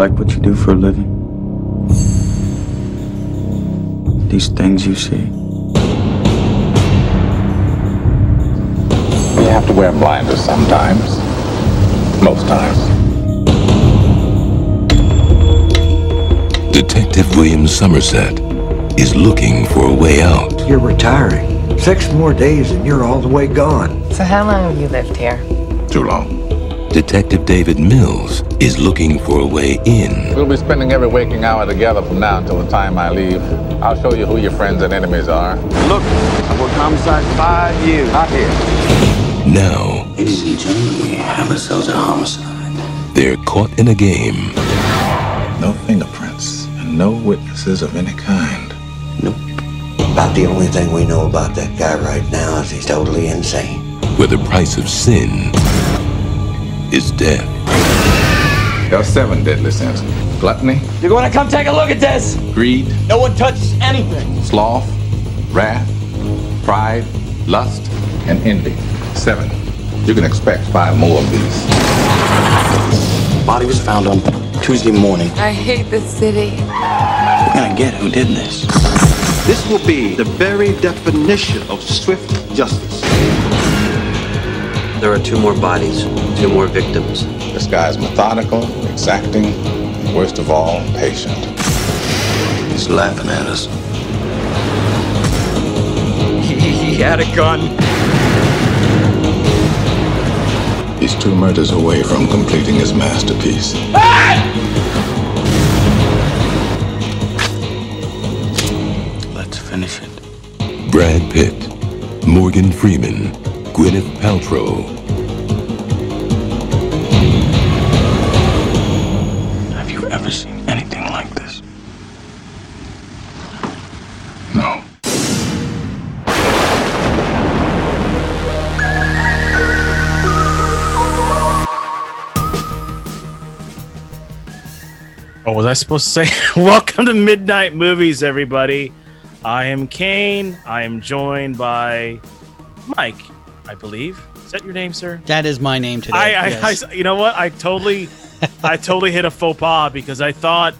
like what you do for a living? These things you see? You have to wear blinders sometimes. Most times. Detective William Somerset is looking for a way out. You're retiring. Six more days and you're all the way gone. So how long have you lived here? Too long. Detective David Mills is looking for a way in. We'll be spending every waking hour together from now until the time I leave. I'll show you who your friends and enemies are. Look, I've worked homicide five years. Out here. Now, Ladies and gentlemen, we have ourselves a homicide. they're caught in a game. No fingerprints and no witnesses of any kind. Nope. About the only thing we know about that guy right now is he's totally insane. where the price of sin is death. There are seven deadly sins. Gluttony, You're going to come take a look at this. greed, No one touches anything. sloth, wrath, pride, lust, and envy. Seven. You can expect five more of these. Body was found on Tuesday morning. I hate this city. We're gonna get who did this. This will be the very definition of swift justice. There are two more bodies, two more victims. This guy's methodical, exacting, and worst of all, patient. He's laughing at us. He had a gun. He's two murders away from completing his masterpiece. Let's finish it. Brad Pitt, Morgan Freeman, Gwyneth Paltrow, Have you ever seen anything like this? No. Oh, was I supposed to say welcome to Midnight Movies, everybody? I am Kane. I am joined by Mike, I believe. Is that your name, sir? That is my name today. I, I, yes. I, you know what? I totally, I totally hit a faux pas because I thought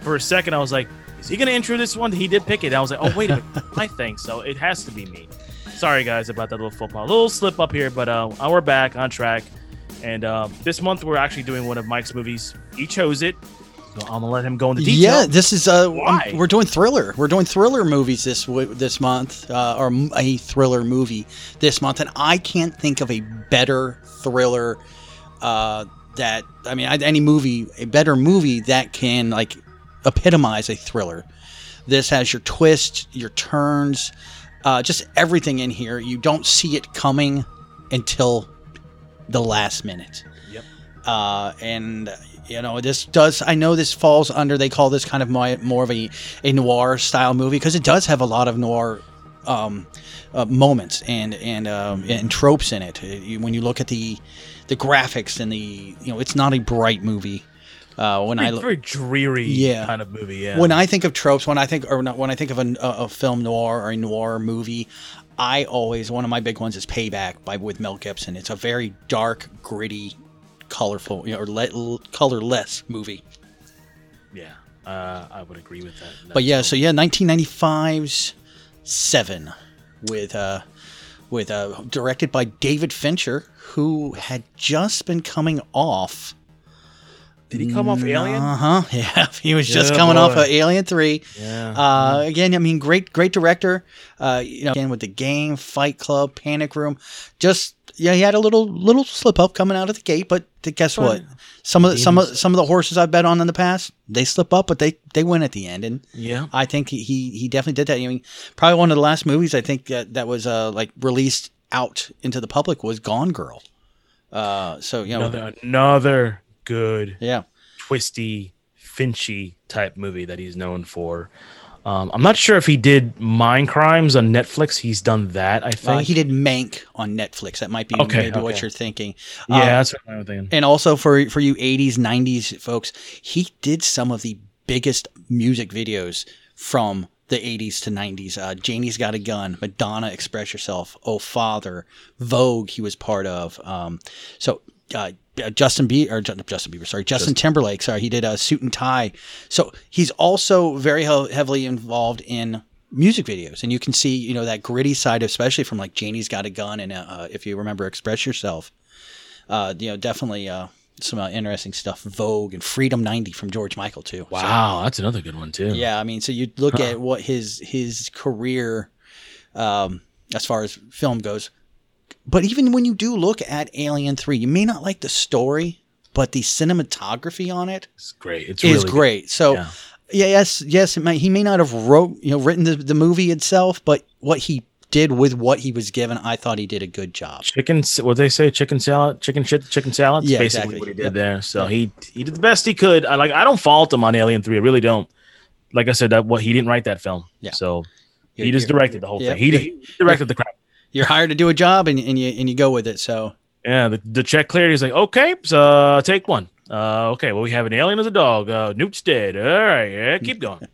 for a second I was like, is he going to intro this one? He did pick it. I was like, oh wait a minute, I think so. It has to be me. Sorry guys about that little faux pas, little slip up here, but uh, we're back on track. And uh, this month we're actually doing one of Mike's movies. He chose it. So I'm gonna let him go into detail. Yeah, this is uh, Why? we're doing thriller. We're doing thriller movies this w- this month, uh, or a thriller movie this month, and I can't think of a better thriller uh, that I mean, any movie, a better movie that can like epitomize a thriller. This has your twists, your turns, uh, just everything in here. You don't see it coming until the last minute. Yep. Uh, and you know this does. I know this falls under. They call this kind of my, more of a, a noir style movie because it does have a lot of noir um, uh, moments and and um, and tropes in it. When you look at the the graphics and the you know, it's not a bright movie. Uh, when I look, very dreary Yeah. kind of movie. Yeah. when I think of tropes, when I think or not, when I think of a, a, a film noir or a noir movie, I always one of my big ones is Payback by with Mel Gibson. It's a very dark, gritty, colorful, you know, or le- colorless movie. yeah, uh, I would agree with that. But yeah, so yeah, 1995's Seven, with uh, with uh, directed by David Fincher, who had just been coming off. did he come off Alien? Uh huh. Yeah, he was just Yeah, coming off of Alien Three. Yeah. Uh, again, I mean, great, great director. Uh, you know, again with the game, Fight Club, Panic Room. Just yeah, he had a little little slip up coming out of the gate, but guess what? Some of the, some of some of the horses I've bet on in the past, they slip up, but they they win at the end. And Yeah. I think he he, he definitely did that. I mean, probably one of the last movies I think that, that was uh like released out into the public was Gone Girl. Uh, so you know, Another another good yeah. twisty, Finchy type movie that he's known for. Um, I'm not sure if he did Mind Crimes on Netflix. He's done that, I think. Uh, he did Mank on Netflix. That might be Okay, maybe what you're thinking. yeah, Uh, that's what I'm thinking. and also for for you 80s 90s folks he did some of the biggest music videos from the 80s to 90s uh, janie's got a gun madonna express yourself oh father vogue he was part of um, so uh, uh, Justin Bieber or Justin Bieber, sorry, Justin Timberlake. Sorry, he did a suit and tie. So he's also very he- heavily involved in music videos, and you can see you know that gritty side, especially from like Janie's Got a Gun, and uh, if you remember Express Yourself, uh, you know definitely uh, some uh, interesting stuff. Vogue and Freedom '90 from George Michael too. So- Wow, that's another good one too. yeah, I mean, so you look at what his his career, um, as far as film goes, but even when you do look at Alien Three, you may not like the story, but the cinematography on it it's great. It's is really good. great. So, Yeah. yes, yes, may, he may not have wrote you know written the, the movie itself, but what he did with what he was given, I thought he did a good job. Chicken, what they say, chicken salad, chicken shit, chicken salad. Yeah, basically exactly. what he did Yep. there. So he he did the best he could. I like. I don't fault him on Alien Three. I really don't. Like I said, that what he didn't write that film. Yeah. So he You're- just directed the whole yeah. thing. He, he directed the crap. You're hired to do a job, and, and you and you go with it. So Yeah, the, the check cleared. He's like, okay, so uh, take one. Uh, okay, well, we have an alien as a dog. Uh, Newt's dead. All right, yeah, keep going.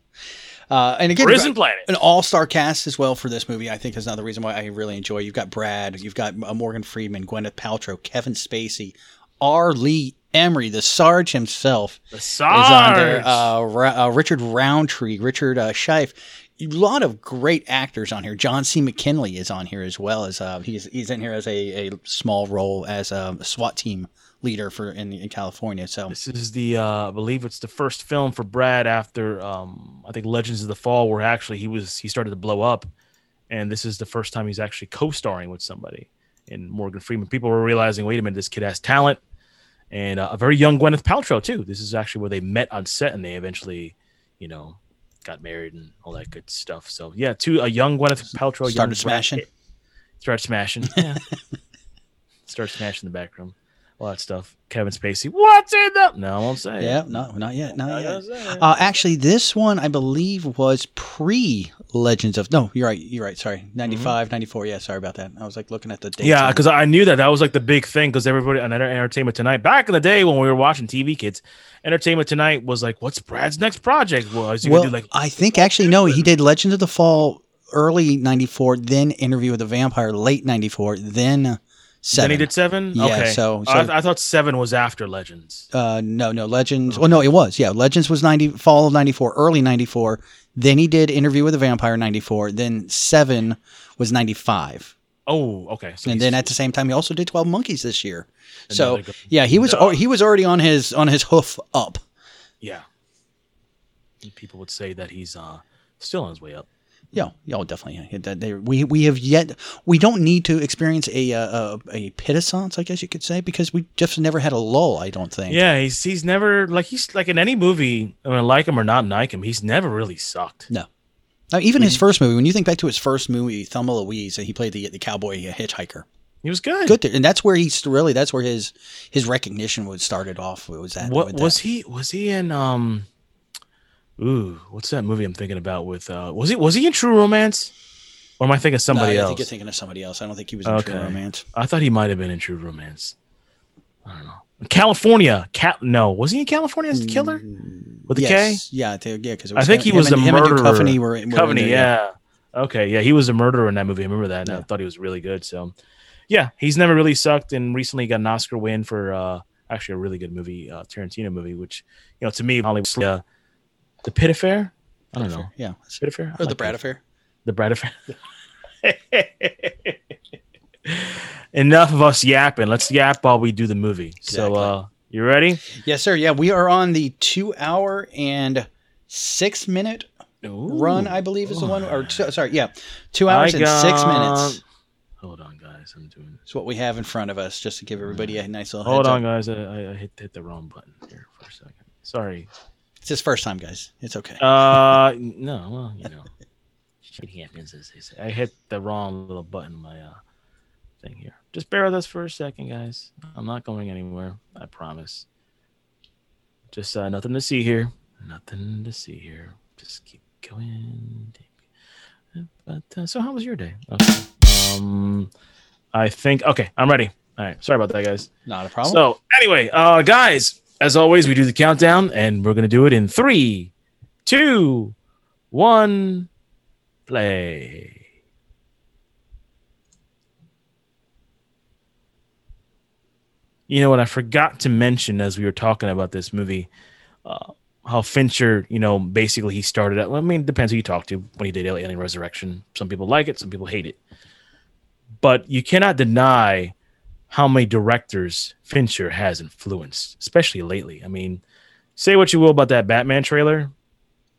Uh, and again, Prison Planet. an all-star cast as well for this movie. I think is another reason why I really enjoy. You've got Brad, you've got uh, Morgan Freeman, Gwyneth Paltrow, Kevin Spacey, R. Lee Ermey, the Sarge himself The Sarge. is on there. Uh, Ra- uh, Richard Roundtree, Richard uh, Schiff. A lot of great actors on here. John C. McGinley is on here as well as uh, he's he's in here as a, a small role as a SWAT team leader for in, in California. So This is the, uh, I believe it's the first film for Brad after, um, I think Legends of the Fall, where actually he was he started to blow up, and this is the first time he's actually co-starring with somebody in Morgan Freeman. People were realizing, wait a minute, this kid has talent, and uh, a very young Gwyneth Paltrow too. This is actually where they met on set, and they eventually, you know, got married and all that good stuff. So yeah, to a young Gwyneth Paltrow, young Started Brad smashing? Pitt. started smashing, yeah, started smashing the back room. All that stuff. Kevin Spacey. What's in the? No, I won't say. it. yeah, no, not yet, not Not yet. gonna say it. Uh, actually, this one I believe was pre Legends of. No, you're right. You're right. Sorry, 95, 94. Yeah, sorry about that. I was like looking at the. Mm-hmm. Yeah, because I knew that that was like the big thing because everybody on Entertainment Tonight back in the day when we were watching TV Kids, Entertainment Tonight was like, "What's Brad's next project?" Well, is well, do like I think actually no, he did Legends of the Fall early '94, then Interview with the Vampire late '94, then seven. then he did seven? Yeah, okay, so- so- I, I thought seven was after Legends. Uh, no, no, Legends. Oh no, it was. Yeah, Legends was ninety, fall of '94, early '94. Then he did Interview with the Vampire '94. Then Seven was '95. Oh, okay. So and then at the same time, he also did Twelve Monkeys this year. So yeah, he was he was already on his on his hoof up. yeah, people would say that he's uh still on his way up. Yeah, yeah, oh, definitely. We we have yet we don't need to experience a uh, a, a pitissance, I guess you could say, because we just never had a lull. I don't think. Yeah, he's he's never like he's like in any movie, I mean, like him or not like him, he's never really sucked. No. Now, even his first movie, when you think back to his first movie, Thelma Louise, he played the the cowboy hitchhiker. He was good. Good, there. and that's where he's really that's where his his recognition was started off. Was that What was that. he? Was he in? Um, ooh, what's that movie I'm thinking about? With uh, was he was he in True Romance? Or am I thinking of somebody No, I else? think you're thinking of somebody else. I don't think he was in okay, True Romance. I thought he might have been in True Romance. I don't know. Kalifornia, Cat. No, was he in Kalifornia as the killer with the Mm, yes. K? Yeah, I yeah, because I think he was him the and, him murderer. Duchovny were, were Coveney, there, yeah. Okay, yeah, he was a murderer in that movie. I remember that. And I thought he was really good. So, yeah, he's never really sucked, and recently got an Oscar win for uh, actually a really good movie, uh, Tarantino movie, which you know to me, Hollywood, uh, the Pit Affair. I don't know. Yeah, Pit Affair or the like Brad that. Affair. The Brad Affair. Enough of us yapping. Let's yap while we do the movie. So, uh, you ready? Yes, sir. Yeah, we are on the two hour and six minute run, I believe is the one. Or two, sorry, yeah, two hours I and six minutes. Hold on, guys. I'm doing. It's what we have in front of us, just to give everybody a nice little. Hold on, up. guys. I, I- I hit hit the wrong button here for a second. Sorry. It's his first time, guys. It's okay. Uh, no. Well, you know, shit happens as they say. I hit the wrong little button. on My uh thing here. Just bear with us for a second, guys. I'm not going anywhere. I promise. Just uh, nothing to see here. Nothing to see here. Just keep going. But uh, so, how was your day? Okay. Um, I think okay. I'm ready. All right. Sorry about that, guys. Not a problem. So anyway, uh, guys, as always, we do the countdown, and we're gonna do it in three, two, one, play. You know what? I forgot to mention as we were talking about this movie, uh, how Fincher, you know, basically he started at. Well, I mean, it depends who you talk to when he did Alien Resurrection. Some people like it, some people hate it. But you cannot deny how many directors Fincher has influenced, especially lately. I mean, say what you will about that Batman trailer,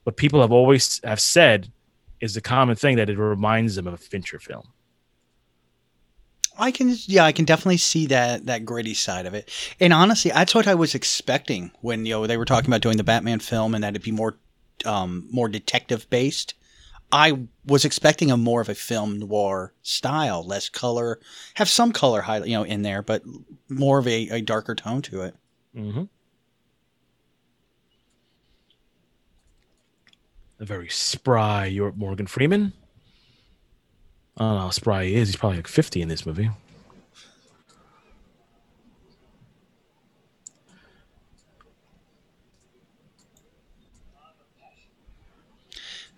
but people have always have said is the common thing that it reminds them of a Fincher film. I can, yeah, I can definitely see that that gritty side of it. And honestly, that's what I was expecting when you know they were talking about doing the Batman film and that it'd be more, um, more detective based. I was expecting a more of a film noir style, less color, have some color you know, in there, but more of a, a darker tone to it. Mm-hmm. A very spry York Morgan Freeman. I don't know how spry he is. He's probably like 50 in this movie.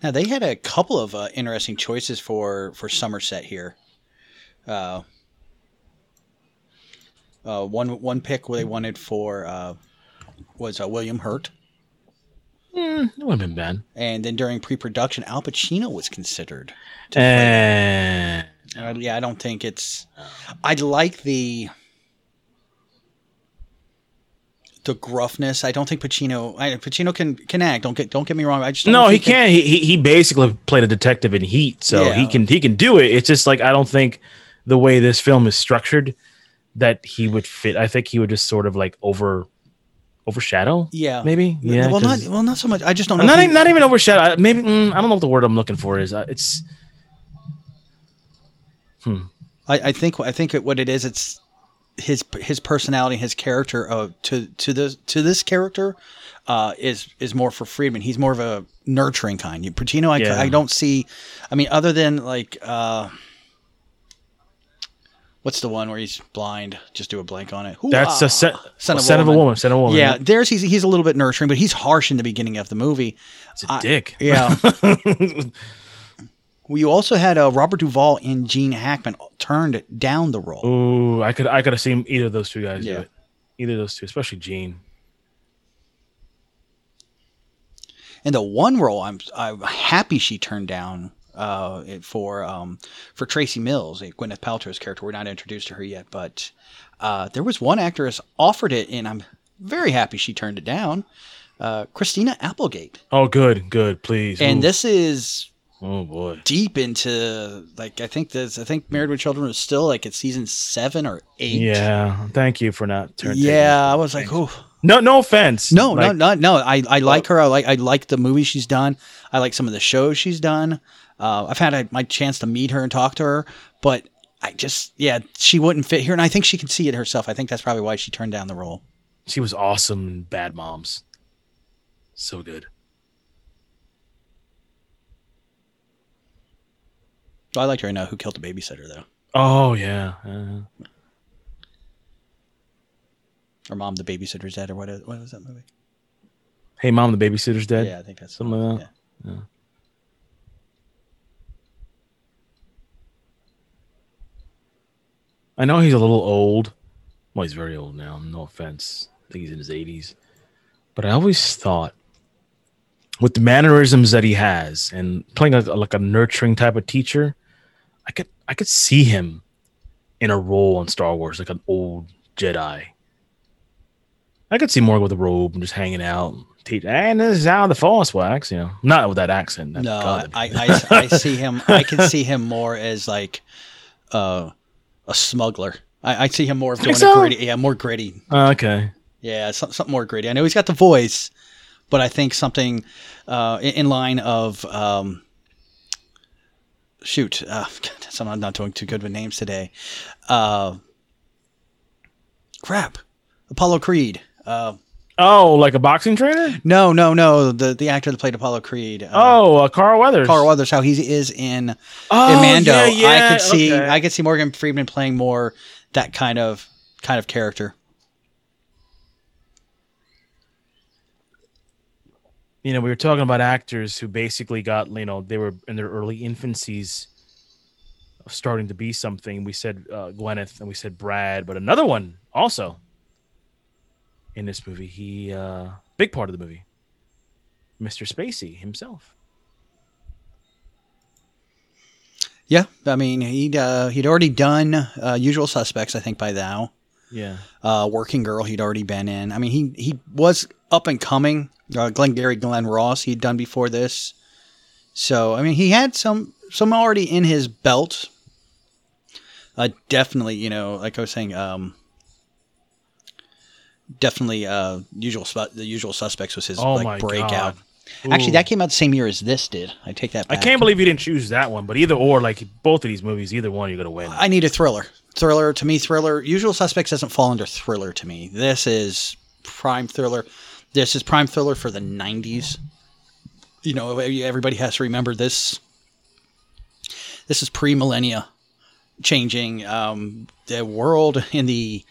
Now they had a couple of uh, interesting choices for for Somerset here. Uh, uh, one one pick they wanted for uh, was uh, William Hurt, Mm, it would have been bad. and then during pre-production, Al Pacino was considered. Uh, yeah, I don't think it's. I'd like the the gruffness. I don't think Pacino. I, Pacino can can act. Don't get don't get me wrong. I just don't no, he think- can't. He, he he basically played a detective in Heat, so Yeah. he can he can do it. It's just like I don't think the way this film is structured that he would fit. I think he would just sort of like over overshadow. Yeah, maybe. Yeah, Well, not well, not so much. I just don't know. not he- even, not even overshadow. Maybe mm, I don't know what the word I'm looking for is. It's hmm. I, I think I think what it is, it's his his personality, his character uh, to to this to this character uh, is is more for Freeman. He's more of a nurturing kind. You- Pacino, I, Yeah. I don't see. I mean, other than like. Uh, What's the one where he's blind? Just do a blank on it. That's a set- son, a son of a woman, son of a woman, Yeah, there's he's he's a little bit nurturing, but he's harsh in the beginning of the movie. It's a dick. Yeah. you also had uh, Robert Duvall and Gene Hackman turned down the role. Ooh, I could I could have seen either of those two guys Yeah. do it. Either of those two, especially Gene. And the one role I'm I'm happy she turned down uh, it- for um, for Tracy Mills, Gwyneth Paltrow's character. We're not introduced to her yet, but uh, there was one actress offered it, and I'm very happy she turned it down. Uh, Christina Applegate, Oh, good, good, please. and Ooh. this is Oh boy. deep into like I think this. I think Married with Children was still like at season seven or eight. Yeah, thank you for not turning. Yeah, I was like, oh. No, no offense. No, Like, no, no, no. I, I like her. I like I like the movie she's done. I like some of the shows she's done. Uh, I've had a, my chance to meet her and talk to her, but I just yeah, she wouldn't fit here, and I think she can see it herself. I think that's probably why she turned down the role. She was awesome in Bad Moms. So good. I liked her in uh, Who Killed the Babysitter though, Oh yeah. uh, or Mom the Babysitter's Dead, or what? is- What was that movie? hey, mom, the babysitter's dead. Yeah, I think that's something like that. Yeah. I know he's a little old. Well, he's very old now. No offense. I think he's in his 80s. But I always thought, with the mannerisms that he has and playing a, like a nurturing type of teacher, I could I could see him in a role in Star Wars, like an old Jedi. I could see more with a robe and just hanging out. Teach, and this is how the Force works, you know. Not with that accent. that- No, I, I, I see him. I can see him more as like uh, a smuggler. I, I see him more of doing so? a gritty. Yeah, more gritty. Oh, okay. Yeah, some, something more gritty. I know he's got the voice, but I think something uh, in, in line of um, shoot. Uh, God, I'm not doing too good with names today. Uh, crap, Apollo Creed. Uh, Oh, like a boxing trainer? no, no, no. The the actor that played Apollo Creed. Uh, Oh, uh, Carl Weathers. Carl Weathers, how he is in Oh, yeah, yeah, I could see okay. I could see Morgan Freeman playing more that kind of kind of character. You know, we were talking about actors who basically got, you know, they were in their early infancies of starting to be something. We said uh, Gwyneth and we said Brad, but another one also, in this movie. He uh big part of the movie. Mr. Spacey himself. Yeah, I mean he'd uh, he'd already done uh, Usual Suspects, I think by now. Yeah. Uh, Working Girl, he'd already been in. I mean he he was up and coming. Uh, Glengarry Glen Ross, he'd done before this. So I mean he had some some already in his belt. Uh, definitely, you know, like I was saying, um, definitely uh, usual the Usual Suspects was his Oh like breakout. Actually, that came out the same year as this did. I take that I can't believe you didn't choose that one, but either or, like both of these movies, either one you're gonna win. I need a thriller. Thriller to me, thriller. Usual Suspects doesn't fall under thriller to me. This is prime thriller. This is prime filler for the '90s. You know, everybody has to remember this. This is pre-millennia changing. Um, the world in the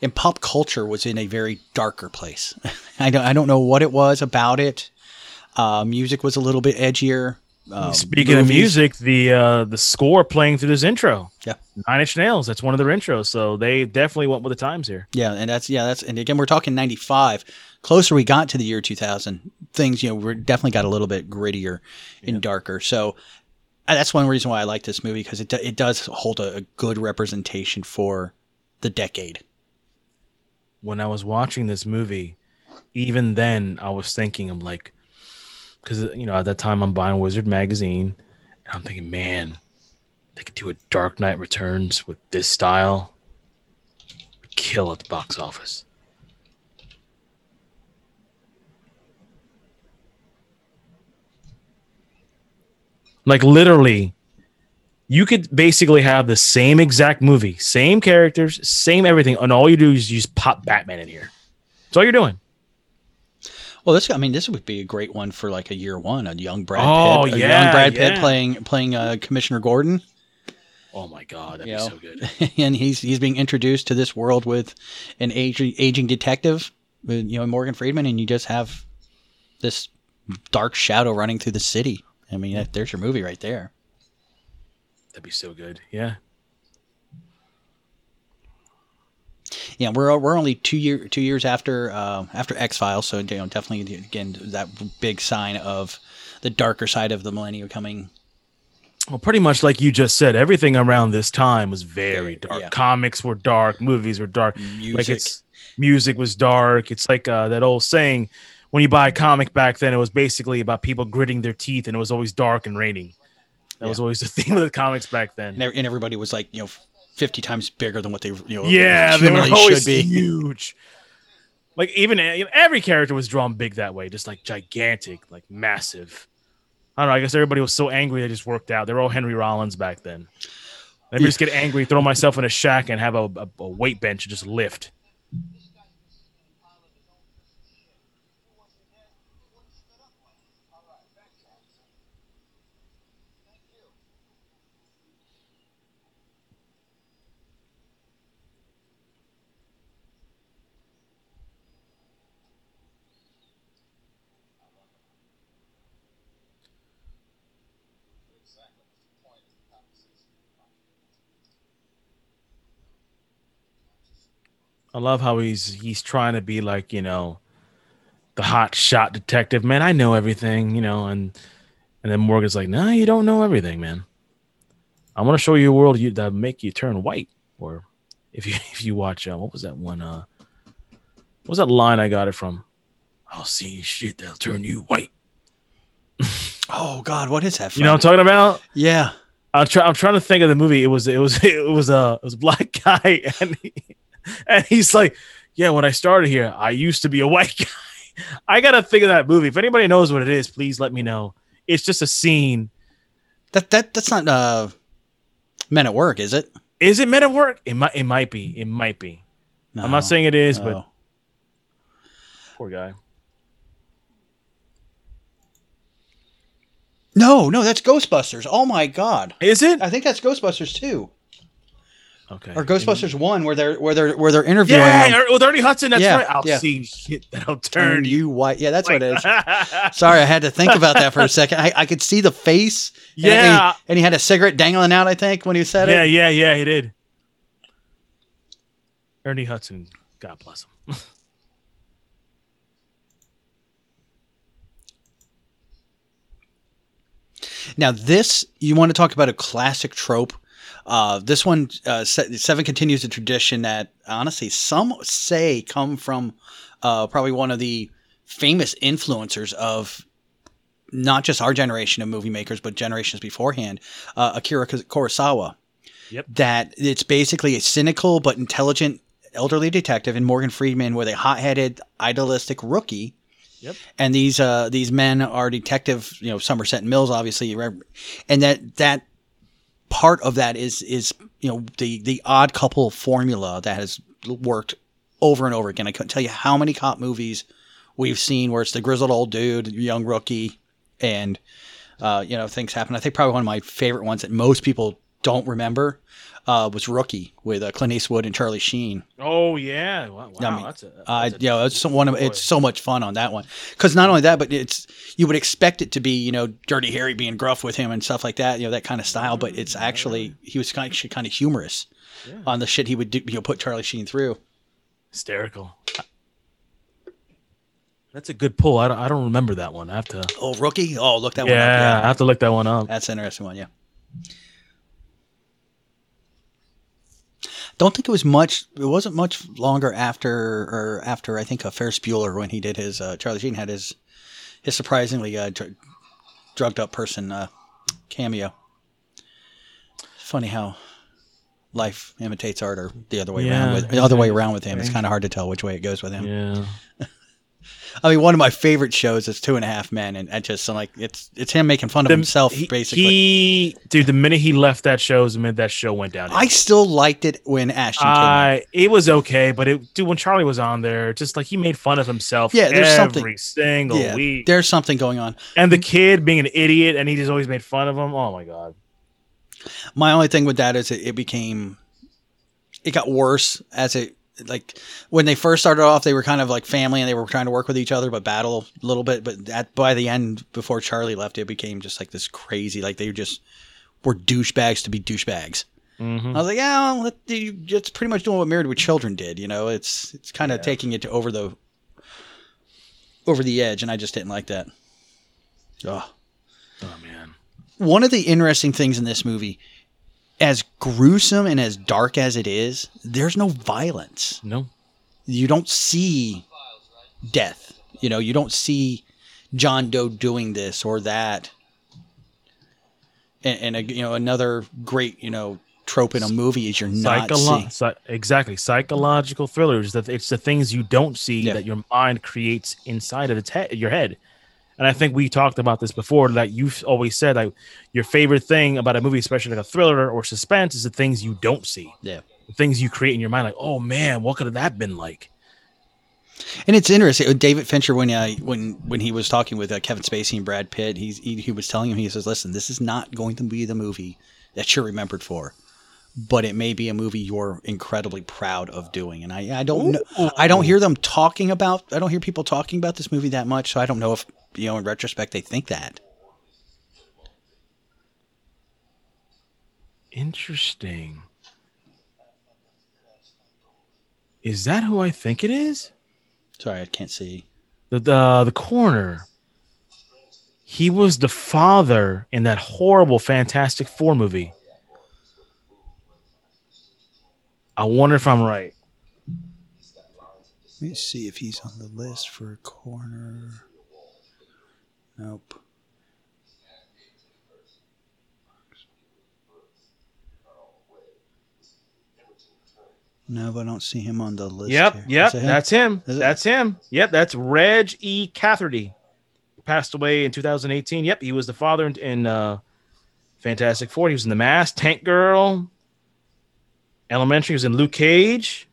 in pop culture was in a very darker place. I don't I don't know what it was about it. Uh, music was a little bit edgier. Um, Speaking of music, the uh the score playing through this intro. Yeah. Nine Inch Nails, that's one of their intros, so they definitely went with the times here. Yeah, and that's yeah, that's and again we're talking ninety five. Closer we got to the year two thousand, things you know we definitely got a little bit grittier and darker. So uh, that's one reason why I like this movie because it it does hold a, a good representation for the decade. When I was watching this movie, even then I was thinking, I'm like, because you know at that time I'm buying Wizard magazine, and I'm thinking, man, they could do a Dark Knight Returns with this style, kill at the box office. Like literally, you could basically have the same exact movie, same characters, same everything, and all you do is you just pop Batman in here. That's all you're doing. Well, this I mean this would be a great one for like a year one, a young Brad Oh, Pitt, yeah, young Brad Pitt playing playing uh, Commissioner Gordon. Oh my god, that'd you be know, so good. and he's he's being introduced to this world with an aging aging detective, with, you know Morgan Freeman, and you just have this dark shadow running through the city. I mean, that, there's your movie right there. That'd be so good. Yeah. Yeah, we're we're only two year two years after uh, after X Files, so you know definitely again that big sign of the darker side of the millennium coming. Well, pretty much like you just said, everything around this time was very dark. yeah. Comics were dark, movies were dark. Like Music. it's music was dark. It's like uh, that old saying when you buy a comic back then, it was basically about people gritting their teeth and it was always dark and raining. That was always the theme of the comics back then. And, everybody was like you know fifty times bigger than what they you know Yeah, they were always should be. huge. Like even you know, every character was drawn big that way, just like gigantic, like massive. I don't know. I guess everybody was so angry they just worked out. They were all Henry Rollins back then. Let me just get angry, throw myself in a shack, and have a, a, a weight bench and just lift. I love how he's he's trying to be like you know, the hot shot detective. Man, I know everything, you know, and and then Morgan's like, No, you don't know everything, man. I want to show you a world you, that make you turn white. Or if you if you watch, uh, what was that one? Uh, what was that line I got it from? I'll see shit that'll turn you white. Oh God, what is that? You know what I'm talking about? Yeah. I'm trying. I'm trying to think of the movie. It was. It was. It was a. It was a black guy, and he, and he's like, "Yeah, when I started here, I used to be a white guy." I gotta think of that movie. If anybody knows what it is, please let me know. It's just a scene. That that that's not uh, Men at Work, is it? Is it Men at Work? It might. It might be. It might be. I'm not saying it is, but Oh. poor guy. No, no, that's Ghostbusters. Oh my God, Is it? I think that's Ghostbusters two Okay. Or Ghostbusters and, One, where they're where they're where they're interviewing. Yeah, with Ernie Hudson. That's yeah, right. I'll yeah. see shit that'll turn you white. Yeah, that's what it is. Sorry, I had to think about that for a second. I, I could see the face. Yeah, and he, and he, had a cigarette dangling out. I think when he said yeah, it. Yeah, yeah, yeah, he did. Ernie Hudson, God bless him. now this, you want to talk about a classic trope uh, this one, uh, Seven continues a tradition that honestly some say come from uh, probably one of the famous influencers of not just our generation of movie makers, but generations beforehand, uh, Akira Kurosawa. Yep. That it's basically a cynical but intelligent elderly detective and Morgan Freeman with a hot-headed, idealistic rookie. Yep. And these uh, these men are detective, you know, Somerset and Mills, obviously, and that that part of that is is you know the the odd couple formula that has worked over and over again. I couldn't tell you how many cop movies we've seen where it's the grizzled old dude, young rookie, and uh, you know things happen. I think probably one of my favorite ones that most people don't remember uh, was Rookie with uh, Clint Eastwood and Charlie Sheen. Oh yeah, wow, wow. I mean, that's a, that's uh, a you it's so, one of it's so much fun on that one because not only that, but it's you would expect it to be you know Dirty Harry being gruff with him and stuff like that, you know that kind of style, but it's actually he was kind of, kind of humorous Yeah. on the shit he would do, you know put Charlie Sheen through. hysterical. That's a good pull. I don't, I don't remember that one. I have to. Oh, Rookie! Oh, look that yeah, one up. Yeah, I have to look that one up. That's an interesting one. Yeah. Don't think it was much. It wasn't much longer after, or after I think uh, Ferris Bueller when he did his uh, Charlie Sheen had his his surprisingly uh, dr- drugged up person uh, cameo. Funny how life imitates art, or the other way Yeah, around. With, the other way around with him. It's kind of hard to tell which way it goes with him. Yeah. I mean, one of my favorite shows is Two and a Half Men, and I just I'm like it's it's him making fun of himself he, basically. He, dude, the minute he left that show, is the minute that show went down. I still liked it when Ashton came. in. It was okay, but it dude when Charlie was on there, just like he made fun of himself. Yeah, there's every something- single Yeah, week, there's something going on. and the kid being an idiot, and he just always made fun of him. Oh my god, My only thing with that is it, it became, it got worse as it like when they first started off, they were kind of like family and they were trying to work with each other, but battle a little bit. But at by the end, before Charlie left, it became just like this crazy. Like they just were douchebags to be douchebags. Mhm. I was like, yeah, well, it's pretty much doing what Married with Children did. You know, it's it's kind of taking it to over the over the edge, and I just didn't like that. Oh. oh man, one of the interesting things in this movie, as gruesome and as dark as it is, there's no violence. no, You don't see death. You know, you don't see John Doe doing this or that. And, and you know, another great you know trope in a movie is you're not Psycholo- seeing. exactly psychological thrillers. That it's the things you don't see Yeah. that your mind creates inside of its head, your head. And I think we talked about this before. That you've always said like your favorite thing about a movie, especially like a thriller or suspense, is the things you don't see. Yeah. The things you create in your mind, like, oh man, what could have that been like? And it's interesting. uh, David Fincher, when uh, when when he was talking with uh, Kevin Spacey and Brad Pitt, he's, he he was telling him he says, "Listen, this is not going to be the movie that you're remembered for, but it may be a movie you're incredibly proud of doing." And I I don't know, I don't hear them talking about. I don't hear people talking about this movie that much. So I don't know if you know in retrospect they think that. Interesting. Is that who I think it is? Sorry, I can't see. The the uh, the coroner. He was the father in that horrible Fantastic Four movie. I wonder if I'm right. Let me see if he's on the list for a corner. Nope. No, but I don't see him on the list. Yep, here. yep, him? that's him. Is it? That's him. Yep, that's Reg E. Cathey. Passed away in 2018. Yep, he was the father in, in uh, Fantastic Four. He was in The Mask, Tank Girl, Elementary. Was in Luke Cage.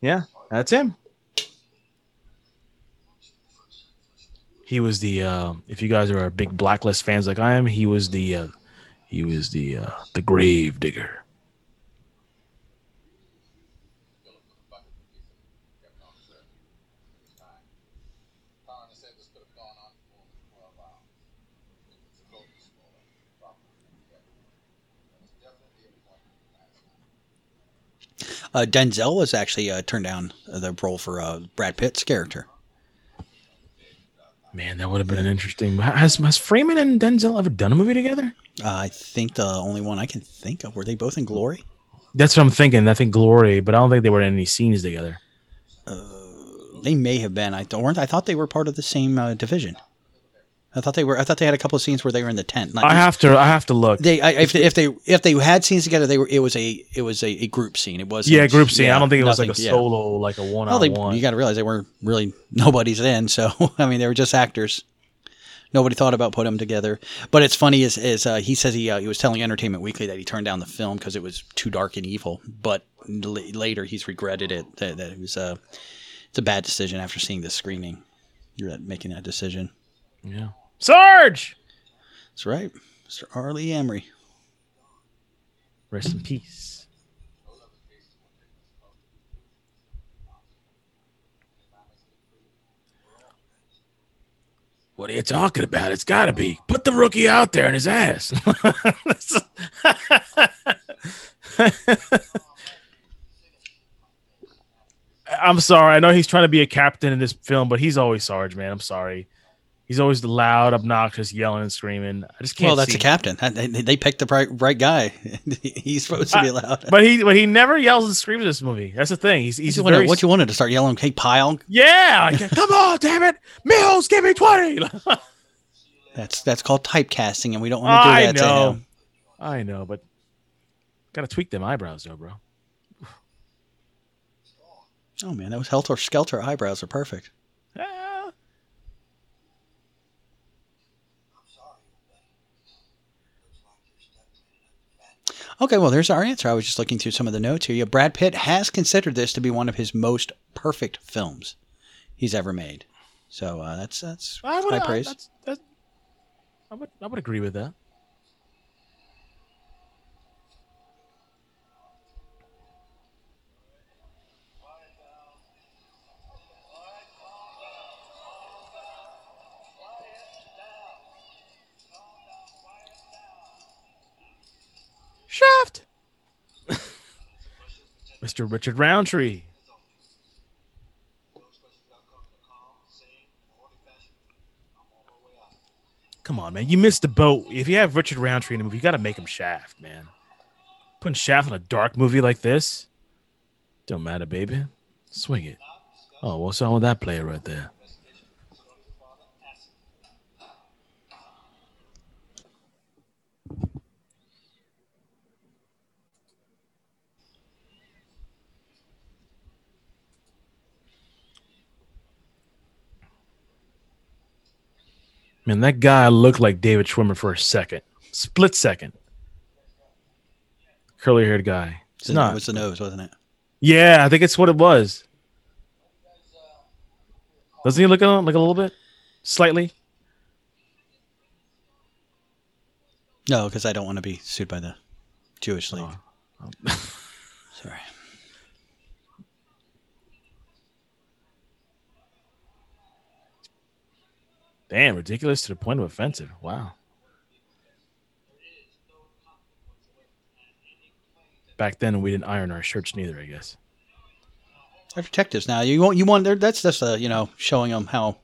Yeah, that's him. He was the. Uh, if you guys are big Blacklist fans like I am, he was the. Uh, he was the uh, the grave digger. Uh, Denzel was actually uh, turned down the role for uh, Brad Pitt's character. Man, that would have been an interesting. Has has Freeman and Denzel ever done a movie together? Uh, I think the only one I can think of were they both in Glory. That's what I'm thinking. I think Glory, but I don't think they were in any scenes together. They may have been. I don't. I thought they were part of the same uh, division. I thought they were. I thought they had a couple of scenes where they were in the tent. Not- I have to. I have to look. They I, if, if they if they had scenes together, they were. It was a it was a, a group scene. It was yeah, group scene. I don't think it was like a yeah. solo, like a one Well, on they, one. you got to realize they weren't really nobody's in. So I mean, they were just actors. Nobody thought about putting them together. But it's funny is is uh, he says he uh, he was telling Entertainment Weekly that he turned down the film because it was too dark and evil. But l- later he's regretted it that, that it was uh, it's a bad decision after seeing the screening. You're making that decision. Yeah. Sarge. That's right, Mr. R. Lee Ermey. Rest in peace. What are you talking about? It's got to be. Put the rookie out there in his ass. I'm sorry. I know he's trying to be a captain in this film, but he's always Sarge, man. I'm sorry. He's always the loud, obnoxious, yelling and screaming. I just can't. Well, that's a captain. They, picked the right, right guy. he's supposed to be I- loud. but he, but he never yells and screams in this movie. That's the thing. He's, What he's wanted, very. what you wanted to start yelling? Hey, pile! yeah, like, come on, damn it, Mills, give me twenty. That's that's called typecasting, and we don't want to do I that to know, him. I know, but gotta tweak them eyebrows, though, bro. Oh man, those helter skelter eyebrows are perfect. Okay, well, there's our answer. I was just looking through some of the notes here. Yeah, Brad Pitt has considered this to be one of his most perfect films he's ever made. So uh, that's that's I would, high I, praise. that's, that's, I would, I would agree with that. Shaft. Mr. Richard Roundtree. Come on, man. You missed the boat. If you have Richard Roundtree in a movie, you got to make him Shaft, man. Putting Shaft in a dark movie like this, don't matter, baby. Swing it. Oh, what's wrong with that player right there? Man, that guy looked like David Schwimmer for a second, split second. Curly haired guy. It's It not. was the nose, wasn't it? Yeah, I think it's what it was. Doesn't he look a- like a little bit, slightly? No, because I don't want to be sued by the Jewish League. Oh, oh. Sorry. Damn, ridiculous to the point of offensive. Wow. Back then, we didn't iron our shirts neither. I guess. They're detectives now. You want you want that's just uh, you know showing them how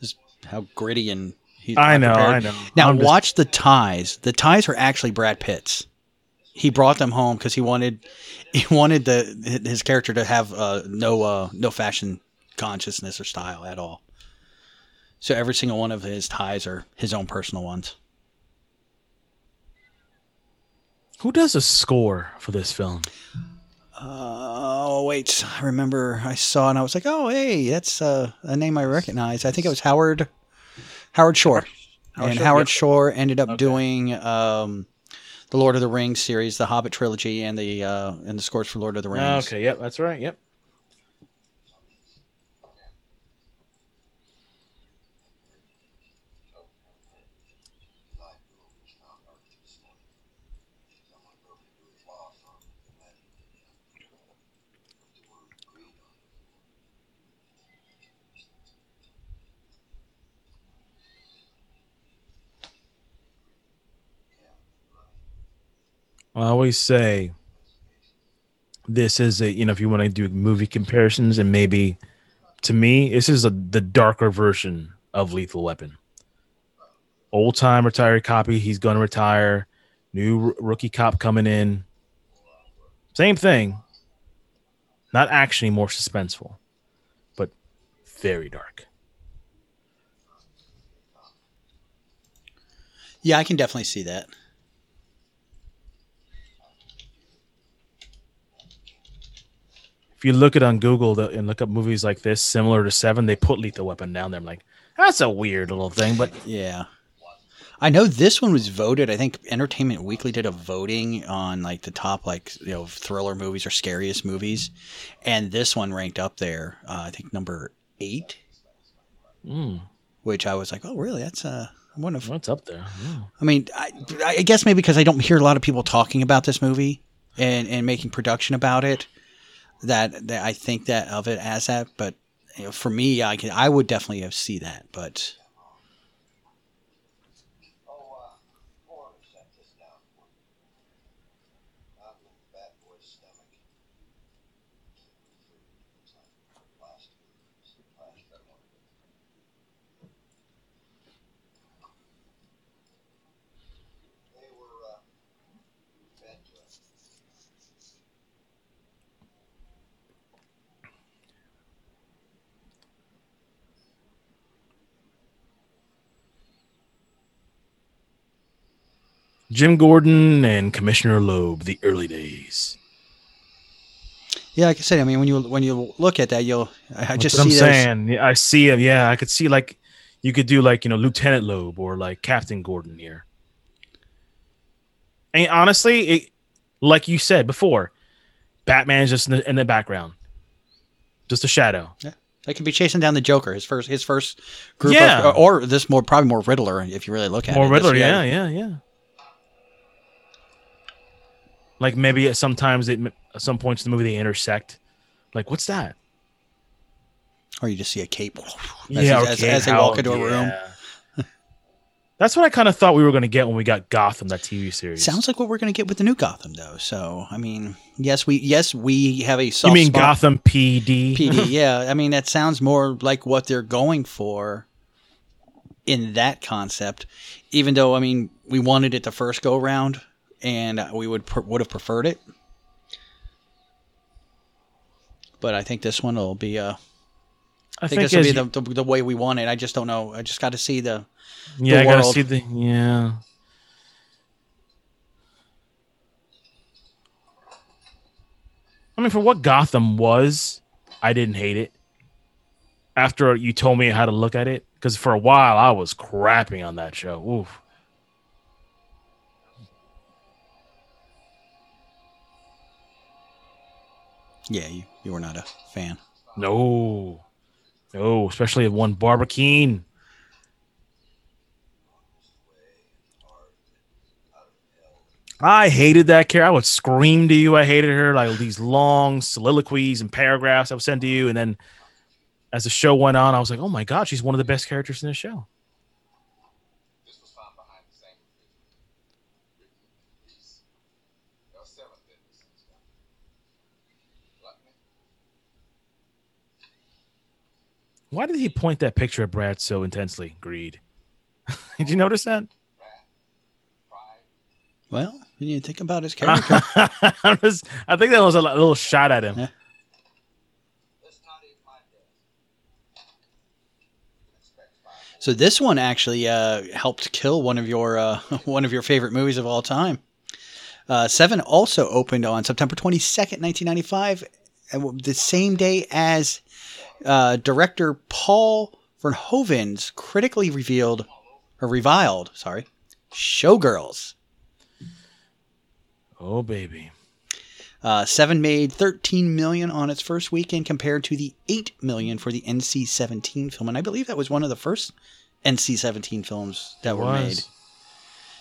just how gritty and he's I know, prepared. I know. Now I'm just- watch the ties. The ties are actually Brad Pitt's. He brought them home because he wanted he wanted the his character to have uh, no uh, no fashion consciousness or style at all. So every single one of his ties are his own personal ones. Who does a score for this film? Oh wait, I remember I saw and I was like, oh hey, that's uh, a name I recognize. I think it was Howard Howard Shore, Howard and Shore, Howard. Shore ended up doing um, the Lord of the Rings series, the Hobbit trilogy, and the uh, and the scores for Lord of the Rings. Okay, yep, that's right. Yep. I always say this is a you know if you want to do movie comparisons and maybe to me, this is a, the darker version of Lethal Weapon. Old time retired copy, he's going to retire. New r- rookie cop coming in. Same thing. Not actually more suspenseful, but very dark. Yeah, I can definitely see that. If you look it on Google and look up movies like this, similar to Seven, they put Lethal Weapon down there. I'm like, that's a weird little thing, but Yeah. I know this one was voted. I think Entertainment Weekly did a voting on like the top like you know thriller movies or scariest movies, and this one ranked up there. Uh, I think number eight, mm, which I was like, oh really? That's uh, one of. what's up there? Yeah. I mean, I, I guess maybe because I don't hear a lot of people talking about this movie and and making production about it, that, that I think that of it as that. But you know, for me, I could I would definitely see that, but. Jim Gordon and Commissioner Loeb, the early days. Yeah, like I said, I mean, when you when you look at that, you'll I I That's just what I'm those- saying. Yeah, I see him. Yeah, I could see like you could do like you know Lieutenant Loeb or like Captain Gordon here. And honestly, it, like you said before, Batman's just in the, in the background, just a shadow. Yeah, they could be chasing down the Joker. His first his first group, Yeah. of, or this more probably more Riddler if you really look at More it. This Riddler, guy- yeah, yeah, yeah. Like maybe sometimes it, at some points in the movie they intersect. Like what's that? Or you just see a cape. As, Yeah, as, as they walk into a room. yeah. That's what I kind of thought we were going to get when we got Gotham, that TV series. Sounds like what we're going to get with the new Gotham, though. So, I mean, yes, we yes we have a soft you mean spot- Gotham PD? PD? Yeah, I mean that sounds more like what they're going for in that concept. Even though, I mean, we wanted it the first go round, and we would pr- would have preferred it. But I think this one will be. Uh, I I think, think this will be you- the, the the way we want it. I just don't know. I just got to see the. Yeah, the I gotta see the yeah. I mean, for what Gotham was, I didn't hate it. After you told me how to look at it, because for a while I was crapping on that show. Oof. Yeah, you, you were not a fan. No, no, especially of one Barbara Kean. I hated that character. I would scream to you. I hated her. Like these long soliloquies and paragraphs I would send to you, and then as the show went on, I was like, "Oh my god, she's one of the best characters in the show." Why did he point that picture at Brad so intensely? Greed. did you notice that? Well, you need to think about his character. I, was- I think that was a little shot at him. So this one actually uh, helped kill one of your uh, one of your favorite movies of all time. Uh, Seven also opened on September twenty second, nineteen ninety five, the same day as uh, director Paul Verhoeven's critically revealed or reviled, sorry, Showgirls. Oh baby. Uh, Seven made 13 million on its first weekend compared to the 8 million for the NC-17 film, and I believe that was one of the first NC-17 films that It were was. made.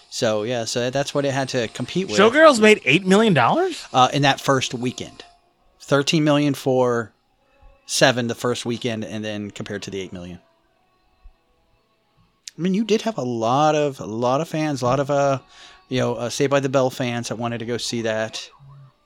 So yeah, so that's what it had to compete with. Showgirls made eight million dollars. uh, in that first weekend. 13 million for Seven the first weekend, and then compared to the 8 million. I mean, you did have a lot of a lot of fans, a lot of uh, you know, uh, Saved by the Bell fans that wanted to go see that.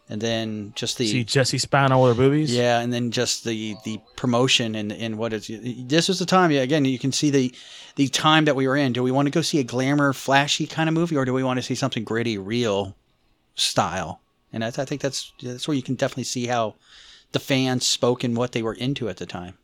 and then just the See Jesse span all their boobies. yeah, and then just the the promotion and and what is this was the time. Yeah, again, you can see the the time that we were in. Do we want to go see a glamour, flashy kind of movie, or do we want to see something gritty, real style? And I, I think that's that's where you can definitely see how the fans spoke and what they were into at the time.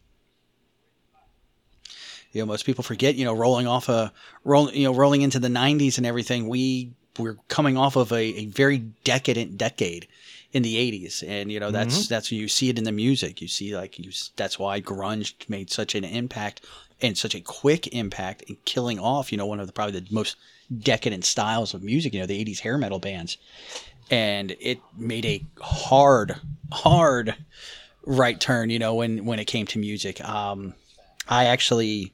You know, most people forget. You know, rolling off a roll, you know, rolling into the '90s and everything. We were coming off of a, a very decadent decade in the 80s and you know that's Mhm. that's you see it in the music you see like you that's why grunge made such an impact and such a quick impact in killing off you know one of the probably the most decadent styles of music you know the 80s hair metal bands and it made a hard hard right turn you know when when it came to music um i actually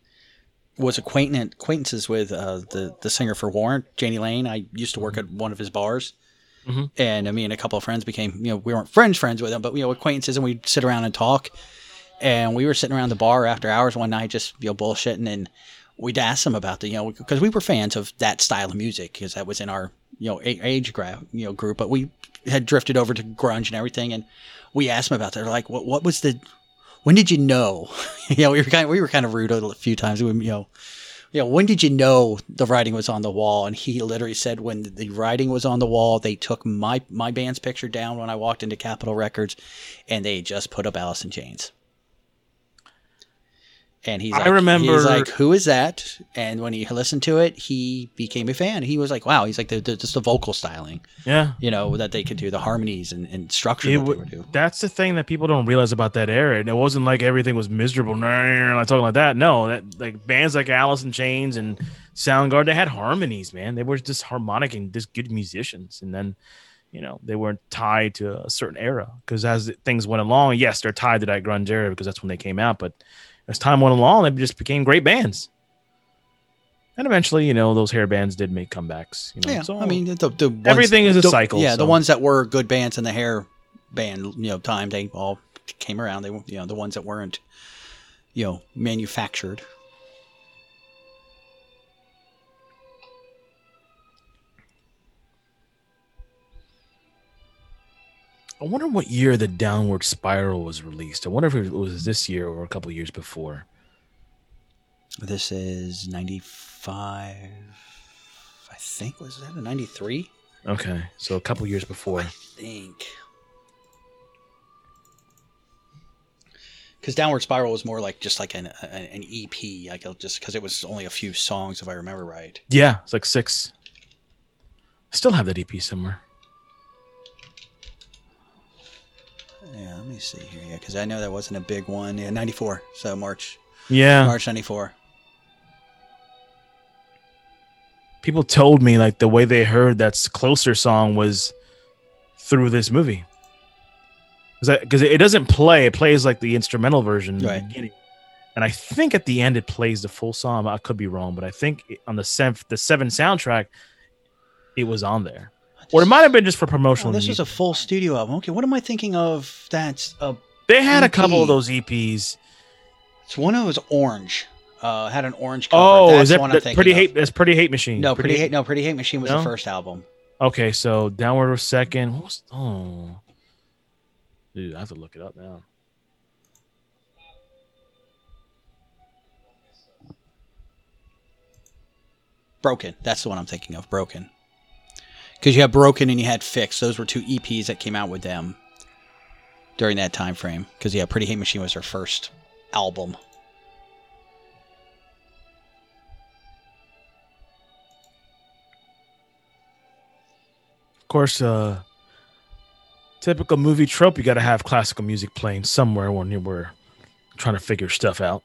was acquaintance acquaintances with uh, the the singer for Warrant, Jani Lane. I used to work at one of his bars, Mhm. and uh, me and a couple of friends became you know we weren't friends friends with him, but you know acquaintances, and we'd sit around and talk. And we were sitting around the bar after hours one night, just you know bullshitting, and we'd ask them about the you know because we were fans of that style of music because that was in our you know age gra- you know group, but we had drifted over to grunge and everything, and we asked him about that. They're like, what what was the when did you know? you know, we were kind of, we were kind of rude a few times. We, you know, you know, when did you know the writing was on the wall? And he literally said, when the writing was on the wall, they took my my band's picture down when I walked into Capitol Records, and they just put up Alice in Chains. And he's like, I remember- he's like, who is that? And when he listened to it, he became a fan. He was like, wow, he's like the, the just the vocal styling, Yeah. you know, that they could do the harmonies and, and structure It that they w- would do. that's the thing that people don't realize about that era. And it wasn't like everything was miserable, like I'm talking like that. No, that like bands like Alice in Chains and Soundgarden, they had harmonies, man. They were just harmonic and just good musicians. And then, you know, they weren't tied to a certain era because as things went along, yes, they're tied to that grunge era because that's when they came out. But as time went along, they just became great bands. And eventually, you know, those hair bands did make comebacks. You know, Yeah, so I mean the, the ones- Everything is a the- cycle, Yeah, the ones that were good bands in the hair band, you know, time they all came around. They were, you know, the ones that weren't, you know, manufactured. I wonder what year the Downward Spiral was released. I wonder if it was this year or a couple years before. This is ninety five. I think was that a ninety three? Okay, so a couple years before. I think. Because Downward Spiral was more like just like an an, an EP, like just because it was only a few songs, if I remember right. Yeah, it's like six. I still have that EP somewhere. Yeah, let me see here. Yeah, because I know that wasn't a big one. Yeah, ninety four. So March. Yeah. March ninety four. People told me like the way they heard that closer song was through this movie. Because it doesn't play, it plays like the instrumental version in Right. the. And I think at the end it plays the full song. I could be wrong, but I think on the seventh, the seven soundtrack, it was on there. Or it might have been just for Oh, promotional. this was a full studio album. Okay, what am I thinking of? That's a. They had a couple of those EPs. It's one of those orange. Uh, had an orange cover. Oh, That's is that one that pretty of. hate? That's pretty hate machine. No, pretty hate. No, pretty hate machine was No? the first album. Okay, so downward was second. What was oh, dude, I have to look it up now. Broken. That's the one I'm thinking of. Broken. Because you had Broken and you had Fixed. Those were two EPs that came out with them during that time frame. Because yeah, Pretty Hate Machine was their first album. Of course, uh, typical movie trope. You got to have classical music playing somewhere when you were trying to figure stuff out.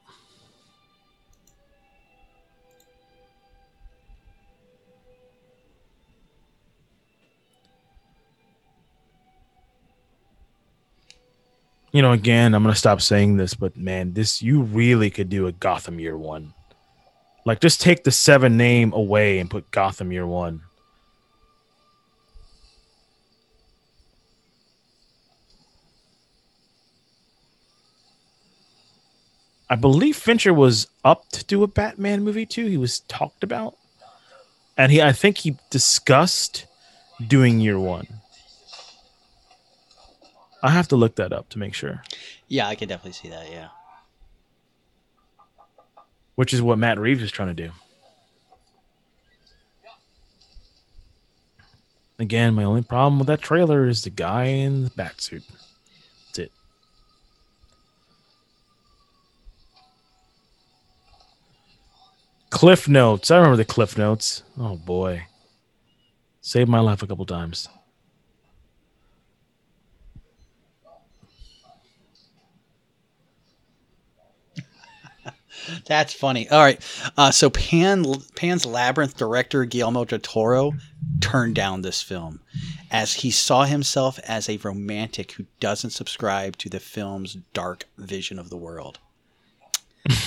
You know, again, I'm gonna stop saying this, but man, this you really could do a Gotham Year One. Like, just take the seven name away and put Gotham Year One. I believe Fincher was up to do a Batman movie too. He was talked about, and he I think he discussed doing Year One. I have to look that up to make sure. Yeah, I can definitely see that. Yeah. Which is what Matt Reeves is trying to do. Again, my only problem with that trailer is the guy in the bat suit. That's it. Cliff Notes. I remember the Cliff Notes. Oh boy. Saved my life a couple times. That's funny. All right. Uh, so Pan Pan's Labyrinth director Guillermo del Toro turned down this film as he saw himself as a romantic who doesn't subscribe to the film's dark vision of the world.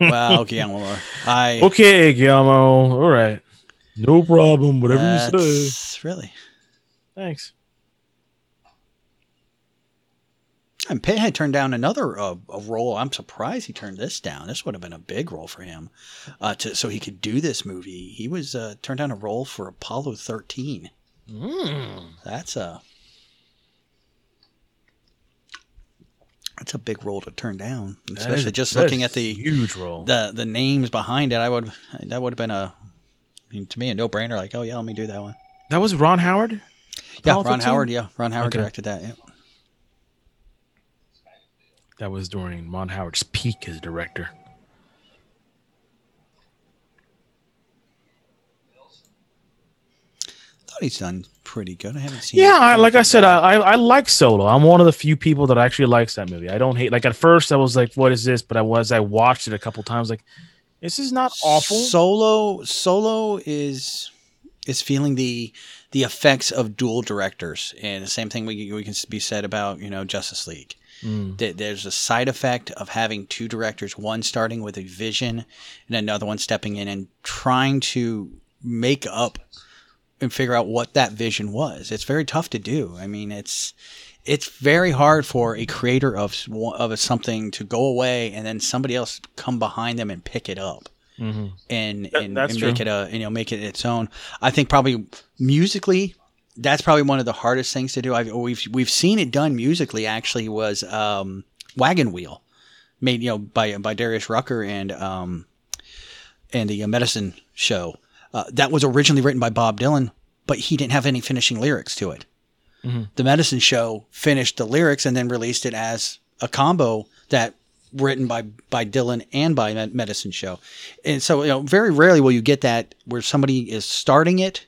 wow, Guillermo. I Okay, Guillermo. All right. No problem. Whatever you say. really. Thanks. And Pan had turned down another uh, a role. I'm surprised he turned this down. This would have been a big role for him, uh, to so he could do this movie. He was uh, turned down a role for Apollo 13. That's a that's a big role to turn down, especially is- just looking at the huge role. the the names behind it. I would that would have been a I mean, to me a no brainer. Like, oh yeah, let me do that one. That was Ron Howard? Yeah, Ron 13? Howard. Yeah, Ron Howard Okay. directed that. Yeah. That was during Ron Howard's peak as director. thought he's done pretty good. I haven't seen. Yeah, I, like I said, I, I I like Solo. I'm one of the few people that actually likes that movie. I don't hate. Like at first, I was like, "What is this?" But I was I watched it a couple times. Like, this is not awful. Solo Solo is is feeling the the effects of dual directors, and the same thing we we can be said about you know Justice League. Mm. That There's a side effect of having two directors, one starting with a vision and another one stepping in and trying to make up and figure out what that vision was. It's very tough to do. I mean, it's it's very hard for a creator of s- of something to go away and then somebody else come behind them and pick it up Mhm. and That- and, that's and make it a you know make it its own. I think probably musically, that's probably one of the hardest things to do. I've, we've we've seen it done musically. Actually, was um, Wagon Wheel, made you know by by Darius Rucker and um, and the uh, Medicine Show. Uh, that was originally written by Bob Dylan, but he didn't have any finishing lyrics to it. Mhm. The Medicine Show finished the lyrics and then released it as a combo that written by by Dylan and by Medicine Show. And so, you know, very rarely will you get that where somebody is starting it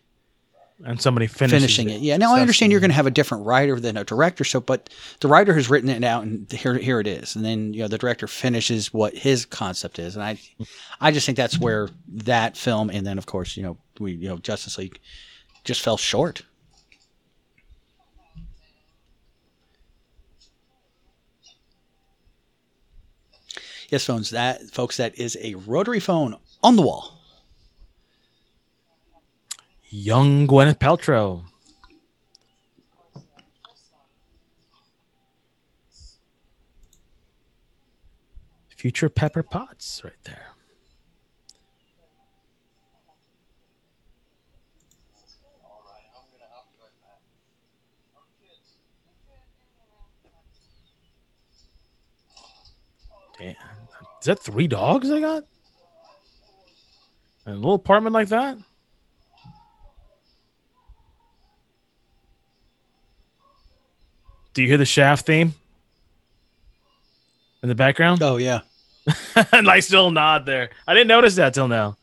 And somebody finishes finishing it. Yeah. Now I understand you're going to have a different writer than a director. So, but the writer has written it out, and here here it is. And then you know the director finishes what his concept is, and I I just think that's where that film, and then of course you know we you know Justice League just fell short. Yes, phones. That folks, that is a rotary phone on the wall. Young Gwyneth Paltrow. Future Pepper Potts, right there. Damn. Is that three dogs I got? In a little apartment like that? Do you hear the shaft theme in the background? Oh yeah. nice little nod there. I didn't notice that till now.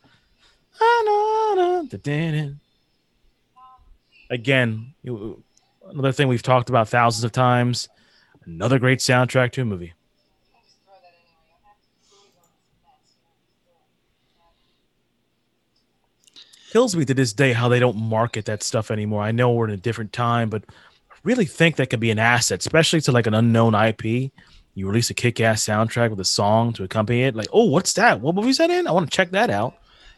Again, another thing we've talked about thousands of times. Another great soundtrack to a movie. Kills me to this day how they don't market that stuff anymore. I know we're in a different time, but really think that could be an asset, especially to like an unknown IP. You release a kick-ass soundtrack with a song to accompany it. Like, oh, what's that? What movie's that in? I want to check that out.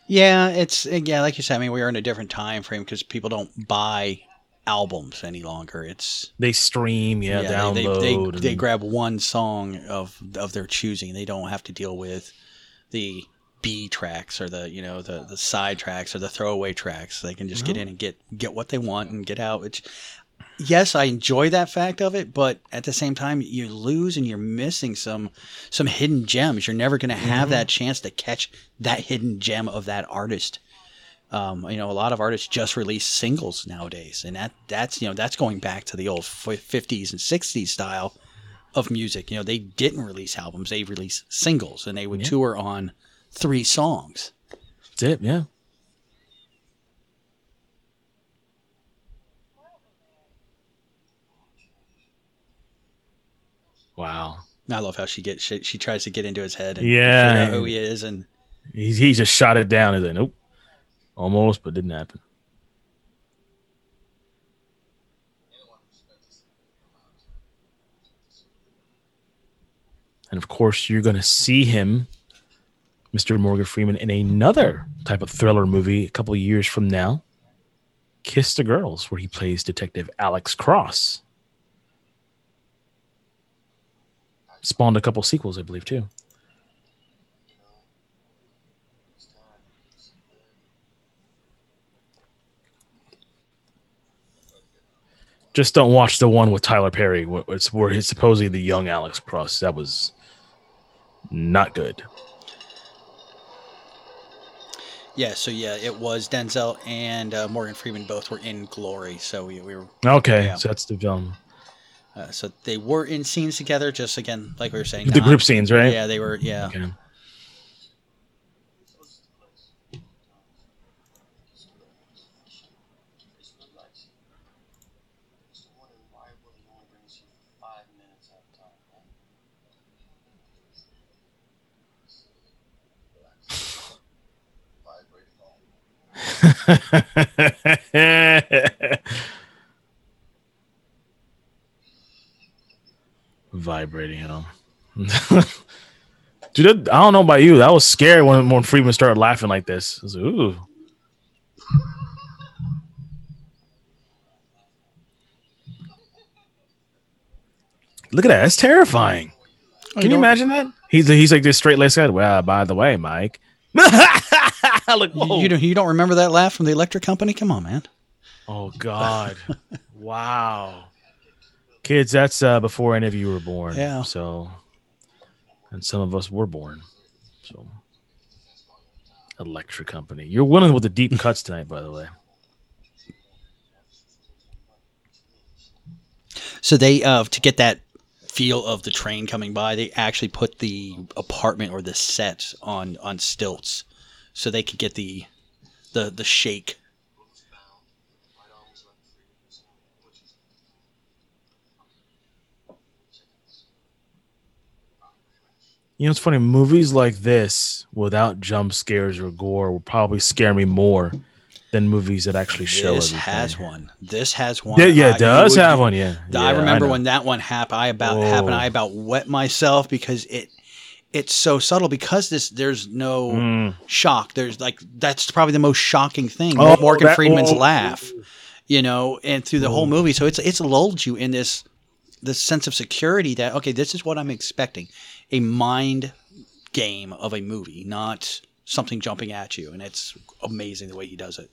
Yeah, it's yeah, like you said. I mean, we are in a different time frame because people don't buy albums any longer. It's They stream, yeah, they- download. They, they, and- they grab one song of of their choosing. They don't have to deal with the B tracks or the you know the the side tracks or the throwaway tracks. They can just get oh. in and get get what they want and get out. Which yes, I enjoy that fact of it, but at the same time, you lose and you're missing some some hidden gems. You're never going to have Mhm. that chance to catch that hidden gem of that artist. Um, you know, a lot of artists just release singles nowadays, and that that's you know that's going back to the old fifties and sixties style of music. You know, they didn't release albums; they released singles, and they would Yeah. tour on three songs. That's it. Yeah. Wow. I love how she gets she, she tries to get into his head and Yeah. figure out who he is, and He, he just shot it down. He's like, nope. Almost, but didn't happen. And of course, you're going to see him, Mr. Morgan Freeman, in another type of thriller movie a couple of years from now Kiss the Girls, where he plays Detective Alex Cross. Spawned a couple sequels, I believe, too. Just don't watch the one with Tyler Perry. It's where he's supposedly the young Alex Cross. That was not good. yeah. So yeah, it was Denzel and uh, Morgan Freeman both were in Glory, so we, we were Okay, Yeah. so that's the film. Uh, so they were in scenes together. Just again, like we were saying, The group scenes, right? Yeah, they were. Yeah. Okay. Vibrating, you know. Dude, I don't know about you. That was scary when when Freeman started laughing like this. I was like, ooh. Look at that. That's terrifying. Can you don't- imagine that? He's he's like this straight laced guy. Well, by the way, Mike. like, You, you don't you don't remember that laugh from the electric company? Come on, man. Oh God! wow, kids, that's uh, before any of you were born. Yeah. So, and some of us were born. So, Electric Company. You're winning with the deep cuts tonight, by the way. So they uh to get that feel of the train coming by, they actually put the apartment or the set on on stilts, so they could get the the the shake. You know, it's funny. Movies like this, without jump scares or gore, will probably scare me more than movies that actually show. This everything. has one. This has one. Yeah, yeah, I- it does have one. Yeah, I Yeah, remember know. when that one happened. I about happened. Oh. I about wet myself because it it's so subtle because this there's no Mm. shock. There's like that's probably the most shocking thing. Oh, Morgan that- Freeman's oh. laugh, you know, and through the whole movie. So it's it's lulled you in this this sense of security that okay, this is what I'm expecting, a mind game of a movie, not something jumping at you, and it's amazing the way he does it.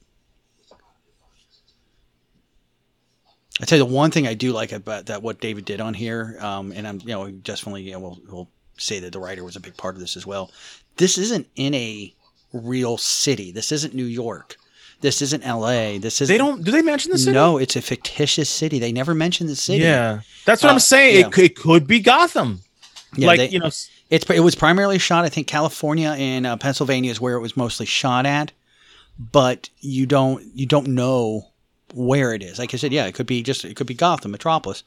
I tell you the one thing I do like about that what David did on here, um, and I'm you know definitely you know, we'll, we'll say that the writer was a big part of this as well. This isn't in a real city. This isn't New York. This isn't L.A. This is They don't. Do they mention the city? No, it's a fictitious city. They never mention the city. Yeah, that's what Uh, I'm saying. yeah. It, it could be Gotham. Yeah, like they- you know, It's it was primarily shot. I think California and uh, Pennsylvania is where it was mostly shot at, but you don't you don't know where it is. Like I said, yeah, it could be just it could be Gotham, Metropolis,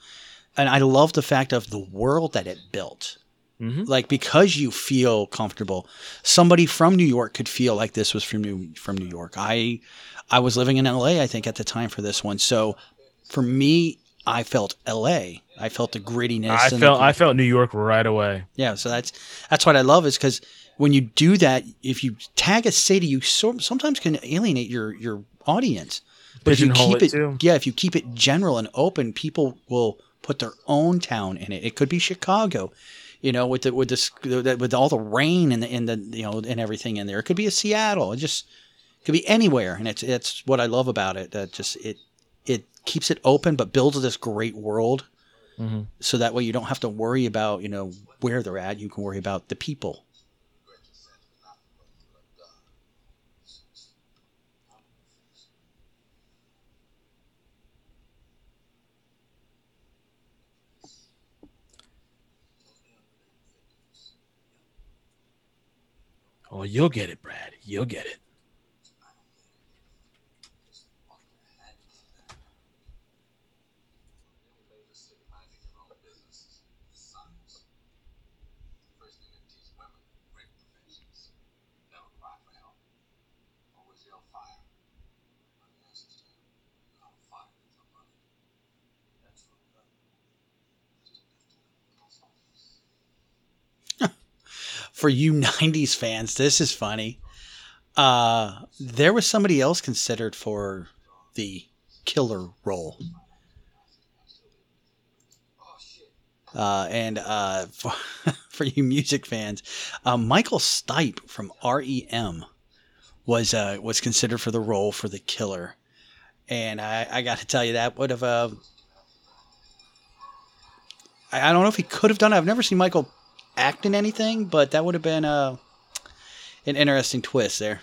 and I love the fact of the world that it built. Mhm. Like because you feel comfortable, somebody from New York could feel like this was from New from New York. I I was living in L.A. I think at the time for this one, so for me, I felt L.A. I felt the grittiness. I felt the, I felt New York right away. yeah, so that's that's what I love is because when you do that, if you tag a city, you so, sometimes can alienate your your audience. But if you keep it, it, yeah, if you keep it general and open, people will put their own town in it. It could be Chicago, you know, with the with this with all the rain and the and the you know and everything in there. It could be a Seattle. It just could be anywhere, and it's it's what I love about it. That just it it keeps it open but builds this great world Mhm. so that way you don't have to worry about you know where they're at you can worry about the people Oh, you'll get it, Brad. You'll get it. For you 90s fans this is funny uh there was somebody else considered for the killer role uh, and uh, for, for you music fans, uh, Michael Stipe from REM was uh, was considered for the role for the killer, and I, I got to tell you that would have. Uh, I, I don't know if he could have done it. I've never seen Michael act in anything, but that would have been uh, an interesting twist there.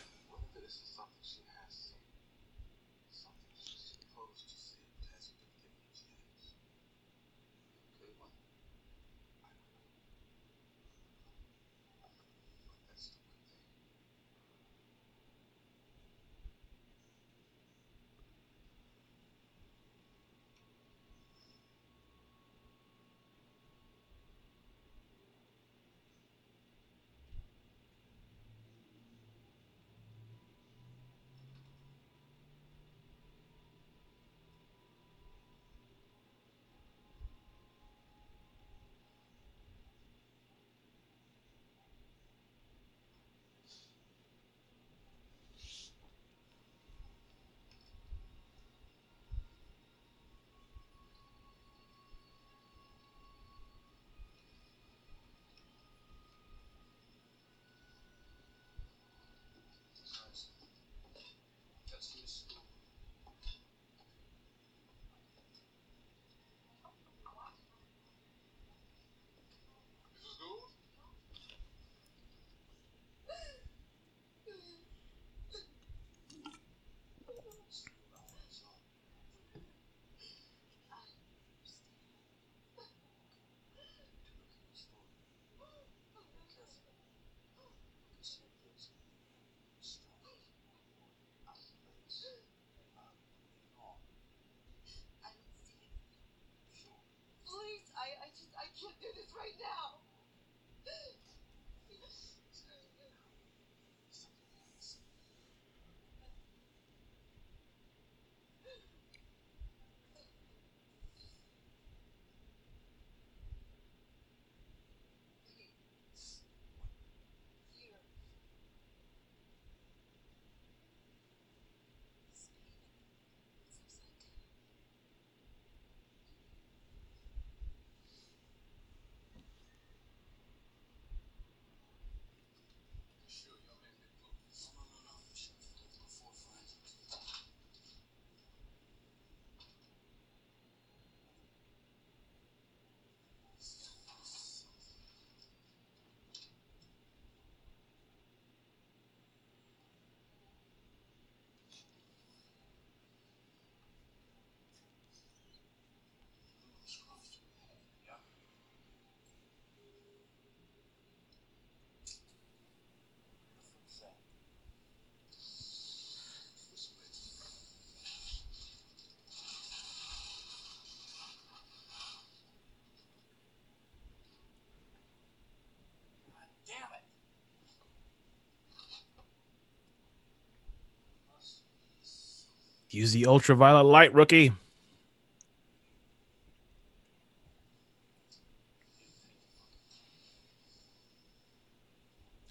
Use the ultraviolet light, rookie.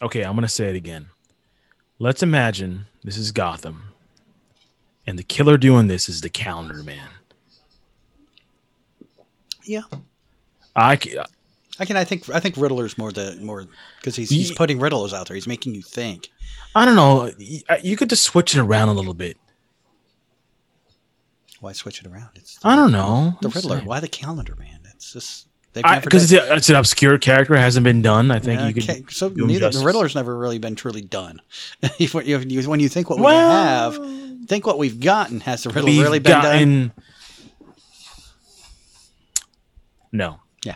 Okay, I'm going to say it again. Let's imagine this is Gotham. And the killer doing this is the calendar man. Yeah, I ca- I can. I think. I think Riddler's more the more because he's he's putting riddles out there. He's making you think. I don't know. You could just switch it around a little bit. Why switch it around? It's I don't know. the I'm Riddler. saying. Why the calendar man? It's just they've never Because done- it's, it's an obscure character, hasn't been done. I think Yeah, you could. okay, so do neither the Riddler's never really been truly done. If when you- when you think what we have, think what we've gotten. Has the Riddler really been done? gotten. No. Yeah.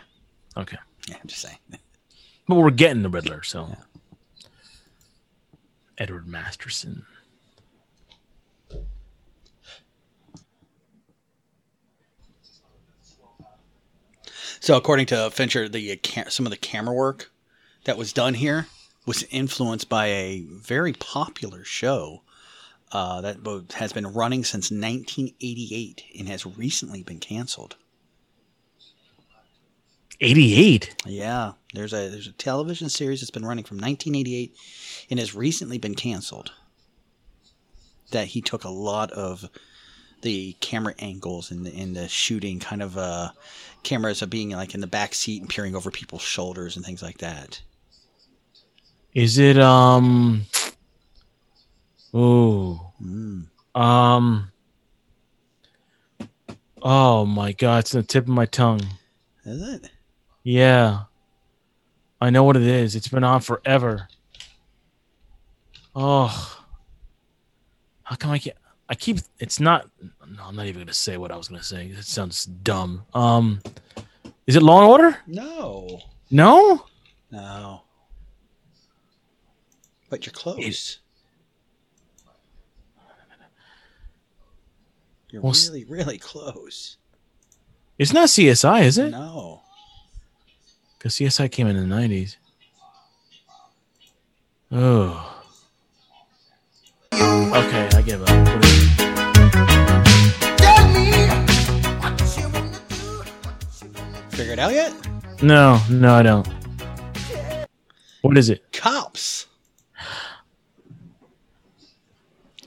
Okay. Yeah, I'm just saying. But we're getting the Riddler, so. Edward Masterson. So according to Fincher, the uh, some of the camera work that was done here was influenced by a very popular show uh, that has been running since 1988 and has recently been canceled. 88. Yeah, there's a there's a television series that's been running from 1988 and has recently been canceled. That he took a lot of the camera angles and the, and the shooting kind of uh, cameras of being like in the back seat and peering over people's shoulders and things like that. Is it um? Ooh. Mm. Um. Oh my god! It's on the tip of my tongue. Is it? Yeah. I know what it is. It's been on forever. Oh. How come I can't? I keep. It's not. No, I'm not even gonna say what I was gonna say. It sounds dumb. Um. Is it Law and Order? No, No. no. But you're close. You're Well, really, really close. It's not CSI, is it? No. Because CSI came in the 90s. Oh. Okay, I give up. What is? Figure it out yet? No, no, I don't. What is it? Cops.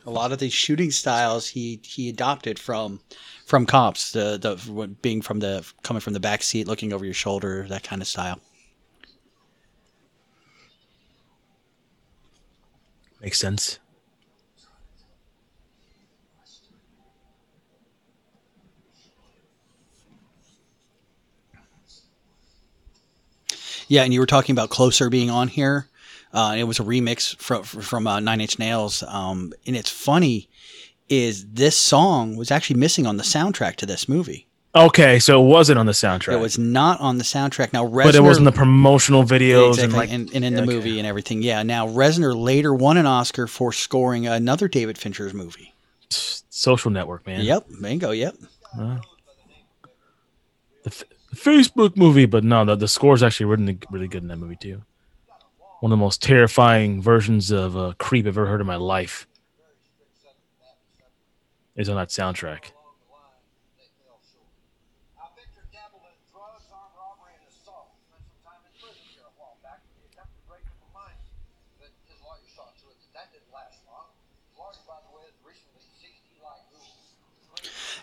A lot of the shooting styles he he adopted from from cops. The the being from the coming from the back seat, looking over your shoulder, that kind of style. Makes sense. Yeah, and you were talking about Closer being on here. Uh, it was a remix from from uh, Nine Inch Nails. Um, and it's funny is this song was actually missing on the soundtrack to this movie. Okay, so it wasn't on the soundtrack. It was not on the soundtrack. Now, Reznor, but it was in the promotional videos exactly, and like and, and in the Okay. movie and everything. Yeah. Now, Reznor later won an Oscar for scoring another David Fincher's movie. social network, man. Yep, bingo. Yep. Uh, the, the Facebook movie, but no, the, the score is actually really, really good in that movie too. One of the most terrifying versions of uh, creep I've ever heard in my life is on that soundtrack.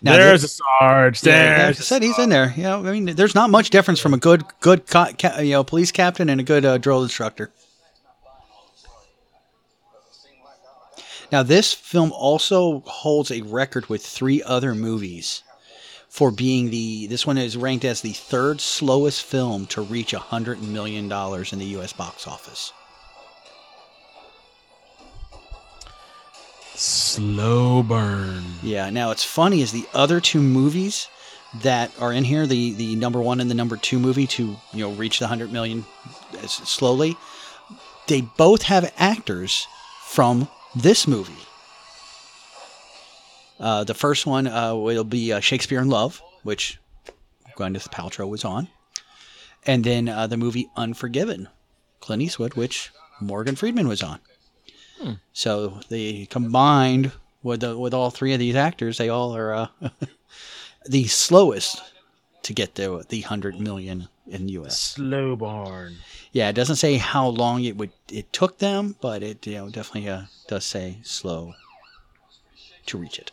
Now, There's a Sarge. Yeah, There's I said, he's in there. You know, I mean, there's not much difference from a good, good, ca- ca- you know, police captain and a good uh, drill instructor. Now, this film also holds a record with three other movies for being the. This one is ranked as the third slowest film to reach a hundred million dollars in the U.S. box office. Slow burn. Yeah. Now it's funny is the other two movies that are in here, the the number one and the number two movie to you know reach the hundred million slowly, they both have actors from this movie. Uh, the first one uh, will be uh, Shakespeare in Love, which Gwyneth Paltrow was on, and then uh, the movie Unforgiven, Clint Eastwood, which Morgan Freeman was on. So they combined with the, with all three of these actors, they all are uh, the slowest to get the the hundred million in U.S. Slow burn. Yeah, it doesn't say how long it would it took them, but it you know definitely uh, does say slow to reach it.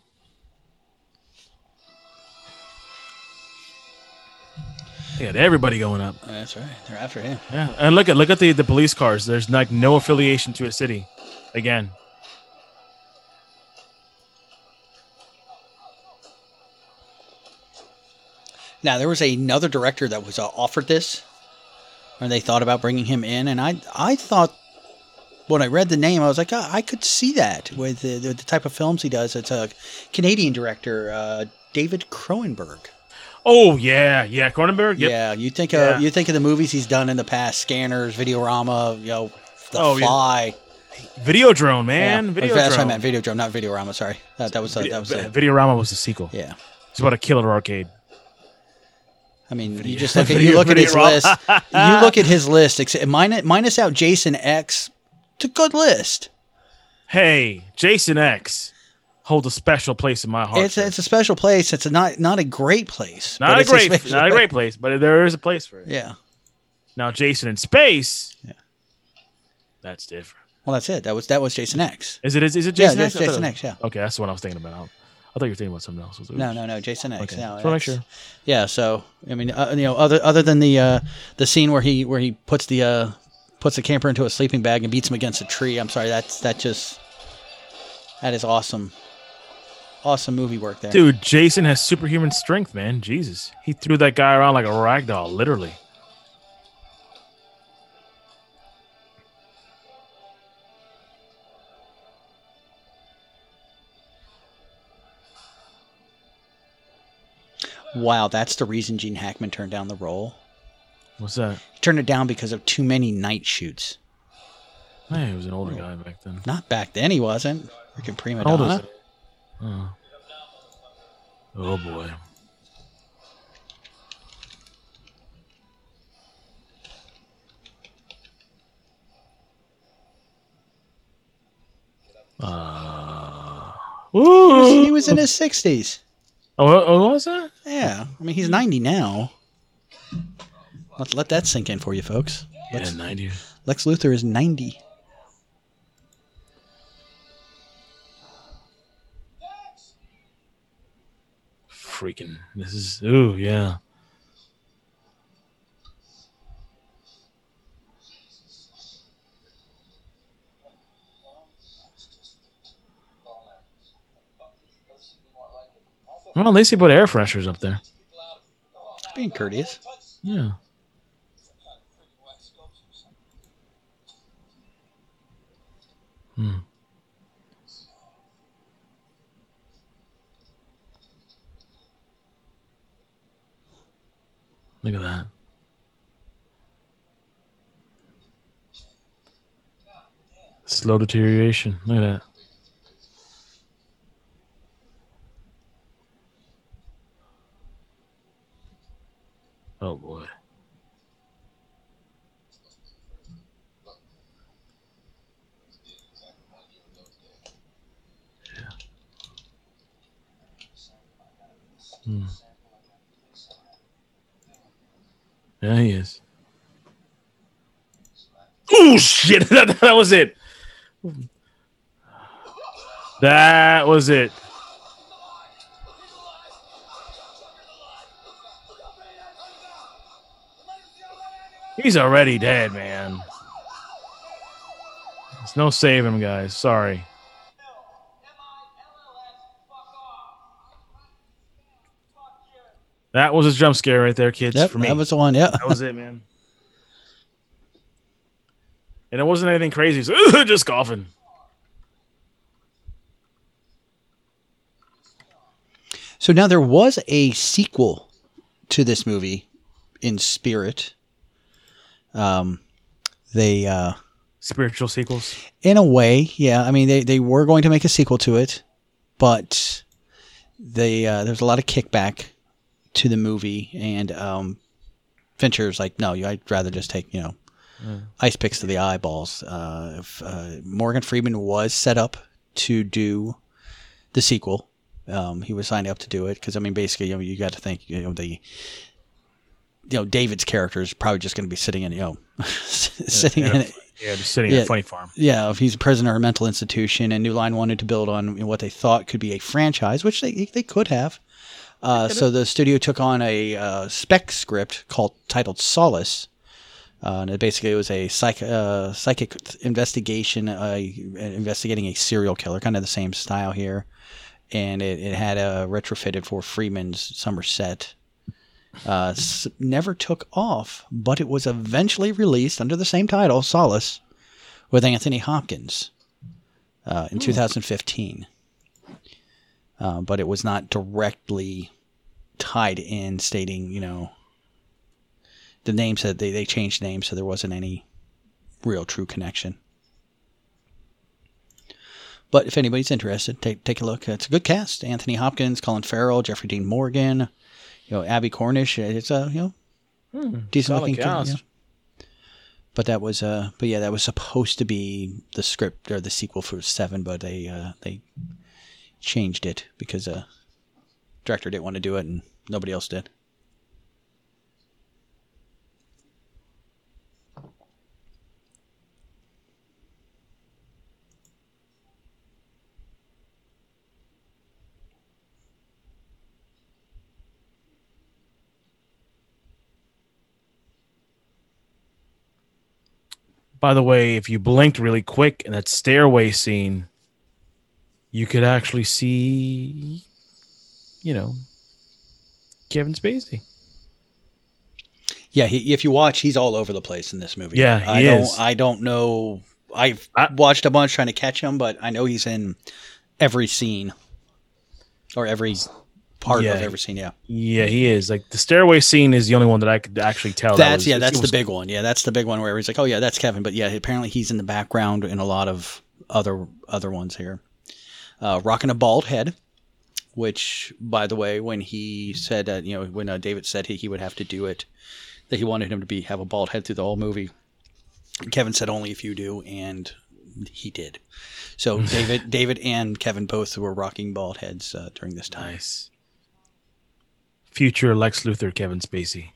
They got everybody going up. That's right. They're after him. Yeah, and look at look at the the police cars. There's like no affiliation to a city. Again, Now there was another director that was uh, offered this, or they thought about bringing him in, and I I thought when I read the name, I was like, "Ah, I could see that with the, the, the type of films he does. It's a Canadian director, uh, David Cronenberg. Oh yeah, yeah, Cronenberg. Yep. Yeah, you think Yeah. of you think of the movies he's done in the past, Scanners, Videorama, you know, The Oh, yeah. Fly. Videodrome, man. Yeah. Videodrome. That's what I meant, Videodrome, not Videorama. Sorry, that, that was uh, that was Vi- Videorama was the sequel. Yeah. It's about a killer arcade. I mean, you just look at video- you look at his list. you look at his list. Except minus, minus out Jason X. It's a good list. Hey, Jason X holds a special place in my heart. It's a, it's a special place. It's a not not a great place. not a great, special not a great place, but there is a place for it. Yeah. Now, Jason in space. Yeah. That's different. Well, that's it. That was that was Jason X. Is it? Is, is it Jason that's X? Jason X, yeah. Okay, that's the one I was thinking about. I thought you were thinking about something else. No, no, no, Jason X. Okay. No, Just make sure. Yeah. So I mean, uh, you know, other other than the uh, the scene where he where he puts the uh, puts the camper into a sleeping bag and beats him against a tree. I'm sorry. That's that just that is awesome. Awesome movie work there. Dude, Jason has superhuman strength, man. Jesus. He threw that guy around like a rag doll, literally. Wow, that's the reason Gene Hackman turned down the role. What's that? He turned it down because of too many night shoots. Man, he was an older oh. guy back then. Not back then, he wasn't. Freaking prima How old is donna. Oh. oh boy. Uh, He was, Ooh. he was in his sixties. Oh, oh, was that? Yeah, I mean he's ninety now. Let let that sink in for you, folks. Lex, Yeah, 90. Lex Luthor is ninety. Freaking. This is. Ooh, yeah. Well, at least he put air fresheners up there. Being courteous. Yeah. Hmm. Look at that. Slow deterioration. Look at that. Oh boy. Yeah. Hmm. Yeah, he is. Oh shit! that, that was it. That was it. He's already dead, man. There's no saving him, guys. Sorry. That was a jump scare right there, kids. Yep, for me. that was the one. Yeah, That was it, man. And it wasn't anything crazy. So, just coughing. So now there was a sequel to this movie in spirit. Um, they, uh, Spiritual sequels. in a way, yeah. I mean, they, they were going to make a sequel to it, but they uh, there's a lot of kickback to the movie, and um, Fincher's like, no, you, I'd rather just take you know ice picks to the eyeballs. Uh, if, uh, Morgan Freeman was set up to do the sequel. Um, he was signed up to do it because I mean, basically, you know, you got to think, you know, the you know David's character is probably just going to be sitting in you know sitting in in a- Yeah, just sitting at a funny farm. Yeah, if he's a prisoner of a mental institution, and New Line wanted to build on what they thought could be a franchise, which they they could have. Uh, so the studio took on a uh, spec script called titled Solace. Uh, and it basically it was a psych, uh, psychic investigation, uh, investigating a serial killer, kind of the same style here. And it, it had a retrofitted for Freeman's Somerset. Uh, s- never took off, but it was eventually released under the same title, Solace, with Anthony Hopkins uh, in 2015. Uh, but it was not directly tied in, stating, you know, the name said they, they changed names, so there wasn't any real true connection. But if anybody's interested, take take a look. It's a good cast: Anthony Hopkins, Colin Farrell, Jeffrey Dean Morgan, you know, Abbie Cornish. It's a you know decent solid looking cast. yeah. But that was uh, but yeah, that was supposed to be the script or the sequel for Seven, but they uh, they changed it because uh, director didn't want to do it and nobody else did. By the way, if you blinked really quick in that stairway scene, you could actually see, you know, Kevin Spacey. Yeah, he, if you watch, he's all over the place in this movie. Yeah, he I is. don't. I don't know. I've watched a bunch trying to catch him, but I know he's in every scene or every part Yeah. of every scene. Yeah, Yeah, he is. Like the stairway scene is the only one that I could actually tell. that that's was- yeah, that's the big one. Yeah, that's the big one where he's like, oh yeah, that's Kevin. But yeah, apparently he's in the background in a lot of other other ones here. Uh, rocking a bald head, which by the way, when he said that you know when uh, David said he, he would have to do it, that he wanted him to be have a bald head through the whole movie. Kevin said only if you do, and he did. So David, David, and Kevin both were rocking bald heads uh, during this time. Nice. Future Lex Luthor, Kevin Spacey.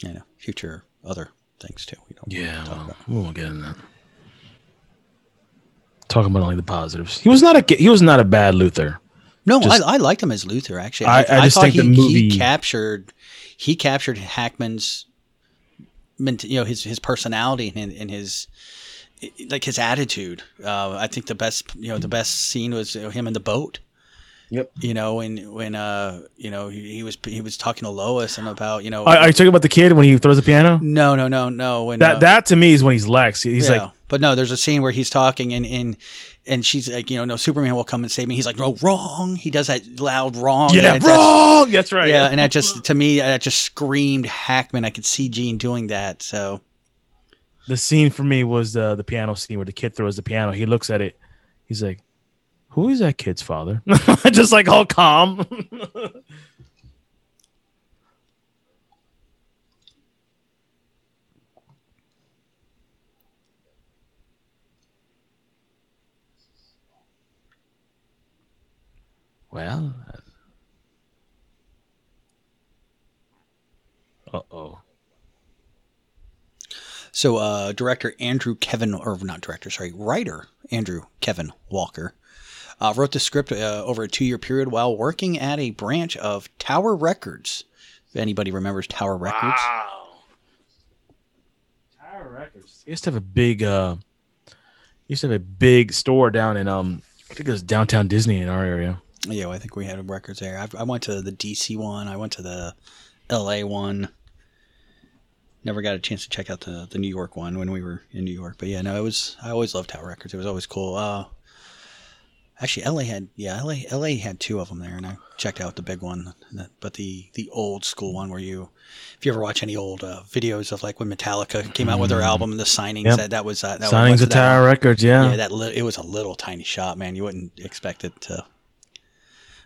You know, future other things too. We don't Yeah, well, we won't get into that. Talking about only the positives. He was not a he was not a bad Luthor. No, Just- I, I liked him as Luthor. Actually, I- I just think he, the movie- he captured he captured Hackman's, you know, his his personality and, and his like his attitude. Uh, I think the best you know the best scene was you know, him in the boat. Yep. You know when when uh you know he, he was he was talking to Lois and about you know Are, are you talking about the kid when he throws the piano? no no no no when That uh, that to me is when he's Lex. He's yeah. like, but no, there's a scene where he's talking and and and she's like, you know, no, Superman will come and save me. He's like, no, wrong. He does that loud wrong. yeah, and that's- wrong. That's right. Yeah, and that just to me that just screamed Hackman. I could see Gene doing that. So the scene for me was uh, the piano scene where the kid throws the piano. He looks at it. He's like, "Who is that kid's father?" Just like all calm. well, uh oh. so uh director Andrew Kevin or not director, sorry, writer Andrew Kevin Walker uh, wrote the script uh, over a two year period while working at a branch of Tower Records. If anybody remembers Tower Records, Wow. Tower Records. Used to have a big uh used to have a big store down in um I think it was downtown Disney in our area. yeah, I think we had records there. I, I went to the DC one. I went to the LA one. Never got a chance to check out the, the New York one when we were in New York. But yeah, no, it was I always loved Tower Records. It was always cool. Uh, actually, LA had yeah, LA LA had two of them there, and I checked out the big one. But the the old school one where you, if you ever watch any old uh, videos of like when Metallica came out with their album and the signings, Yep. that that was uh, that Signings of Tower. Records, yeah. yeah, that li- it was a little tiny shop, man. You wouldn't expect it to.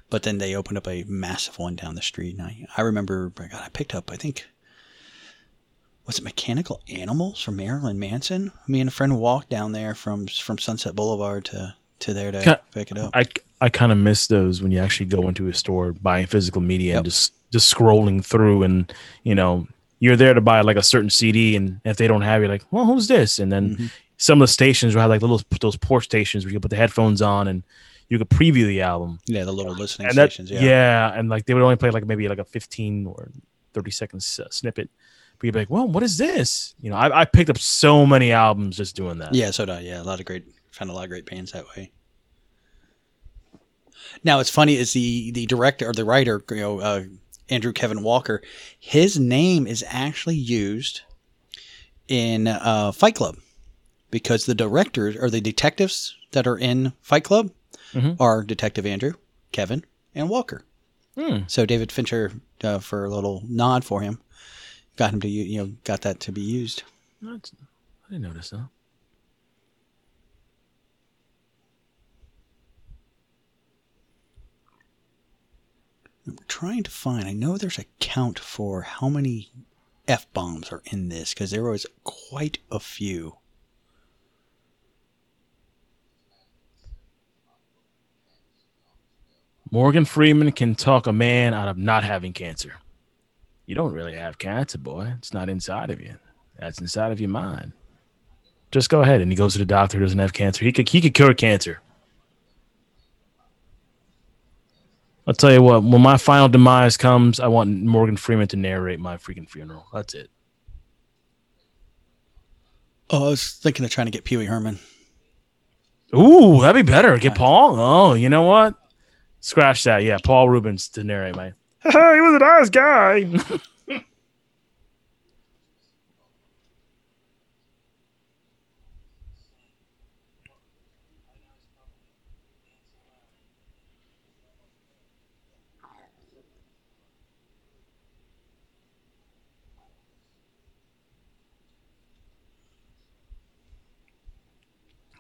But then they opened up a massive one down the street, and I, I remember God, I picked up I think was it Mechanical Animals from Marilyn Manson? Me and a friend walked down there from from Sunset Boulevard to to there to Ki- pick it up. I I kind of miss those when you actually go into a store buying physical media and just just scrolling through and you know you're there to buy like a certain CD, and if they don't have, it, you're like, well, who's this? And then Mm-hmm. some of the stations will have like little those port stations where you put the headphones on and you could preview the album. Yeah, the little listening and that, stations. yeah. Yeah. and like they would only play like maybe like a 15 or 30 seconds uh, snippet. But you'd be like, well, what is this? You know, I, I picked up so many albums just doing that. Yeah, so did I. Yeah, a lot of great, found a lot of great bands that way. Now, it's funny is the the director or the writer, you know, uh, Andrew Kevin Walker. His name is actually used in uh, Fight Club because the directors or the detectives that are in Fight Club Mhm. are Detective Andrew, Kevin, and Walker. Hmm. So David Fincher, uh, for a little nod for him, got him to you know got that to be used. That's- I didn't notice that. I'm trying to find. I know there's a count for how many f bombs are in this because there was quite a few. Morgan Freeman can talk a man out of not having cancer. You don't really have cancer, boy. It's not inside of you. That's inside of your mind. Just go ahead. And he goes to the doctor who doesn't have cancer. He could he could cure cancer. I'll tell you what, when my final demise comes, I want Morgan Freeman to narrate my freaking funeral. That's it. Oh, I was thinking of trying to get Pee Wee Herman. Ooh, that'd be better. Get Paul. Oh, you know what? Scratch that. Yeah, Paul Reubens to narrate my. he was a nice guy.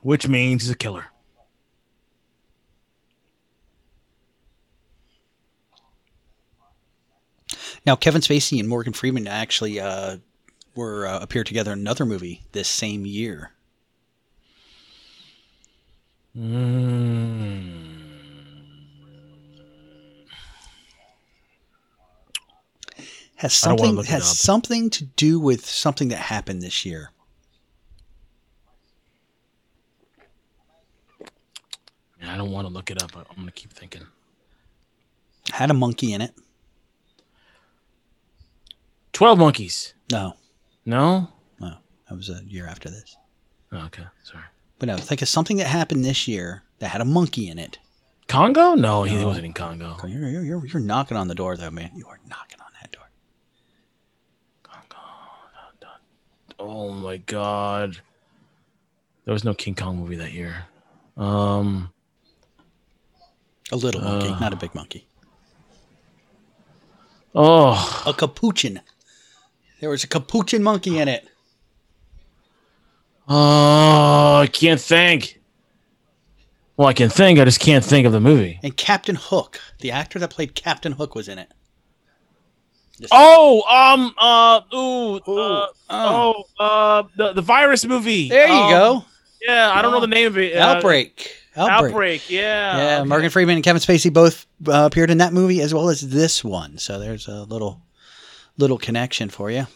Which means he's a killer. Now, Kevin Spacey and Morgan Freeman actually uh, were uh, appeared together in another movie this same year. Mm. Has I don't wanna something has something to do with something that happened this year. I don't want to look it up. I'm going to keep thinking. Had a monkey in it. 12 Monkeys. No, No? no, that was a year after this. Oh, okay. Sorry. But no, think of something that happened this year that had a monkey in it. Congo? No, he No. wasn't in Congo. You're, you're, you're, you're knocking on the door, though, man. You are knocking on that door. Congo. Oh my god. There was no King Kong movie that year. Um A little monkey, Uh. not a big monkey. Oh, A capuchin. There was a capuchin monkey in it. oh, I can't think. Well, I can think. I just can't think of the movie. And Captain Hook, the actor that played Captain Hook, was in it. Oh, um, uh, ooh, uh, oh, uh, the the virus movie. There you Um, go. Yeah, I don't know the name of it. Uh, Outbreak. Outbreak. Outbreak. Yeah. Yeah, okay. Morgan Freeman and Kevin Spacey both uh, appeared in that movie as well as this one. So there's a little little connection for you.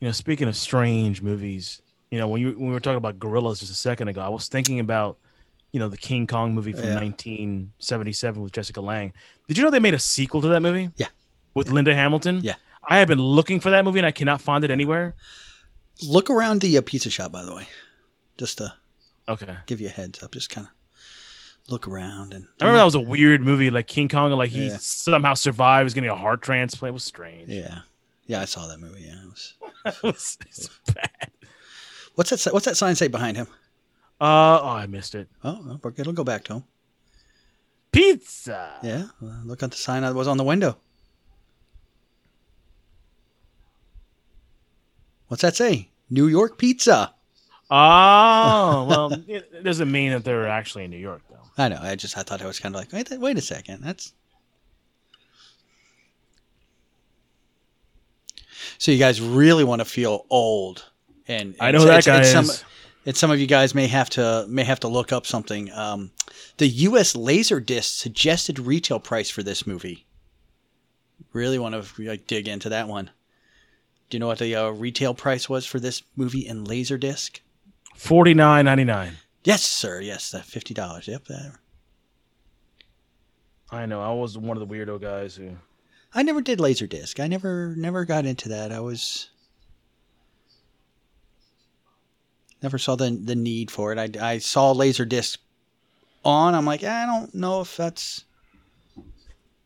You know, speaking of strange movies, you know, when you when we were talking about gorillas just a second ago, I was thinking about, you know, the King Kong movie from Yeah. 1977 with Jessica Lange. Did you know they made a sequel to that movie? Yeah. With Linda Hamilton. Yeah. I have been looking for that movie and I cannot find it anywhere. Look around the uh, pizza shop, by the way, just to Okay. give you a heads up. Just kind of look around and. I remember that was a weird movie, like King Kong, like he Yeah. somehow survived, was getting a heart transplant. It was strange. Yeah, yeah, I saw that movie. Yeah, it was. it was, bad. What's that? What's that sign say behind him? Uh, oh, I missed it. Oh, it'll go back to him. Pizza. Yeah, look at the sign that was on the window. What's that say? New York Pizza. Oh, well, it doesn't mean that they're actually in New York, though. I know. I just I thought I was kind of like wait, wait a second. That's so you guys really want to feel old, and I know that guy some- is. and some of you guys may have to may have to look up something. Um, the U.S. Laserdisc suggested retail price for this movie. Really want to like dig into that one. Do you know what the uh, retail price was for this movie in Laserdisc? Forty nine ninety nine. Yes, sir. Yes, that fifty dollars. Yep. That. I know. I was one of the weirdo guys who. I never did Laserdisc. I never never got into that. I was never saw the the need for it. I, I saw Laserdisc on. I'm like, I don't know if that's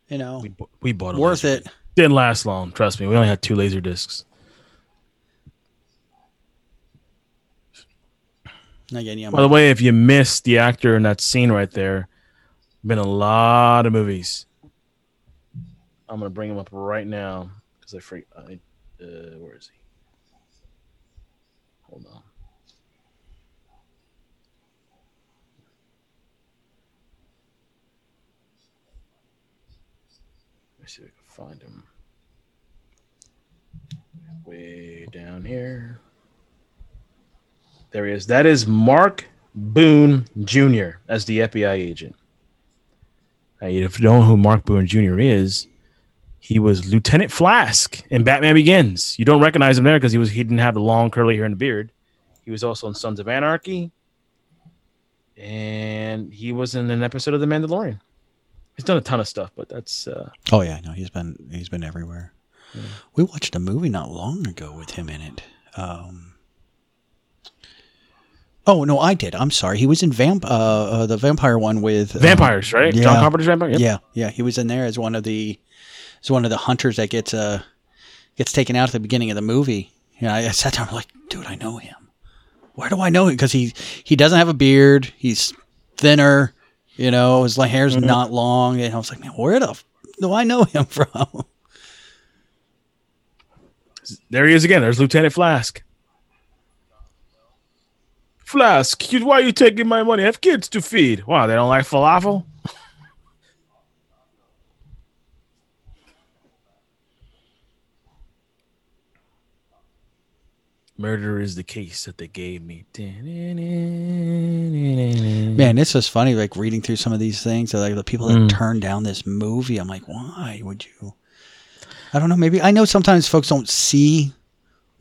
you know We, we bought worth laser- it. Didn't last long. Trust me. We only had two laser discs. Again, yeah. By the way, if you missed the actor in that scene right there, been a lot of movies. I'm gonna bring him up right now because I freak. I, uh, where is he? Hold on. Let me see if I can find him. Way down here. There he is. That is Mark Boone Jr. as the FBI agent. Now, if you don't know who Mark Boone Jr. is, he was Lieutenant Flask in Batman Begins. You don't recognize him there because he was he didn't have the long curly hair and the beard. He was also in Sons of Anarchy, and he was in an episode of The Mandalorian. He's done a ton of stuff, but that's uh, Oh yeah, no, he's been he's been everywhere. We watched a movie not long ago with him in it. Um, oh no, I did. I'm sorry. He was in Vamp, uh, uh, the vampire one with uh, Vampires, right? John Carpenter's Vampire? Yep. Yeah, yeah. He was in there as one of the as one of the hunters that gets uh gets taken out at the beginning of the movie. You know, I, I sat down I'm like, dude, I know him. Where do I know him? Because he he doesn't have a beard. He's thinner. You know, his hair's Mhm. not long. And I was like, man, where the f- do I know him from? There he is again. There's Lieutenant Flask. Flask, you- why are you taking my money? I have kids to feed. Wow, they don't like falafel? Murder is the case that they gave me. Man, it's just funny, like reading through some of these things. Like the people that Mm. turned down this movie, I'm like, why would you? I don't know. Maybe I know sometimes folks don't see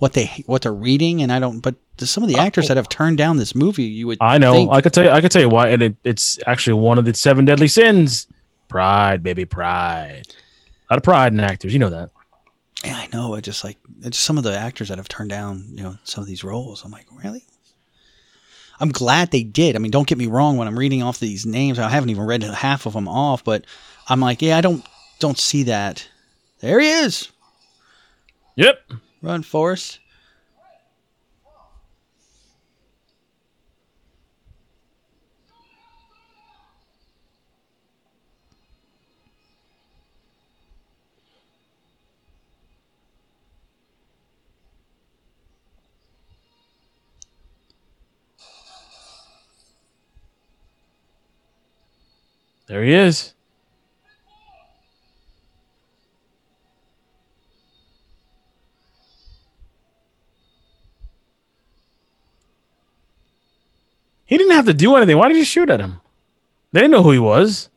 what they what they're reading, and I don't. But some of the uh, actors that oh. have turned down this movie, you would. I know. think- I could tell you. I could tell you why, and it, it's actually one of the seven deadly sins. Pride, baby, pride. A lot of pride in actors. You know that. Yeah, I know. It just like it's just some of the actors that have turned down, you know, some of these roles. I'm like, really? I'm glad they did. I mean, don't get me wrong. When I'm reading off these names, I haven't even read half of them off, but I'm like, yeah, I don't don't see that. There he is. Yep. Run, Forrest. There he is. He didn't have to do anything. Why did you shoot at him? They didn't know who he was.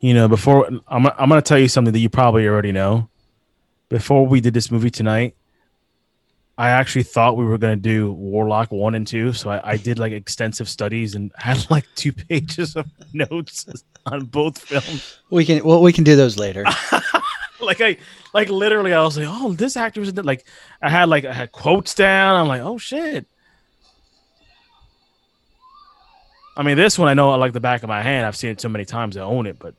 You know, before I'm, I'm going to tell you something that you probably already know. Before we did this movie tonight, I actually thought we were going to do Warlock 1 and 2. So I, I did like extensive studies and had like two pages of notes on both films. We can well, we can do those later. like I like literally I was like, oh, this actor was. Like I had like I had quotes down. I'm like, oh shit. I mean, this one I know I like the back of my hand. I've seen it so many times I own it, but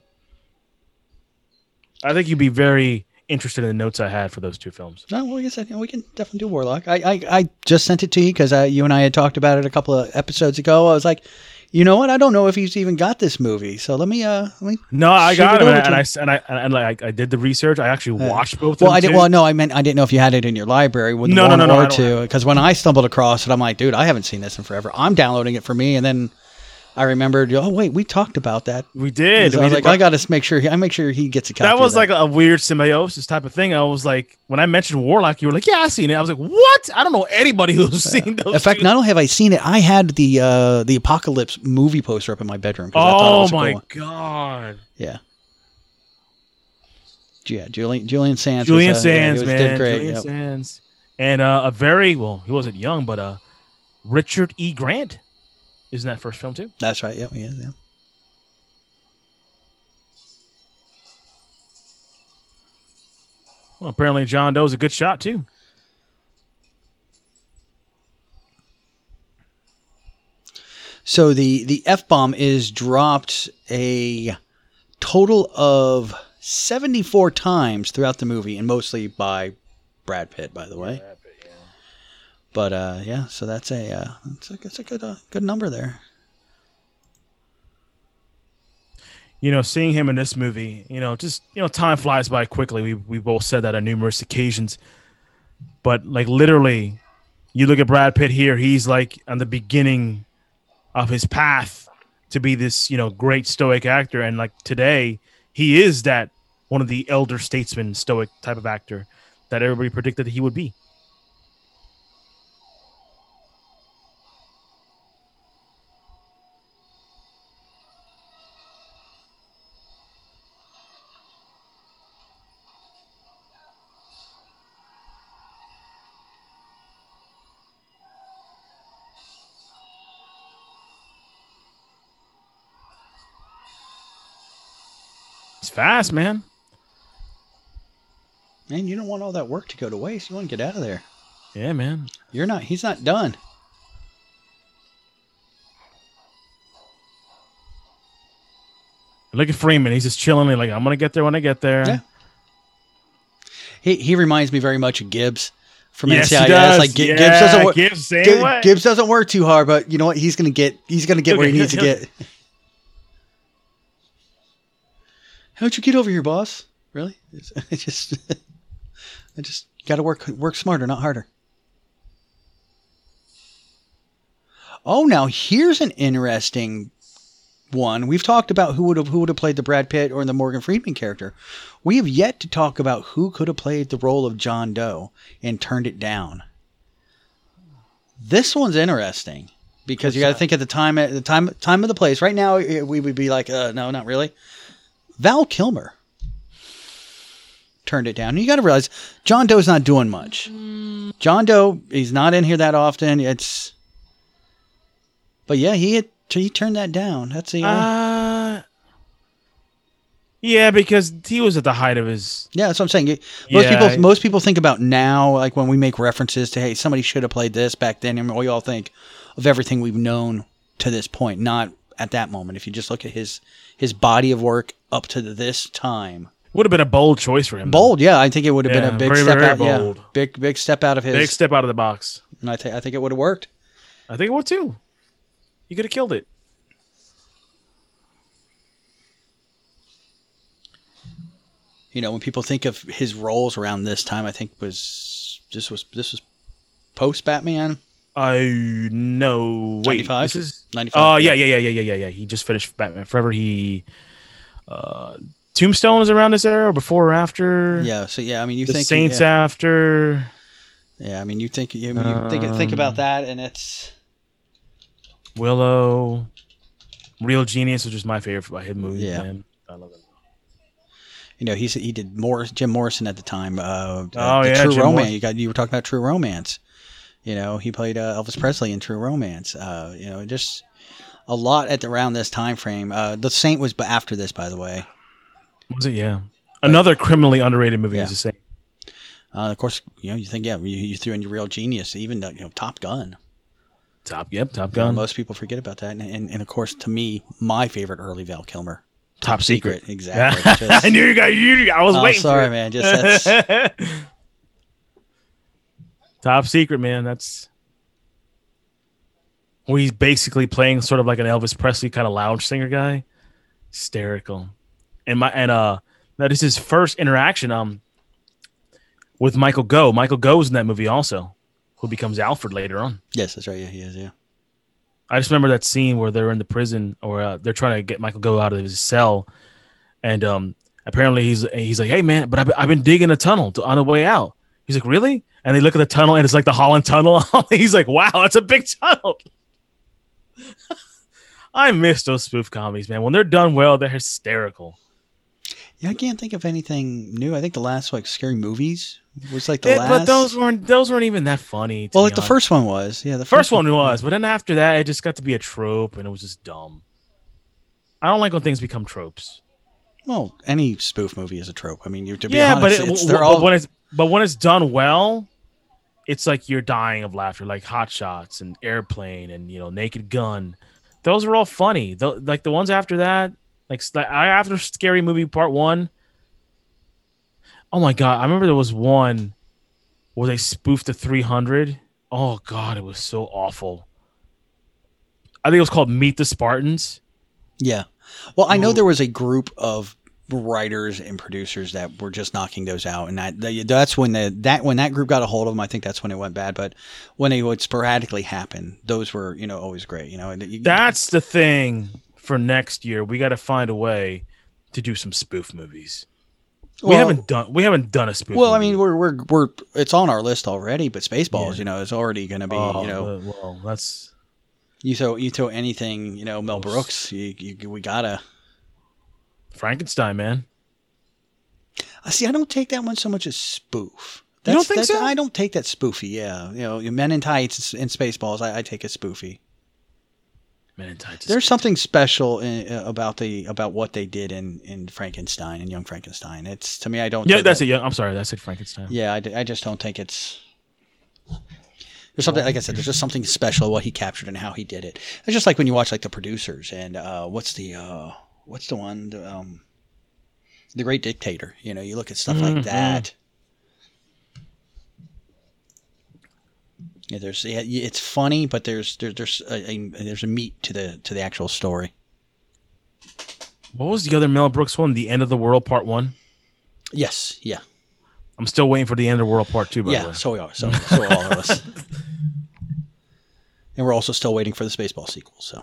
I think you'd be very interested in the notes I had for those two films. No, well, like I said, you know, we can definitely do Warlock. I, I, I just sent it to you because uh, you and I had talked about it a couple of episodes ago. I was like, you know what? I don't know if he's even got this movie. So let me, uh, let me. No, I got it and, I, and I and I and like I did the research. I actually Uh, watched both. Well, of I did. too. Well, no, I meant I didn't know if you had it in your library with No, no, one no, no, or don't two. Because when I stumbled across it, I'm like, dude, I haven't seen this in forever. I'm downloading it for me, and then I remembered, oh wait, we talked about that. We did. So I We was did, like, I got to make sure. He, I make sure he gets a copy. that was like a weird symbiosis type of thing. I was like, when I mentioned Warlock, you were like, "Yeah, I seen it." I was like, "What? I don't know anybody who's seen those." In fact, two. not only have I seen it, I had the uh, the Apocalypse movie poster up in my bedroom. I Oh was a cool my god! Yeah. Yeah, Julian Julian Sands. Julian was, uh, yeah, Sands, was- man, great. Julian yep. Sands, and uh, a very well, he wasn't young, but uh, Richard E. Grant is in that first film too. That's right. Yep. Yeah. yeah. Well, apparently John Doe's a good shot too. So the the f bomb is dropped a total of seventy four times throughout the movie, and mostly by Brad Pitt, by the way. But uh, yeah, so that's a uh, a, a good uh, good number there. you know, seeing him in this movie, you know, just you know, time flies by quickly. We we both said that on numerous occasions, but like literally, you look at Brad Pitt here; he's like on the beginning of his path to be this you know great stoic actor, and like today, he is that one of the elder statesman stoic type of actor that everybody predicted he would be. Fast, man. Man, you don't want all that work to go to waste. You want to get out of there. Yeah, man. You're not. He's not done. Look at Freeman; he's just chilling. Like I'm gonna get there when I get there. Yeah. He he reminds me very much of Gibbs from Yes, NCIS. does. Like Gi- Yeah, Gibbs doesn't work. Gibbs, Gibbs doesn't work too hard, but you know what? He's gonna get. He's gonna get where he needs to get. How'd you get over here, boss? Really? It's just, I just got to work work smarter, not harder. Oh, now here's an interesting one. We've talked about who would have who would have played the Brad Pitt or the Morgan Freeman character. We have yet to talk about who could have played the role of John Doe and turned it down. This one's interesting because you got to think at the time at the time time of the place. Right now, we would be like, uh, no, not really. Val Kilmer turned it down. And you got to realize John Doe's not doing much. John Doe, he's not in here that often. It's, but yeah, he had, he turned that down. That's the Uh, yeah, because he was at the height of his. yeah. That's what I'm saying. Most Yeah, people I- most people think about now, like when we make references to hey, somebody should have played this back then, and we all think of everything we've known to this point, not at that moment. If you just look at his his body of work up to this time. Would have been a bold choice for him. Bold, yeah. I think it would have been Yeah, a big very, step very out. Yeah, bold. big, big step out of his. Big step out of the box. And I think I think it would have worked. I think it would too. You could have killed it. You know, when people think of his roles around this time, I think was this was this was post Batman. I know. Wait, 95? this is 95, Oh yeah. yeah, yeah, yeah, yeah, yeah, yeah. He just finished Batman Forever. He, uh, Tombstone is around this era, or before or after. Yeah. So yeah, I mean, you the think Saints yeah, after. yeah, I mean, you think you, you think think about that, and it's Willow, Real Genius, which is my favorite by him movie. Yeah. man. I love it. you know he's he did more Jim Morrison at the time. Uh, uh, Oh, yeah, True Jim Romance. Morrison. You got you were talking about True Romance. You know, he played uh, Elvis Presley in True Romance. Uh, you know, just a lot at the, around this time frame. Uh, the Saint was after this, by the way. Was it? Yeah. Another criminally underrated movie Yeah. is the Saint. Uh, of course, you know, you think, yeah, you, you threw in your real genius, even you know, Top Gun. Top, yep, Top You know, Gun. most people forget about that, and, and and of course, to me, my favorite early Val Kilmer. Top Secret. Exactly. I knew you got you. I was Oh, waiting. sorry, man. Just that's- Top Secret, man. That's where he's basically playing sort of like an Elvis Presley kind of lounge singer guy. Hysterical. And my and uh that is his first interaction um with Michael Gough. Michael Gough's in that movie also, who becomes Alfred later on. yes, that's right. Yeah, he is. Yeah. I just remember that scene where they're in the prison or uh, they're trying to get Michael Gough out of his cell, and um, apparently he's he's like, "Hey man, but I've, I've been digging a tunnel to, on the way out." He's like, "Really?" And they look at the tunnel, and it's like the Holland Tunnel. he's like, "Wow, that's a big tunnel." I miss those spoof comedies, man. When they're done well, they're hysterical. Yeah, I can't think of anything new. I think the last like scary movies was like the They- last. but those weren't those weren't even that funny. well, like the first one was. Yeah, the The first one was, but then after that, it just got to be a trope, and it was just dumb. I don't like when things become tropes. Well, any spoof movie is a trope. I mean, you're to be yeah, honest, but, it, it's, they're w- all. when it's but when it's done well, it's like you're dying of laughter, like Hot Shots and Airplane and you know Naked Gun. Those were all funny. Tho- like the ones after that, like I- after Scary Movie Part One. Oh my god! I remember there was one where they spoofed the 300. Oh god, it was so awful. I think it was called Meet the Spartans. Yeah. Well, I know there was a group of writers and producers that were just knocking those out, and that that- that's when the that when that group got a hold of them. I think that's when it went bad. But when they would sporadically happen, those were you know always great. You know, and you- That's the thing for next year. We got to find a way to do some spoof movies. we haven't done we haven't done a spoof. Well, I mean, we're we're we're it's on our list already, but Spaceballs, you know, is already going to be, Oh, you know, well, that's you throw you throw anything, you know, Mel Brooks, you, you we gotta. Frankenstein, man. I see. I don't take that one so much as spoof. You don't think that's, so? I don't take that spoofy. Yeah, you know, Men in Tights and Spaceballs. I, I take it spoofy. Men in Tights. There's something special in, uh, about the about what they did in in Frankenstein and Young Frankenstein. It's to me, I don't. Yeah, that's that- it. Yeah, I'm sorry, that's it. Frankenstein. Yeah, I just don't think it's. There's something like I said. There's just something special what he captured and how he did it. It's just like when you watch like the producers and uh, what's the uh, what's the one the, um, the Great Dictator. You know, you look at stuff Mhm. like that. Yeah, there's yeah, it's funny, but there's there, there's a, a there's a meat to the to the actual story. What was the other Mel Brooks one? The End of the World Part One. Yes, yeah, I'm still waiting for the End of the World Part Two. By the yeah. way. So we are. So so are all of us. And we're also still waiting for the Spaceball sequel. So.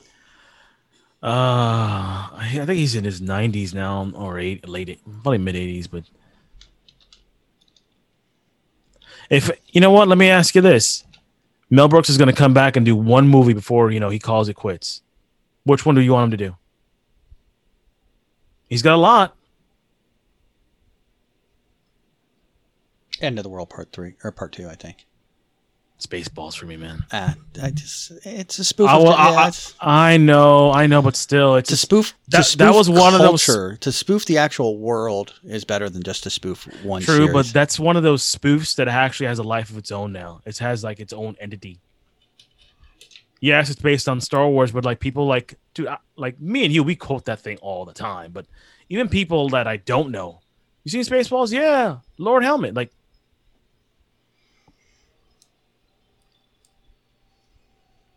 Uh, I think he's in his 90s now, or eight, late, probably mid 80s. But if you know what, let me ask you this: Mel Brooks is going to come back and do one movie before you know he calls it quits. Which one do you want him to do? He's got a lot. End of the World Part Three or Part Two, I think. Spaceballs for me, man. Ah, I just it's a spoof. I, of will- I- yeah, I- it's- I know, I know, but still, it's to spoof. to That, spoof that was one of those. culture, To spoof the actual world is better than just to spoof one. True, series. but that's one of those spoofs that actually has a life of its own now. It has like its own entity. Yes, it's based on Star Wars, but like people like, dude, I- like me and you, we quote that thing all the time. But even people that I don't know, you seen Spaceballs? Yeah, Lord Helmet. Like,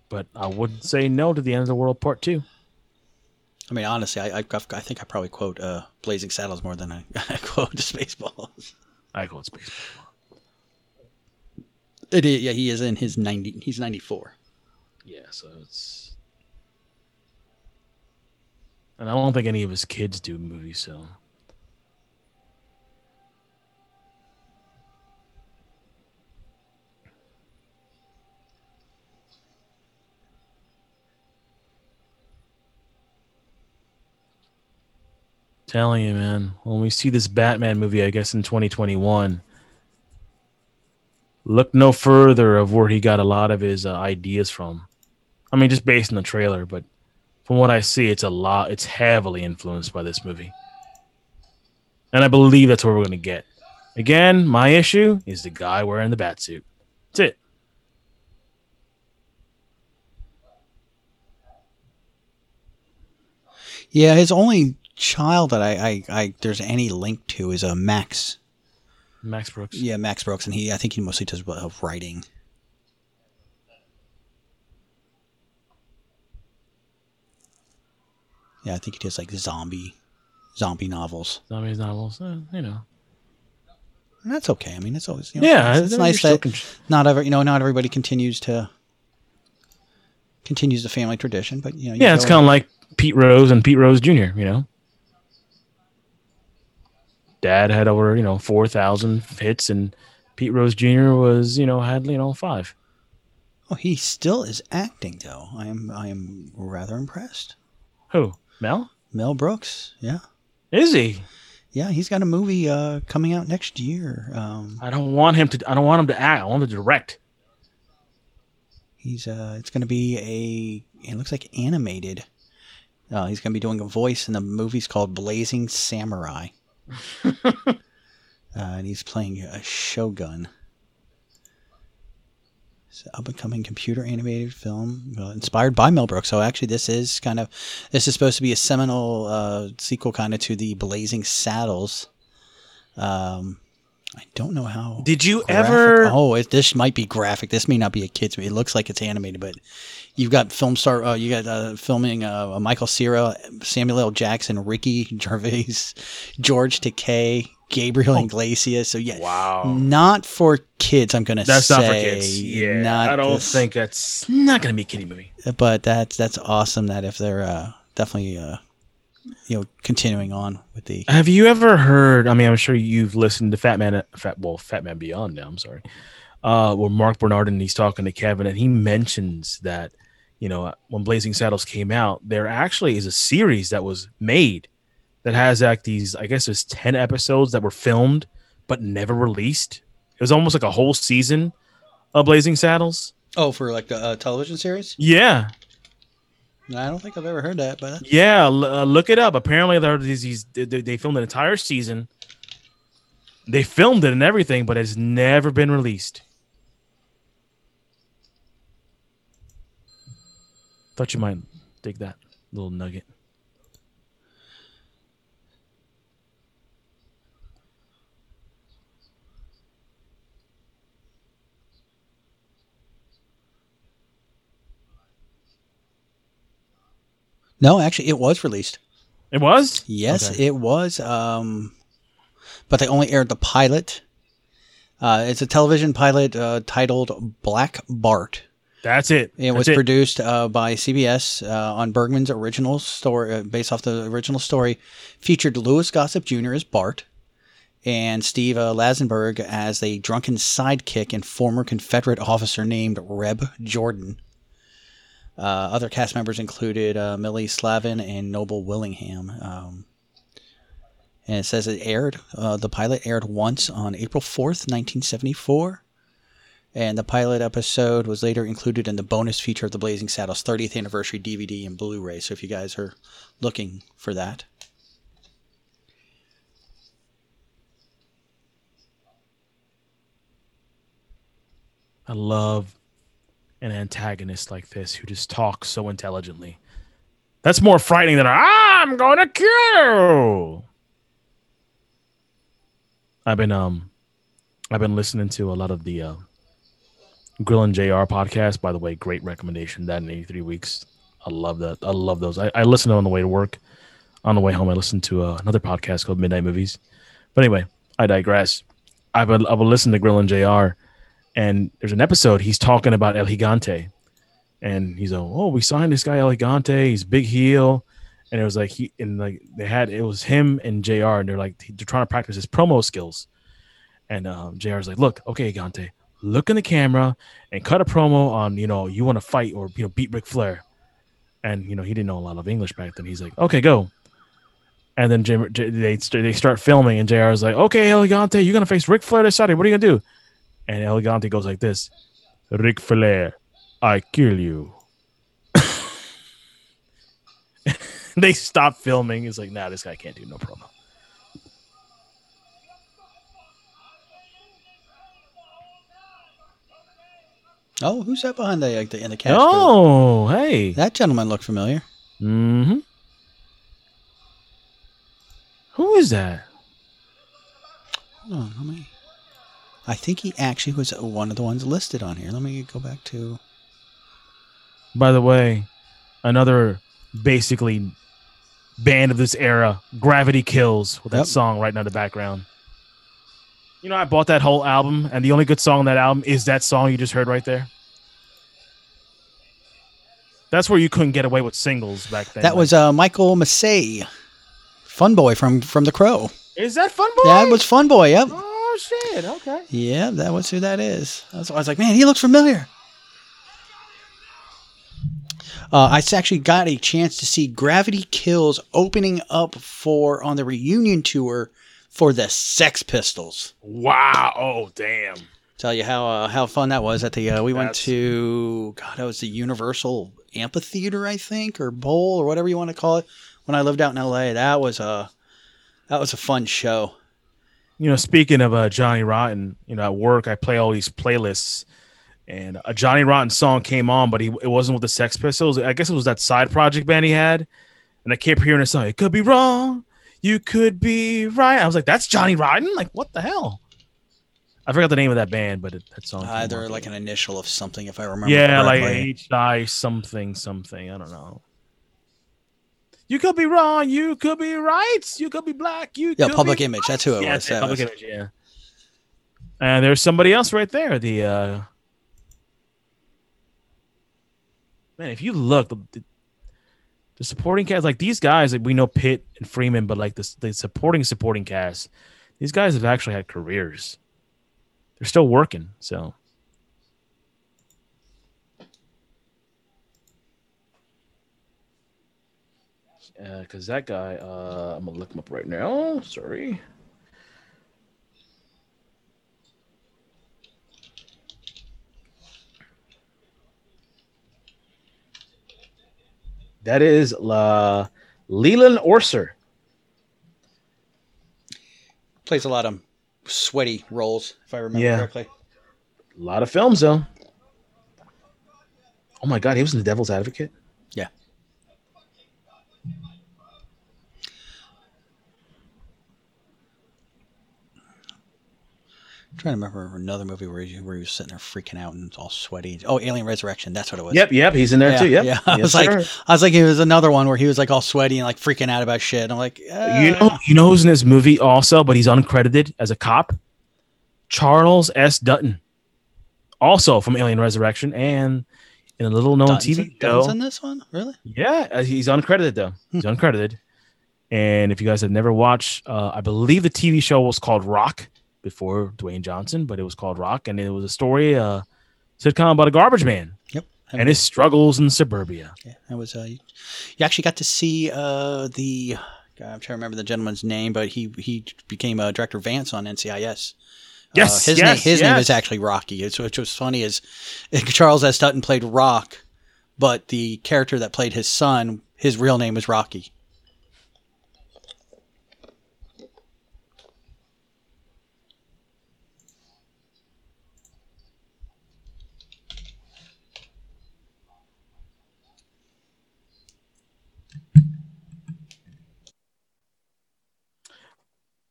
but I wouldn't say no to the end of the world part two. I mean, honestly, I, I, I think I probably quote uh, Blazing Saddles more than I, I quote Spaceballs. I quote Spaceballs. It is, yeah, he is in his ninety. He's ninety four. Yeah, so it's. And I don't think any of his kids do movies, so. Telling you, man, when we see this Batman movie, I guess in 2021, look no further of where he got a lot of his uh, ideas from. I mean, just based on the trailer, but from what I see, it's a lot. It's heavily influenced by this movie, and I believe that's where we're to get. Again, my issue is the guy wearing the bat suit. That's it. Yeah, his only child that I, I, I there's any link to is a Max. Max Brooks. Yeah, Max Brooks, and he I think he mostly does uh, writing. Yeah, I think he does like zombie, zombie novels. Zombies novels, eh, you know. And that's okay. I mean, it's always you know, Yeah, It's, it's nice that con- not every you know not everybody continues to continues the family tradition, but you know you Yeah, it's kind of like Pete Rose and Pete Rose Jr. You know, Dad had over you know four thousand hits, and Pete Rose Jr. was you know had you know five. Oh, he still is acting though. I am I am rather impressed. Who? Mel? Mel Brooks, yeah. Is he? Yeah, he's got a movie uh, coming out next year. Um, I don't want him to. I don't want him to act. I want him to direct. he's uh, it's going to be a. It looks like animated. Uh, he's going to be doing a voice in the movie's called Blazing Samurai. uh, and he's playing a Shogun. It's an up and coming computer animated film inspired by Mel Brooks. So actually, this is kind of this is supposed to be a seminal uh, sequel, kind of to the Blazing Saddles. Um, I don't know how. Did you graphic- ever? Oh, it, this might be graphic. This may not be a kids movie. It looks like it's animated, but you've got film star. Uh, you got uh, filming uh, Michael Cera, Samuel L. Jackson, Ricky Gervais, George Takei, Gabriel Iglesias. So yeah, Oh. Wow. not for kids. I'm gonna say That's say not for kids. Yeah, not I don't this- think that's not going to be a kiddie movie. But that's that's awesome. That if they're uh, definitely uh, you know continuing on with the Have you ever heard? I mean, I'm sure you've listened to Fat Man, Fat well, Fat Man Beyond. Now, I'm sorry. Uh, where Marc Bernardin and he's talking to Kevin, and he mentions that you know when Blazing Saddles came out, there actually is a series that was made that has like these. I guess there's ten episodes that were filmed but never released. It was almost like a whole season of Blazing Saddles. oh for like a, a television series. Yeah, I don't think I've ever heard that, but Yeah, l- uh, look it up. Apparently, there are these, these they, they filmed an entire season. They filmed it and everything, but it's never been released. Thought you might dig that little nugget. no, actually, it was released. It was. Yes, Okay. it was. Um, but they only aired the pilot. Uh, it's a television pilot uh, titled Black Bart. That's it. It was That's produced uh, by CBS uh, on Bergman's original story, uh, based off the original story. Featured Louis Gossett Jr. as Bart and Steve uh, Landesberg as a drunken sidekick and former Confederate officer named Reb Jordan. Uh, other cast members included uh, Millie Slavin and Noble Willingham. Um, and it says it aired, uh, the pilot aired once on April 4th, 1974. And the pilot episode was later included in the bonus feature of the Blazing Saddles 30th anniversary DVD and Blu ray. So if you guys are looking for that. I love an antagonist like this who just talks so intelligently. That's more frightening than I'm gonna kill you. I've been um I've been listening to a lot of the uh Grilling JR podcast. By the way, great recommendation. That in 83 weeks. I love that. I love those. I, I listen on the way to work. On the way home, I listen to uh, another podcast called Midnight Movies. But anyway, I digress. I've been, I've been listening to Grilling JR and there's an episode he's talking about El Gigante, and he's like, "Oh, we signed this guy El Gigante. He's big heel," and it was like he and like they had it was him and Jr. and they're like they're trying to practice his promo skills, and um, Jr's like, "Look, okay, Gigante, look in the camera and cut a promo on you know you want to fight or you know beat Ric Flair," and you know he didn't know a lot of English back then. He's like, "Okay, go." And then J- they they start filming, and Jr. is like, "Okay, El Gigante, you're gonna face Ric Flair this Saturday. What are you gonna do?" And El Gigante goes like this: "Ric Flair, I kill you." they stop filming. It's like, nah, this guy can't do no promo. Oh, who's that behind the, like, the in the cast? Oh, hey. That gentleman looked familiar. Mm-hmm. Who is that? Hold on, let me. I think he actually was one of the ones listed on here. Let me go back to. By the way, another basically band of this era, Gravity Kills, with that Yep. song right now in the background. You know, I bought that whole album, and the only good song on that album is that song you just heard right there. That's where you couldn't get away with singles back then. That was uh, Michael Massee, Fun Boy from from The Crow. Is that Fun Boy? That was Fun Boy. Yep. Oh shit! Okay. Yeah, that was who that is. That's why I was like, man, he looks familiar. Uh, I actually got a chance to see Gravity Kills opening up for on the reunion tour for the Sex Pistols. Wow! Oh damn! Tell you how uh, how fun that was at the uh, we went to God that was the Universal Amphitheater I think or Bowl or whatever you want to call it when I lived out in L.A. That was a that was a fun show. You know, speaking of uh, Johnny Rotten, you know, at work I play all these playlists, and a Johnny Rotten song came on, but he it wasn't with the Sex Pistols. I guess it was that side project band he had, and I kept hearing a song. It could be wrong, you could be right. I was like, that's Johnny Rotten. Like, what the hell? I forgot the name of that band, but it, that song. Either like an initial of something if I remember. yeah, like correctly. H I something something. I don't know. You could be wrong. You could be right. You could be black. You Yeah, Public Image, that's who it yeah, was, that public was- image. Yeah. And there's somebody else right there. The uh man, if you look, the, the supporting cast, like these guys, like we know Pitt and Freeman, but like the the supporting supporting cast, these guys have actually had careers. They're still working. So. because that guy, uh, I'm gonna look him up right now. Sorry. That is La Leland Orser. plays a lot of sweaty roles if I remember Yeah. correctly. A lot of films though. Oh my god, he was in The Devil's Advocate. I'm trying to remember another movie where he, where he was sitting there freaking out and all sweaty. Oh, Alien Resurrection. That's what it was. Yep, yep, he's in there yeah, too. Yep. Yeah. I Yes, was like, sir. I was like, it was another one where he was like all sweaty and like freaking out about shit. I'm like, uh, You know, you know who's in this movie also, but he's uncredited as a cop. Charles S. Dutton, also from Alien Resurrection, and in a little known Dutton's TV in- Dutton's show. in this one, really? Yeah, uh, he's uncredited though. He's uncredited. And if you guys have never watched, uh, I believe the TV show was called Rock before Dwayne Johnson, but it was called Rock, and it was a story, uh, sitcom about a garbage man Yep. and his struggles in suburbia. Yeah, that was. Uh, you actually got to see uh, the. God, I'm trying to remember the gentleman's name, but he he became uh, director Vance on NCIS. Yes, uh, his yes, name his name is actually Rocky. It's, which was funny is Charles S. Dutton played Rock, but the character that played his son, his real name was Rocky.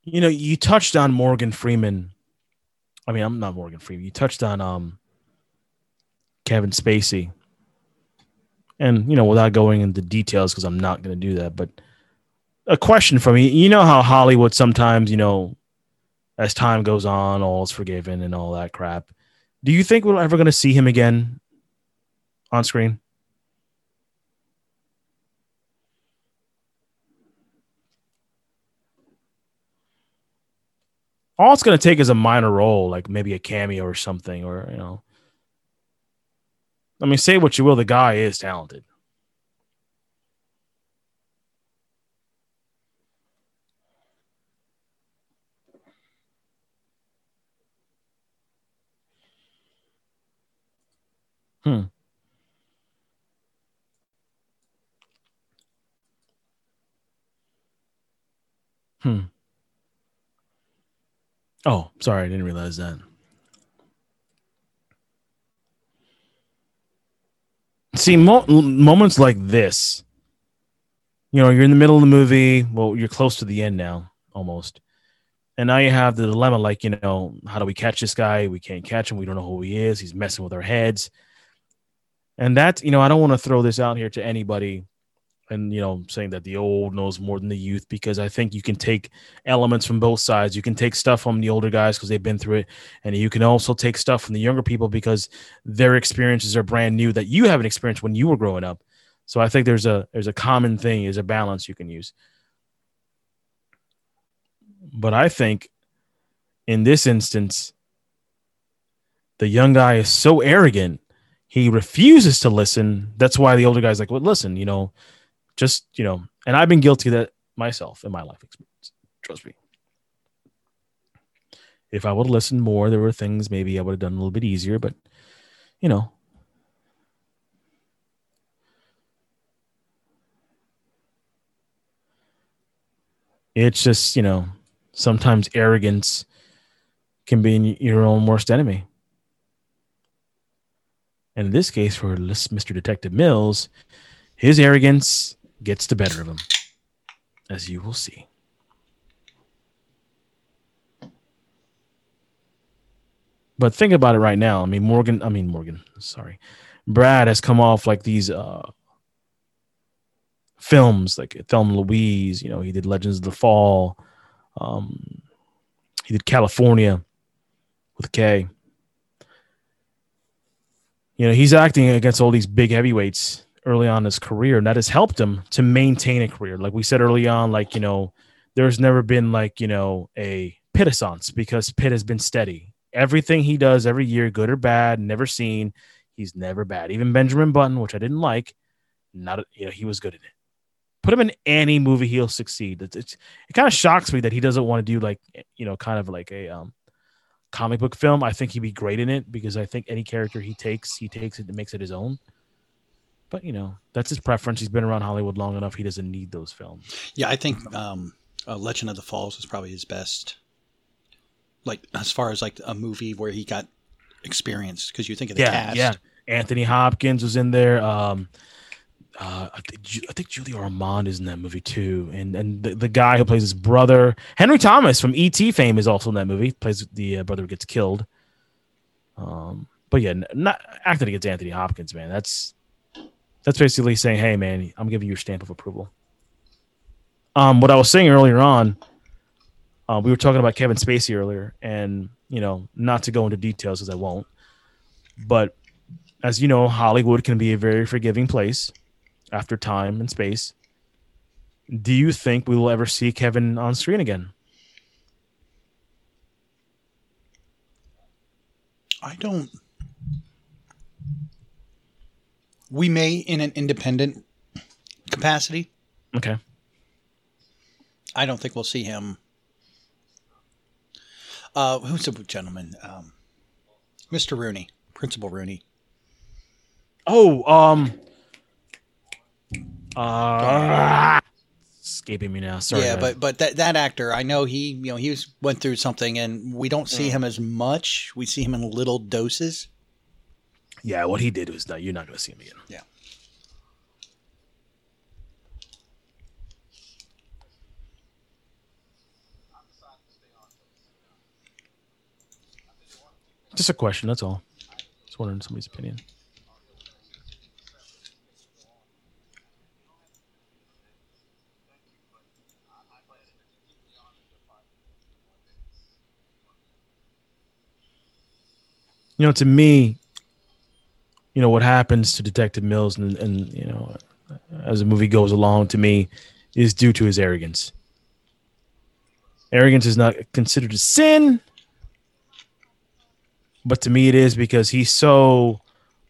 You know, you touched on Morgan Freeman. I mean, I'm not Morgan Freeman. You touched on um Kevin Spacey. And, you know, without going into details, because I'm not going to do that, but a question for me. You know how Hollywood sometimes, you know, as time goes on, all is forgiven and all that crap. Do you think we're ever going to see him again on screen? All it's going to take is a minor role, like maybe a cameo or something, or you know. I mean, say what you will, the guy is talented. Hmm. Hmm. Oh, sorry, I didn't realize that. See, mo- moments like this, you know, you're in the middle of the movie. Well, you're close to the end now. almost. And now you have the dilemma, like you know, how do we catch this guy? We can't catch him. We don't know who he is. He's messing with our heads. And that's, you know, I don't want to throw this out here to anybody, and you know, saying that the old knows more than the youth because I think you can take elements from both sides. You can take stuff from the older guys because they've been through it, and you can also take stuff from the younger people because their experiences are brand new that you haven't experienced when you were growing up. So I think there's a there's a common thing, is a balance you can use. But I think in this instance, the young guy is so arrogant, he refuses to listen. That's why the older guy's like, well, listen, you know, just, you know, and I've been guilty of that myself in my life experience. Trust me. If I would have listened more, there were things maybe I would have done a little bit easier, but you know. It's just, you know, sometimes arrogance can be your own worst enemy. And in this case, for Mr. Detective Mills, his arrogance gets the better of him, as you will see. But think about it right now. I mean, Morgan, I mean, Morgan, sorry. Brad has come off like these uh, films like Thelma Louise, you know, he did Legends of the Fall. Um, he did California with K. You know, he's acting against all these big heavyweights early on his career, and that has helped him to maintain a career. Like we said early on, like, you know, there's never been like, you know, a Pittissance because Pitt has been steady. Everything he does every year, good or bad, never seen, he's never bad. Even Benjamin Button, which I didn't like, not you know, he was good in it. Put him in any movie, he'll succeed. It's, it's it kind of shocks me that he doesn't want to do like you know, kind of like a um comic book film. I think he'd be great in it because I think any character he takes, he takes it and makes it his own. But you know, that's his preference. He's been around Hollywood long enough. He doesn't need those films. Yeah, I think um, uh, Legend of the Falls is probably his best. Like as far as like a movie where he got experience, because you think of the yeah, cast. yeah. Anthony Hopkins was in there. Um, uh, I, think, I think Julia Ormond is in that movie too, and and the, the guy who plays his brother, Henry Thomas from ET fame, is also in that movie. Plays the uh, brother who gets killed. Um, but yeah, not acting against Anthony Hopkins, man. That's that's basically saying, hey, man, I'm giving you a stamp of approval. Um, what I was saying earlier on, uh, we were talking about Kevin Spacey earlier, and you know, not to go into details because I won't, but as you know, Hollywood can be a very forgiving place after time and space. Do you think we will ever see Kevin on screen again? I don't. We may in an independent capacity. Okay. I don't think we'll see him. Uh, who's the gentleman? Um, Mr. Rooney, Principal Rooney. Oh, um, uh, escaping me now. Sorry. yeah, but but that that actor, I know he you know he was went through something, and we don't see Mm. him as much. We see him in little doses. Yeah, what he did was that you're not going to see him again. Yeah. Just a question. That's all. Just wondering somebody's opinion. You know, to me, you know what happens to Detective Mills, and, and you know, as the movie goes along, to me, is due to his arrogance. Arrogance is not considered a sin, but to me it is because he's so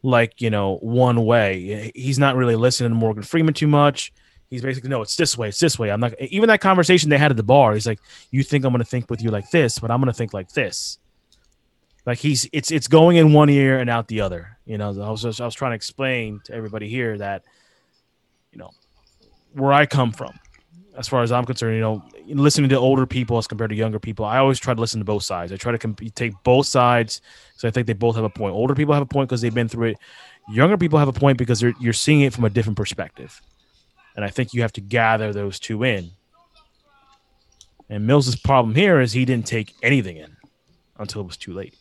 like you know one way. He's not really listening to morgan freeman too much. He's basically no it's this way it's this way. I'm not even that conversation they had at the bar he's like you think i'm to think with you like this but i'm to think like this. Like he's it's it's going in one ear and out the other you know i was just, i was trying to explain to everybody here that you know where i come from as far as i'm concerned you know listening to older people as compared to younger people i always try to listen to both sides. I try to comp- take both sides because i think they both have a point. Older people have a point because they've been through it. Younger people have a point because they're, you're seeing it from a different perspective. And i think you have to gather those two in. And Mills's problem here is he didn't take anything in until it was too late.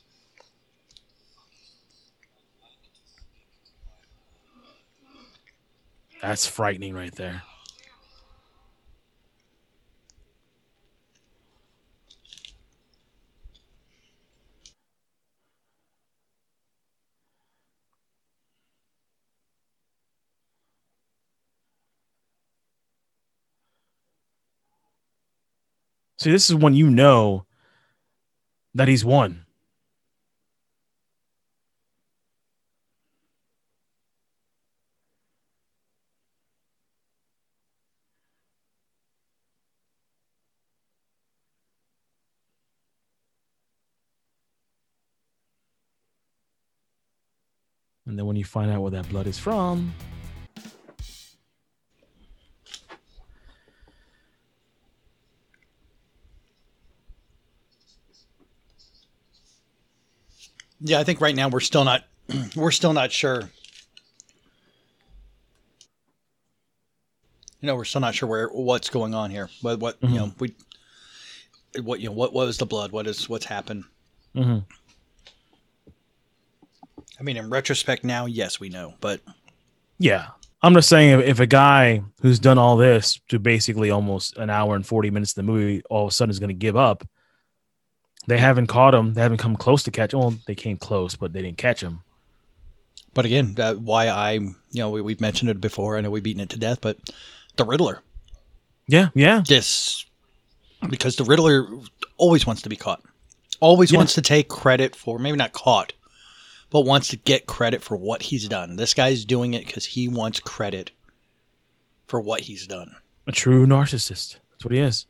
That's frightening right there. See, this is when you know that he's won. And then when you find out where that blood is from, Yeah, I think right now we're still not we're still not sure. You know, we're still not sure where what's going on here. But what you know, we what you know, what what was the blood? What is what's happened? mm-hmm. I mean, in retrospect, now, yes, we know, but Yeah. I'm just saying if, if a guy who's done all this to basically almost an hour and 40 minutes of the movie all of a sudden is going to give up, they haven't caught him. They haven't come close to catch him. Well, they came close, but they didn't catch him. but again, that why I you know we, we've mentioned it before. I know we've beaten it to death, but the Riddler, Yeah, yeah. this because the Riddler always wants to be caught, always Yeah. wants to take credit for maybe not caught, but wants to get credit for what he's done. This guy's doing it because he wants credit for what he's done. A true narcissist. That's what he is.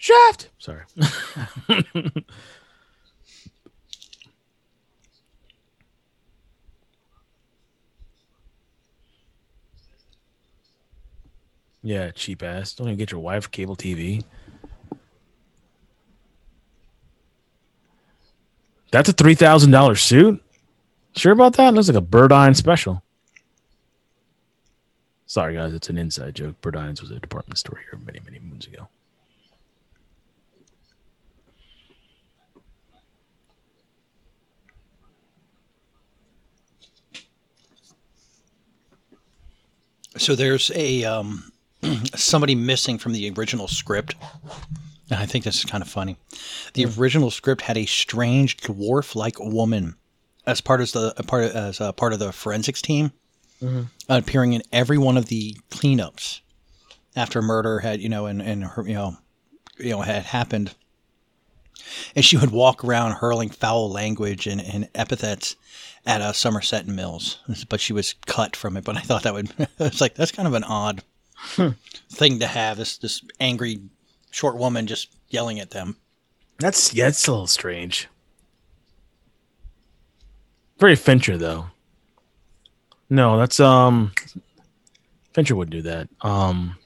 Shaft. Sorry. yeah, cheap ass. Don't even get your wife cable TV. That's a three thousand dollar suit. Sure about that? Looks like a Burdine special. Sorry, guys, it's an inside joke. Burdine's was a department store here many, many moons ago. So there's a um, somebody missing from the original script. And I think this is kind of funny. The original script had a strange dwarf-like woman as part of the a part of, as a part of the forensics team, Mhm. appearing in every one of the cleanups after murder had you know and and her you know you know had happened. And she would walk around hurling foul language and, and epithets at uh, Somerset and Mills, but she was cut from it. But I thought that would it's like that's kind of an odd thing to have this this angry short woman just yelling at them. That's yeah, it's a little strange. Very Fincher though. No, that's um Fincher would do that. Um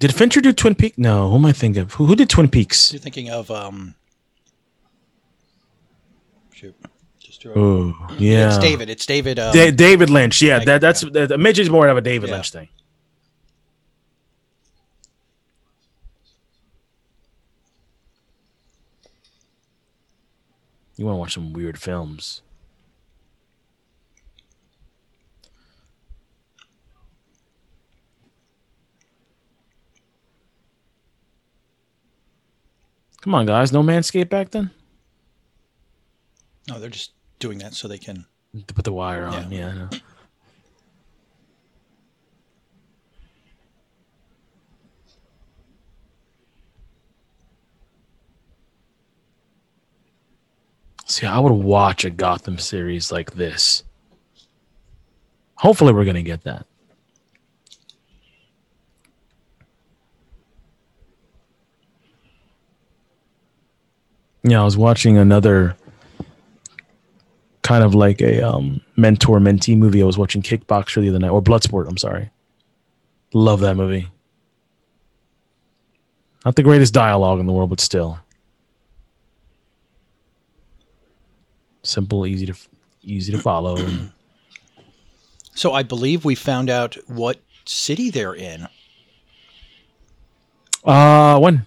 Did Fincher do Twin Peaks? No, who am I thinking of? Who, who did Twin Peaks? You're thinking of um. Shoot, just Oh, yeah. It's David. It's David. Um, Da- David Lynch. Yeah, that, that's the, the Midge is more of a David Yeah. Lynch thing. You want to watch some weird films? Come on, guys. No Manscaped back then? No, they're just doing that so they can. To put the wire on. Yeah. Know. See, I would watch a Gotham series like this. Hopefully, we're going to get that. Yeah, I was watching another kind of like a um, mentor mentee movie. I was watching Kickboxer the other night, or Bloodsport. I'm sorry. Love that movie. Not the greatest dialogue in the world, but still simple, easy to easy to follow. So I believe we found out what city they're in. Uh, when?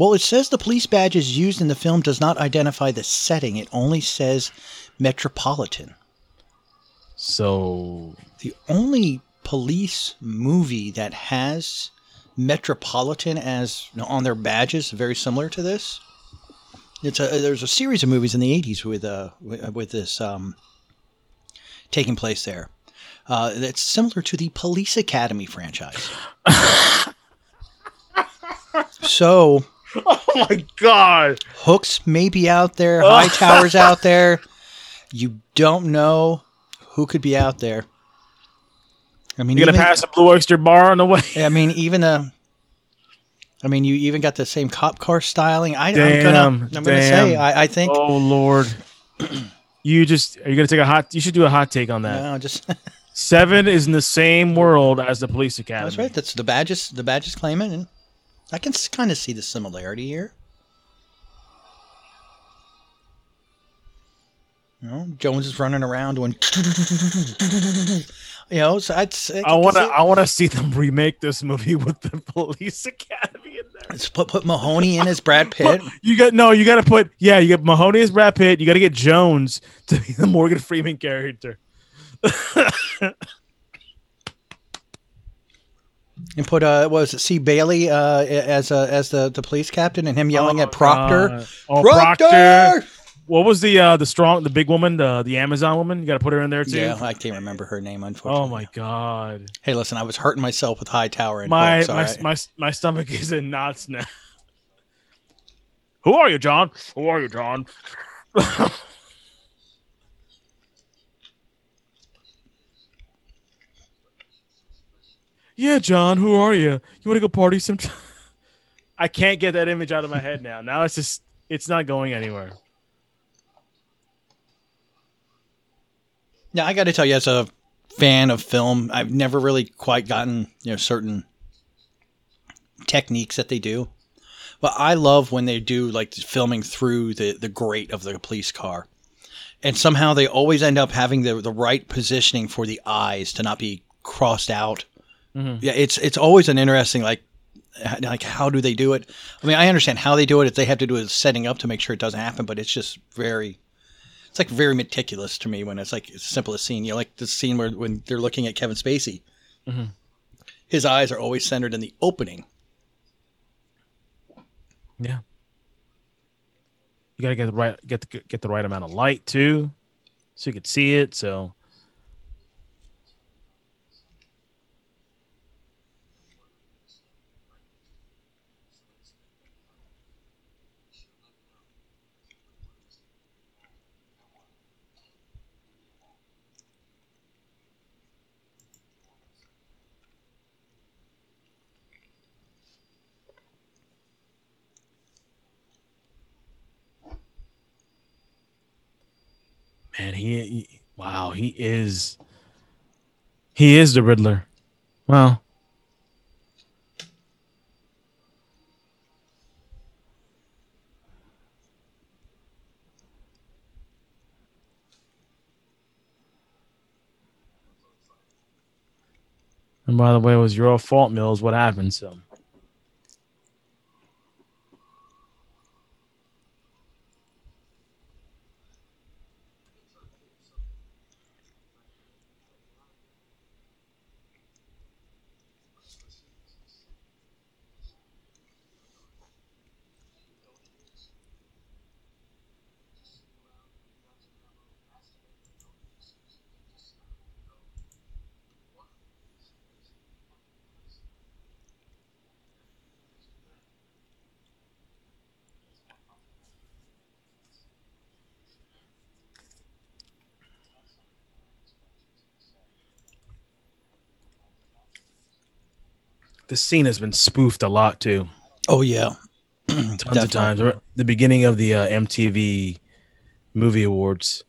Well, it says the police badges used in the film does not identify the setting. It only says metropolitan. So The only police movie that has metropolitan as on their badges, very similar to this. It's a there's a series of movies in the 80s with uh with, with this um taking place there. Uh, that's similar to the Police Academy franchise. so Oh my god! Hooks may be out there, High Towers out there. You don't know who could be out there. I mean, you're gonna pass a Blue Oyster Bar on the way? I mean, even uh I mean, you even got the same cop car styling. I, I'm Damn, gonna, I'm gonna say, damn. I, I think. Oh lord! You just are you gonna take a hot? You should do a hot take on that. No, just Seven is in the same world as the Police Academy. that's right. That's the badges. The badges claim it, and I can kind of see the similarity here. You know, Jones is running around doing. You know, so I'd say, I want to. I want to see them remake this movie with the Police Academy in there. Let's put put Mahoney in as Brad Pitt. You got no. You got to put. Yeah, you get Mahoney as Brad Pitt. You got to get Jones to be the Morgan Freeman character. And put uh what was it C Bailey uh as uh, as the the police captain and him yelling at Proctor. Uh, oh, Proctor. What was the uh the strong the big woman the the Amazon woman? You got to put her in there too. Yeah, I can't remember her name unfortunately. Oh my god. Hey, listen, I was hurting myself with Hightower and My my, right? my my stomach is in knots now. Who are you, John? Who are you, John? yeah, John. Who are you? You want to go party sometime? I can't get that image out of my head now. Now it's just it's not going anywhere. Yeah, I got to tell you, as a fan of film, I've never really quite gotten you know certain techniques that they do. But I love when they do like filming through the the grate of the police car, and somehow they always end up having the the right positioning for the eyes to not be crossed out. Mhm. Yeah, it's it's always an interesting like like how do they do it? I mean, I understand how they do it. If they have to do it setting up to make sure it doesn't happen, but it's just very it's like very meticulous to me when it's like it's the simplest scene. You know, like the scene where when they're looking at Kevin Spacey, Mhm. his eyes are always centered in the opening. Yeah. You gotta get the right get the, get the right amount of light too, so you could see it. So man, he, he wow, he is he is the Riddler. Well, and by the way, it was your fault, Mills. What happened? So. This scene has been spoofed a lot too. Oh yeah, Tons Definitely. of times. The beginning of the uh, MTV Movie Awards.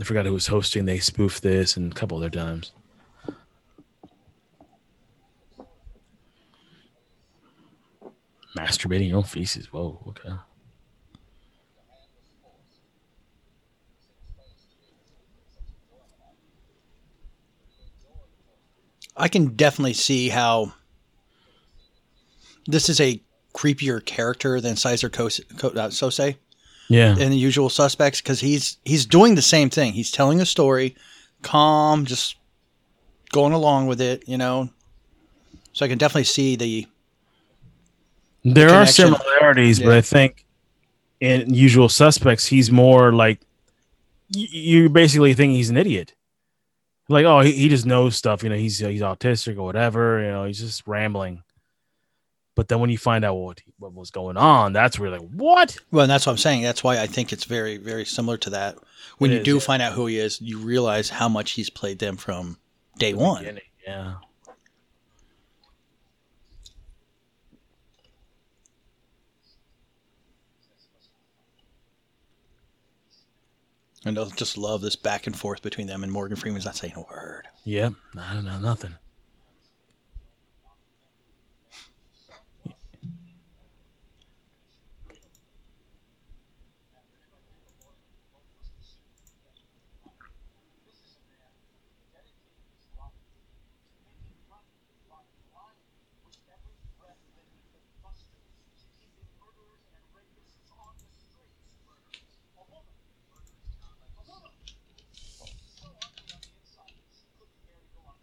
I forgot who was hosting. They spoofed this and a couple other times. Masturbating your own feces. Whoa. Okay. I can definitely see how this is a creepier character than Sizer uh, Söze Yeah. in the usual suspects because he's he's doing the same thing. He's telling a story, calm, just going along with it, you know. So I can definitely see the There are similarities, but I think in Usual Suspects, he's more like y- you basically think he's an idiot. Like, oh, he, he just knows stuff. You know, he's he's autistic or whatever. You know, he's just rambling. But then when you find out what what was going on, that's where you're like, what? well, and that's what I'm saying. That's why I think it's very very similar to that. When It you is, do yeah. find out who he is, you realize how much he's played them from day one. Beginning, Yeah. And they'll just love this back and forth between them, and Morgan Freeman's not saying a word. Yep. I don't know nothing.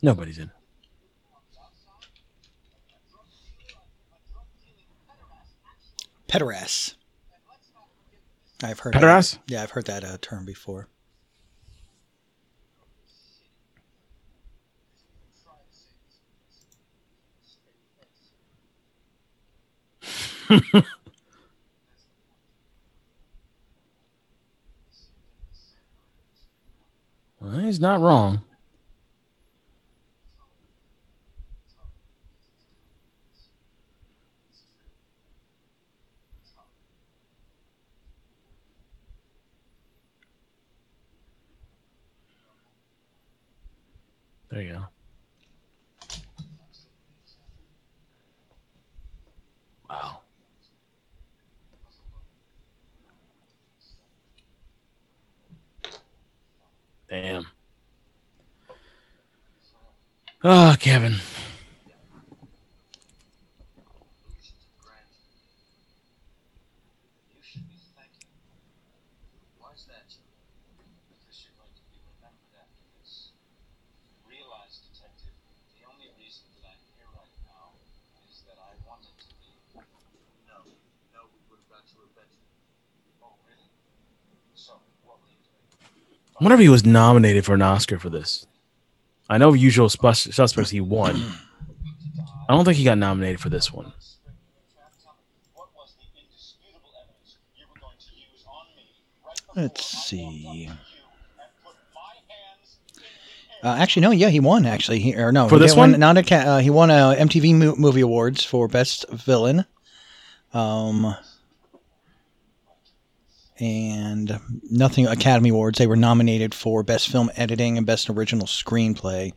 Nobody's in. Pederast. I've heard Pederast? Yeah, I've heard that uh, term before. Well, he's not wrong. There you go. Wow. Damn. Oh, Kevin. Why is that? Because you're going to be remembered after this. Realize, detective, the only reason that I'm here right now is that I wanted to be. No, no, we would have got you eventually. Oh, really? So, what were you doing? I wonder if he was nominated for an Oscar for this. I know Usual Suspects he won. I don't think he got nominated for this one. Let's see. Uh, actually, no. Yeah, he won. Actually, he, or no, For he this one? not a uh, he won a MTV Mo- Movie Awards for Best Villain. Um, and nothing Academy Awards. They were nominated for Best Film Editing and Best Original Screenplay.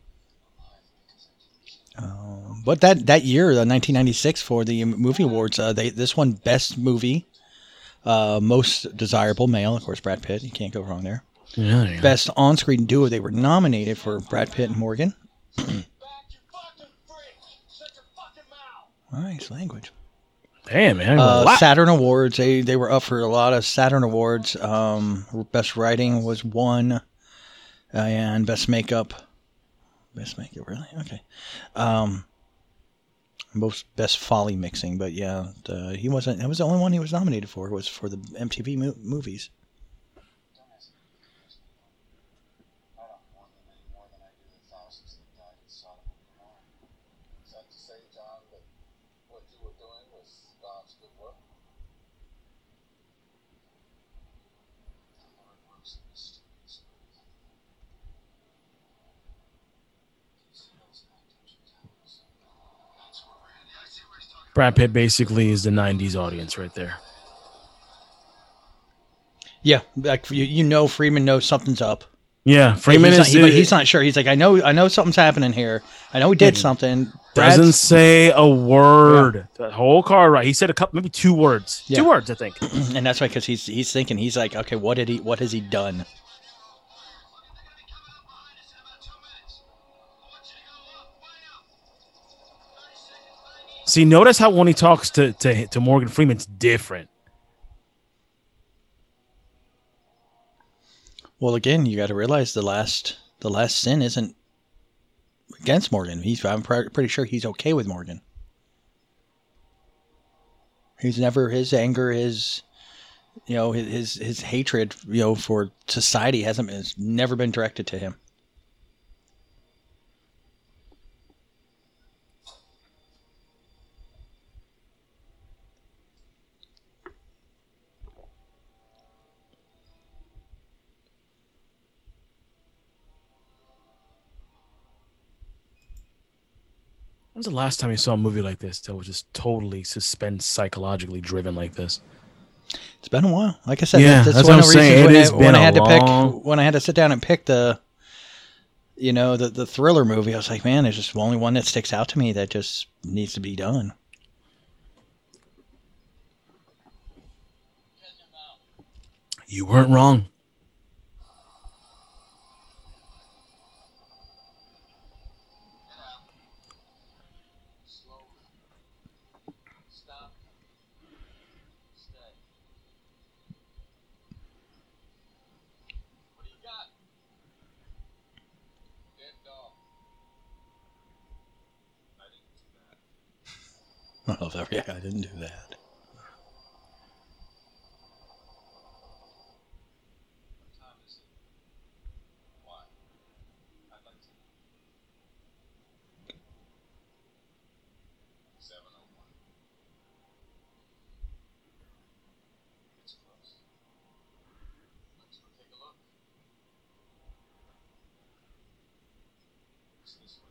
Um, but that that year, the 1996, for the movie awards, uh, they this one Best Movie, uh, Most Desirable Male, of course, Brad Pitt. You can't go wrong there. Yeah, there you go. Best on-screen duo. They were nominated for Brad Pitt and Morgan. nice language. Damn, man. Uh, Saturn Awards. They they were up for a lot of Saturn Awards. Um, best writing was one, uh, and best makeup. Best makeup, really? Okay. Um, most best Foley mixing, but yeah, the, he wasn't. That was the only one he was nominated for. Was for the MTV mo- movies. Is that to say, John, that what you were doing was God's good work? The Lord works in mysterious ways. These hills and I touch towers. That's where we're headed. I see where he's talking Brad Pitt basically is the '90s audience right there. Yeah, like you, you know, Freeman knows something's up. Yeah, Freeman he's is. Not, he- he's not sure. He's like, I know, I know something's happening here. I know he did hmm. something. doesn't say a word. The whole car right. He said a couple, maybe two words. Yeah. Two words, I think. and that's why because he's he's thinking he's like, okay, what did he what has he done? See, notice how when he talks to to, to Morgan Freeman, it's different. Well, again, you got to realize the last the last sin isn't against Morgan. He's I'm pr- pretty sure he's okay with Morgan. He's never his anger, his you know his his, hatred you know for society hasn't has never been directed to him. When was the last time you saw a movie like this that was just totally suspense, psychologically driven like this? It's been a while. Like I said, Yeah, that's, that's one what of I'm the reasons saying. when, It I, when I had to long- pick when I had to sit down and pick the you know the the thriller movie. I was like, man, there's just only one that sticks out to me that just needs to be done. You weren't wrong. Stop. Stay. What do you got? Dead dog. I didn't do that. I love that. Yeah, I didn't do that. What time is it? Why? I'd like to know. Seven oh one. It's close. Let's go take a look. It's this way.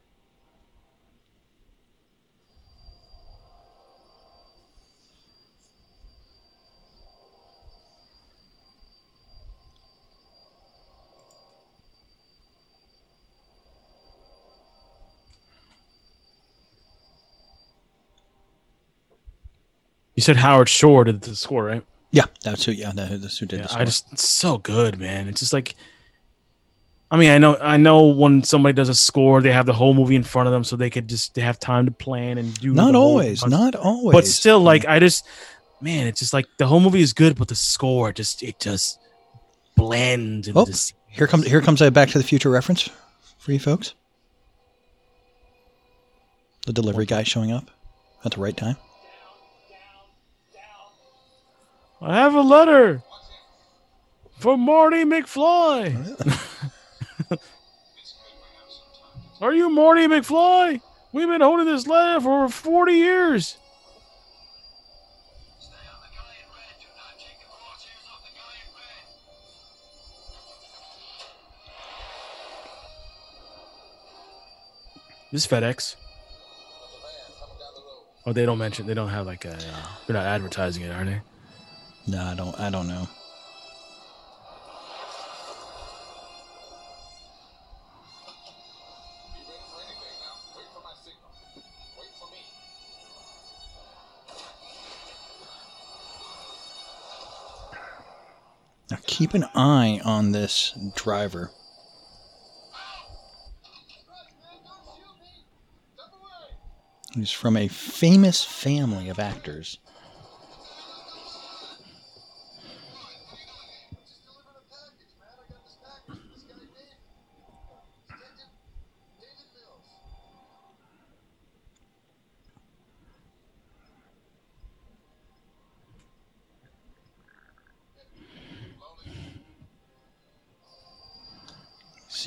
You said Howard Shore did the score, right? Yeah, that's who. Yeah, that's who did Yeah. I just it's so good, man. It's just like I mean, I know I know when somebody does a score, they have the whole movie in front of them so they could just they have time to plan and do Not always, not always. But still like I just man, it's just like the whole movie is good, but the score just it just blends Oh, this here comes here comes a Back to the Future reference for you folks. The delivery guy showing up at the right time. I have a letter from Marty McFly. Are you Marty McFly? We've been holding this letter for over 40 years. This is FedEx. Oh, they don't mention. They don't have like a. Uh, they're not advertising it, are they? No, I don't. I don't know. Now keep an eye on this driver. He's from a famous family of actors.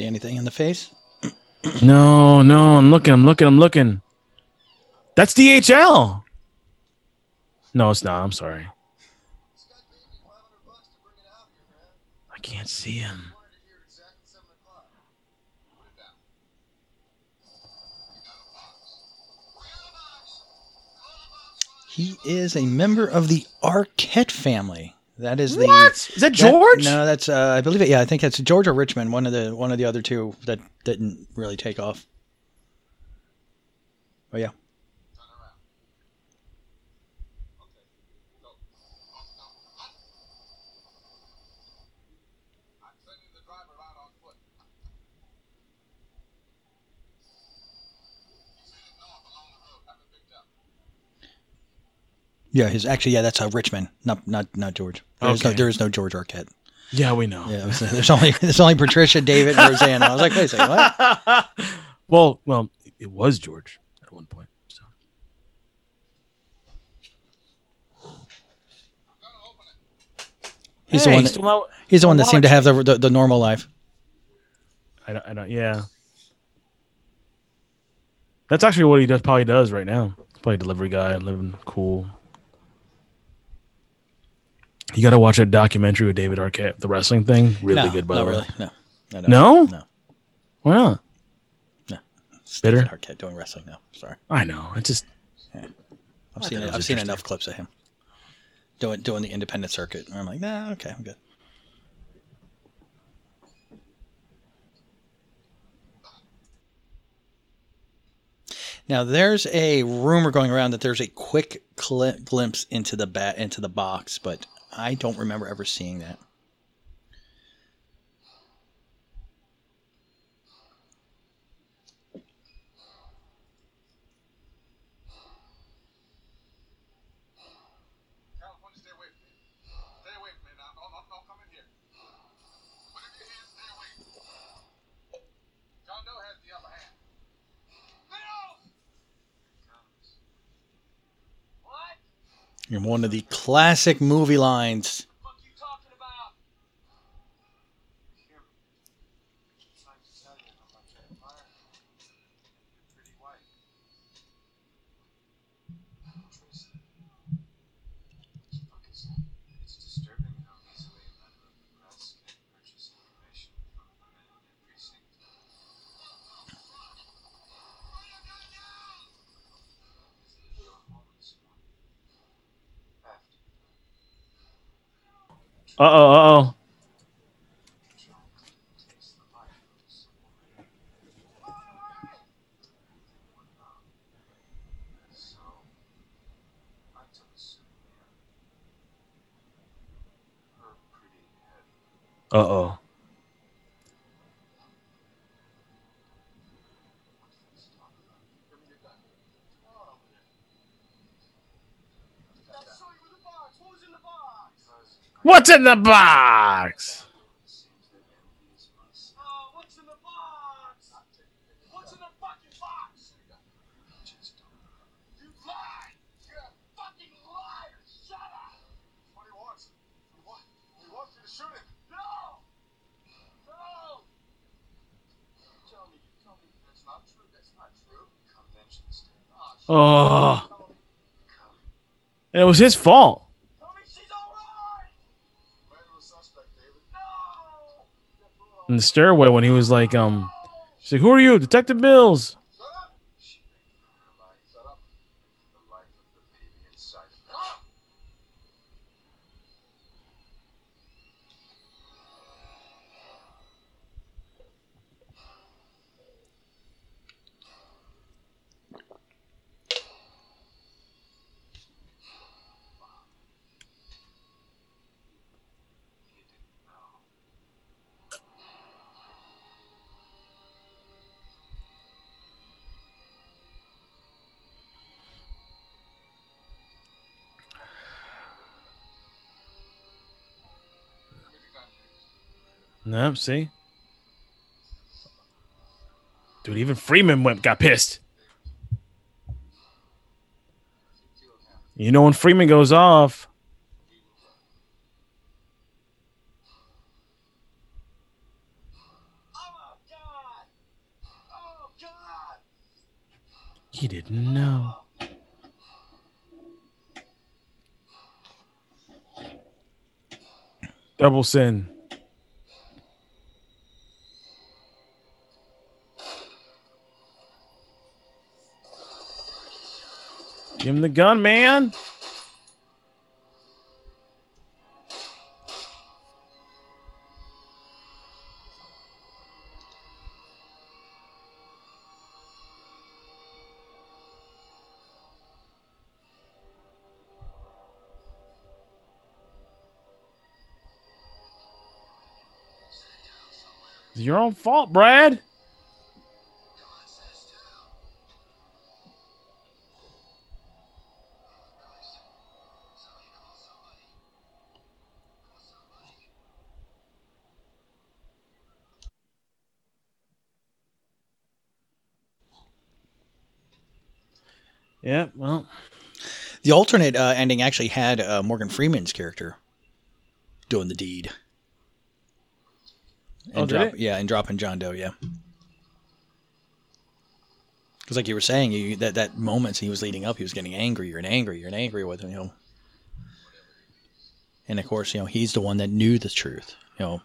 See anything in the face? No, no, I'm looking, I'm looking, I'm looking. That's DHL. No, it's not. I'm sorry. I can't see him. He is a member of the Arquette family. That is the What? Is that George? no, that's uh, I believe it. Yeah, I think that's George or Richmond. One of the one of the other two that didn't really take off. But yeah, yeah. His actually, yeah, that's uh, Richmond, not not not George. There's no, there is no George Arquette. Yeah, we know. Yeah, was- there's only there's only Patricia, David, and Roseanne. I was like, wait a second, what? well, well, it was George at one point. So. He's Hey, the one. That, not- he's the one that seemed to have the, the the normal life. I don't, I don't. Yeah. That's actually what he does. Probably does right now. He's probably a delivery guy, living cool. You got to watch that documentary with David Arquette, the wrestling thing. Really No, good, by the way. really. No, no, No? no. Why not? No. Bitter. David Arquette doing wrestling now. Sorry, I know. I just. I've I seen thought it it, was I've seen enough clips of him doing doing the independent circuit. And I'm like, nah, okay, I'm good. Now there's a rumor going around that there's a quick cli glimpse into the bat into the box, but I don't remember ever seeing that. California, stay away from me. Stay away from me now. Don't, don't, don't come in here. Whatever your hands, stay away. John Doe has the upper hand. And one of the classic movie lines. It's disturbing how easily a member of the press can purchase information from the men in their precinct. Your home this morning. After Uh oh. Uh oh. takes the life of someone. So, I took a souvenir. Her pretty head. Uh oh. What's in the box? what's in the box? What's in the fucking box? You lie! You're a fucking liar! Shut up! What he wants. He wants, he wants you to shoot him. No! No! Tell me, tell me that's not true. That's not in the box? Oh. And it was his fault. In the stairway when he was like, um, she's like, "Who are you, Detective Mills?" No, see, dude, even Freeman went got pissed. You know when Freeman goes off, he didn't know. Double sin. Give him the gun, man. It's your own fault, Brad. Yeah, well, The alternate uh, ending actually had uh, Morgan Freeman's character doing the deed. And Oh, drop. Yeah, and dropping John Doe. Yeah. Because, like you were saying, you, that that moments he was leading up, he was getting angrier and angrier and angrier with him. You know. And of course, you know he's the one that knew the truth. You know.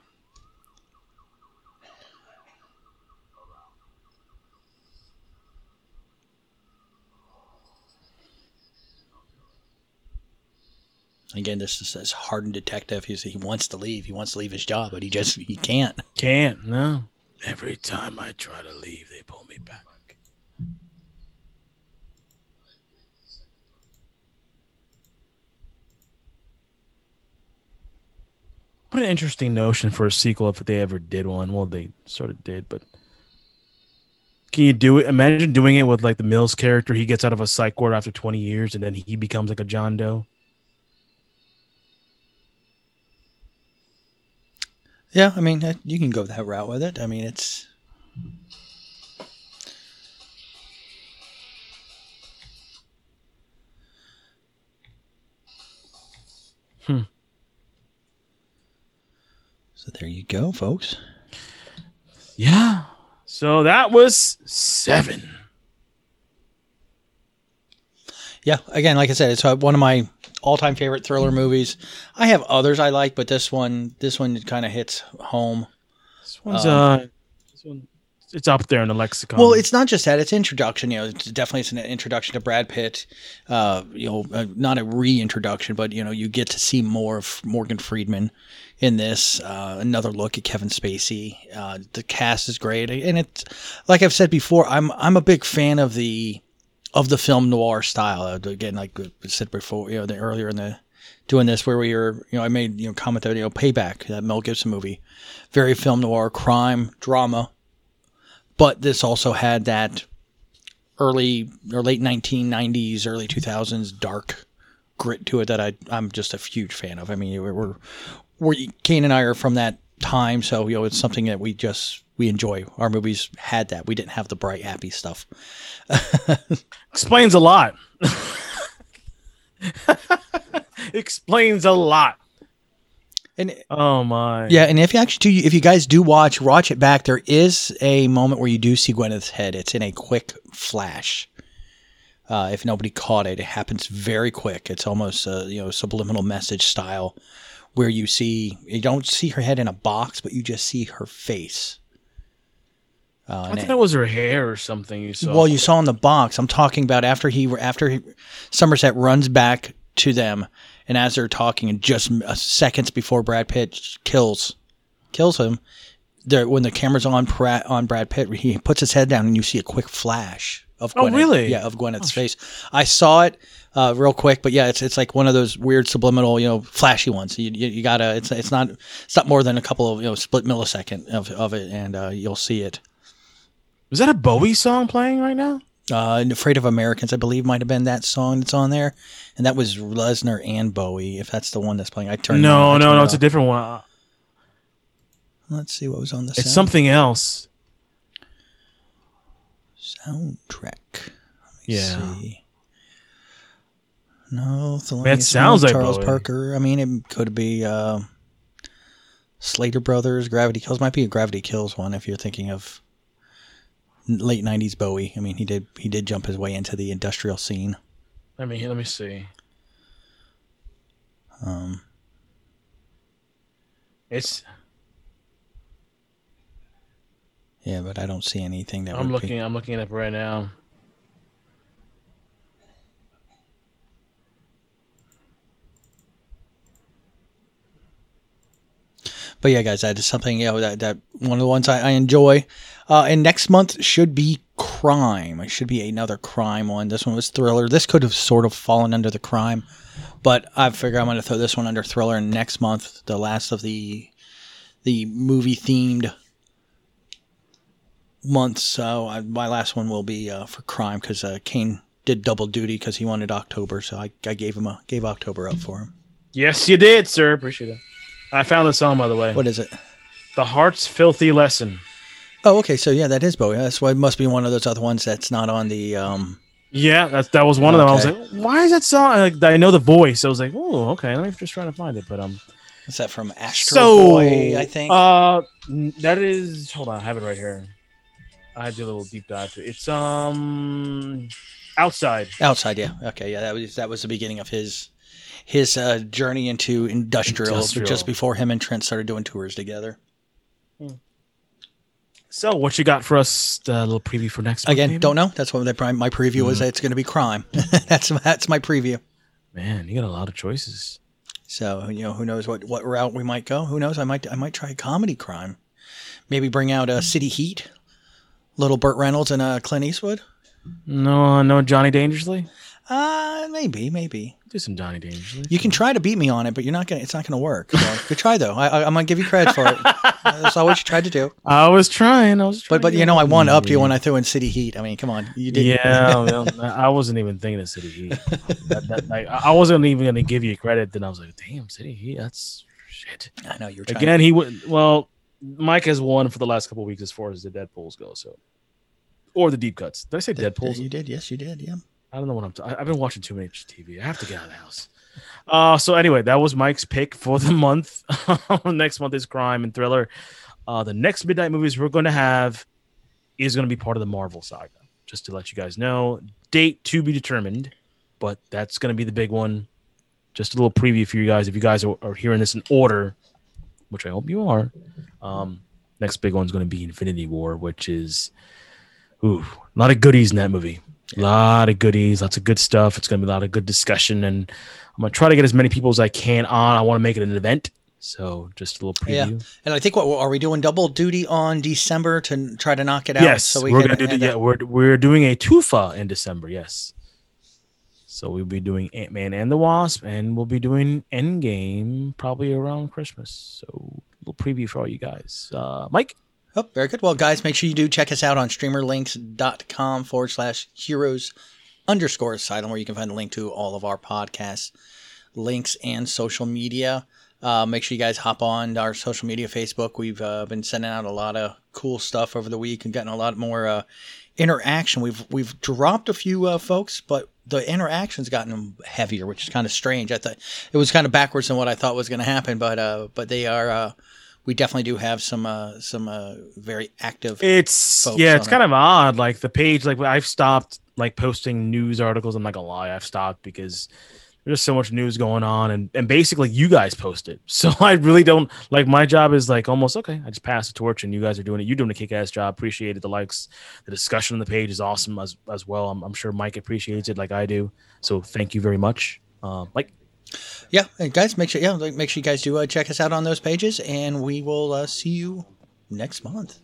Again, this is this hardened detective. He's, he wants to leave. He wants to leave his job, but he just he can't. can't. No. Every time I try to leave, they pull me back. What an interesting notion for a sequel if they ever did one. Well, they sort of did, but can you do it? Imagine doing it with like the Mills character. He gets out of a psych ward after 20 years and then he becomes like a John Doe. Yeah, I mean, you can go that route with it. I mean, it's. Hmm. So there you go, folks. Yeah. So that was seven. Yeah, again, like I said, it's one of my all-time favorite thriller movies. I have others I like, but this one, this one kind of hits home. This one's Um, uh, this one, it's up there in the lexicon. Well, it's not just that; it's introduction. You know, it's definitely it's an introduction to Brad Pitt. Uh, you know, uh, not a reintroduction, but you know, you get to see more of Morgan Freeman in this. Uh, another look at Kevin Spacey. Uh, the cast is great, and it's like I've said before. I'm I'm a big fan of the of the film noir style. Uh, again, like I said before, you know, the, earlier in the doing this where we were, you know, I made you know comment that you know, Payback, that Mel Gibson movie, very film noir, crime, drama but this also had that early or late 1990s, early 2000s dark grit to it that I I'm just a huge fan of. I mean, we're we're, we're Kane and I are from that time, so you know it's something that we just we enjoy. Our movies had that. We didn't have the bright happy stuff. explains a lot. explains a lot. And oh my, Yeah, and if you actually do, if you guys do watch, watch it back. There is a moment where you do see Gwyneth's head. It's in a quick flash. Uh, if nobody caught it, it happens very quick. It's almost a you know subliminal message style, where you see you don't see her head in a box, but you just see her face. Uh, I thought it- that was her hair or something. You saw. well, you saw in the box. I'm talking about after he after he, Somerset runs back to them, and as they're talking, and just uh, seconds before Brad Pitt kills kills him, there when the camera's on Pratt, on Brad Pitt, he puts his head down, and you see a quick flash of Oh, really? Yeah, of Gwyneth's face. I saw it uh, real quick, but yeah, it's it's like one of those weird subliminal, you know, flashy ones. You, you, you gotta. It's it's not it's not more than a couple of you know split millisecond of of it, and uh, you'll see it. Is that a Bowie song playing right now? Uh, Afraid of Americans, I believe, might have been that song that's on there, and that was Reznor and Bowie. If that's the one that's playing, I turned. No, I no, turned no. it It's a different one. Let's see what was on the. It's sound- something else. soundtrack. Let me Yeah. see. No, Thelonious it sounds like Charles. Parker. I mean, it could be uh, Slater Brothers. Gravity Kills might be a Gravity Kills one if you're thinking of late '90s Bowie. I mean, he did he did jump his way into the industrial scene. Let me let me see. Um, It's. yeah, but I don't see anything that I'm would looking. Be, I'm looking it up right now. But yeah, guys, that is something you know that that one of the ones I, I enjoy. Uh, and next month should be crime. It should be another crime one. This one was thriller. This could have sort of fallen under the crime, but I figure I'm going to throw this one under thriller. And next month, the last of the the movie themed months. So I, my last one will be uh, for crime because uh, Kane did double duty because he wanted October. So I, I gave him a gave October up for him. Yes, you did, sir. Appreciate it. I found the song by the way. What is it? The Heart's Filthy Lesson. Oh, okay. So yeah, that is Bowie. That's why it must be one of those other ones that's not on the. um Yeah, that that was one of them. I was like, why is that song? Like, I know the voice. I was like, oh, okay. Let me just try to find it. But um, Is that from Astro so Boy? I think. Uh, that is. Hold on, I have it right here. I had to do a little deep dive to it. It's um, outside. Outside, yeah. Okay, yeah. That was that was the beginning of his his uh, journey into industrial, Industrial. just before him and Trent started doing tours together. So, what you got for us? A little preview for next. Again, don't know. That's what my preview was. Mhm. That it's going to be crime. that's that's my preview. Man, you got a lot of choices. So you know, who knows what, what route we might go? Who knows? I might I might try comedy crime. Maybe bring out a City Heat, little Burt Reynolds and uh, Clint Eastwood. No, no, Johnny Dangerously. Uh maybe, maybe. Do some Johnny Dangerously. You can try to beat me on it, but you're not gonna. It's not gonna work. So, good try though. I, I'm gonna give you credit for it. That's all what you tried to do. I was trying. I was. Trying But but you know, I one upped you when I threw in City Heat. I mean, come on, you did. Yeah, I wasn't even thinking of City Heat. That, that, like, I wasn't even going to give you credit. Then I was like, "Damn, City Heat, that's shit." I know you're trying. Again, he would. Well, Mike has won for the last couple of weeks as far as the Deadpool's go. So, or the deep cuts. Did I say Deadpool's? You did. Yes, you did. Yeah. I don't know what I'm. T- I- I've been watching too much TV. I have to get out of the house. Uh, so anyway, that was Mike's pick for the month. next month is crime and thriller. Uh, the next midnight movies we're going to have is going to be part of the Marvel saga. Just to let you guys know, date to be determined, but that's going to be the big one. Just a little preview for you guys. If you guys are, are hearing this in order, which I hope you are, um, next big one's going to be Infinity War, which is ooh, a lot of goodies in that movie. A lot of goodies, lots of good stuff. It's going to be a lot of good discussion, and I'm going to try to get as many people as I can on. I want to make it an event, so just a little preview. Yeah, and I think what are we doing double duty on December to try to knock it out? Yes, so we are going to do the, yeah, we're we're doing a tufa in December. Yes, so we'll be doing Ant Man and the Wasp, and we'll be doing Endgame probably around Christmas. So a little preview for all you guys. Uh, Mike. Oh, very good. Well, guys, make sure you do check us out on streamerlinks.com forward slash heroes underscore asylum, where you can find a link to all of our podcasts, links, and social media. Uh, make sure you guys hop on our social media Facebook. We've uh, been sending out a lot of cool stuff over the week and getting a lot more uh, interaction. We've we've dropped a few uh, folks, but the interaction's gotten heavier, which is kind of strange. I thought it was kind of backwards than what I thought was going to happen, but uh, but they are. Uh, we definitely do have some uh, some uh, very active. It's yeah, it's kind of odd. Like the page, like I've stopped like posting news articles. I'm not gonna lie, I've stopped because there's just so much news going on, and and basically you guys post it. So I really don't like my job is like almost okay. I just pass the torch, and you guys are doing it. You're doing a kick ass job. Appreciate it. The likes, the discussion on the page is awesome as as well. I'm, I'm sure Mike appreciates it like I do. So thank you very much. Um, like Yeah, and guys, make sure yeah, make sure you guys do uh, check us out on those pages, and we will uh, see you next month.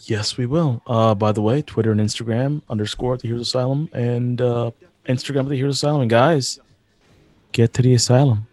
Yes, we will. Uh, by the way, Twitter and Instagram underscore the Heroes Asylum and uh, Instagram the Heroes Asylum. And guys, get to the asylum.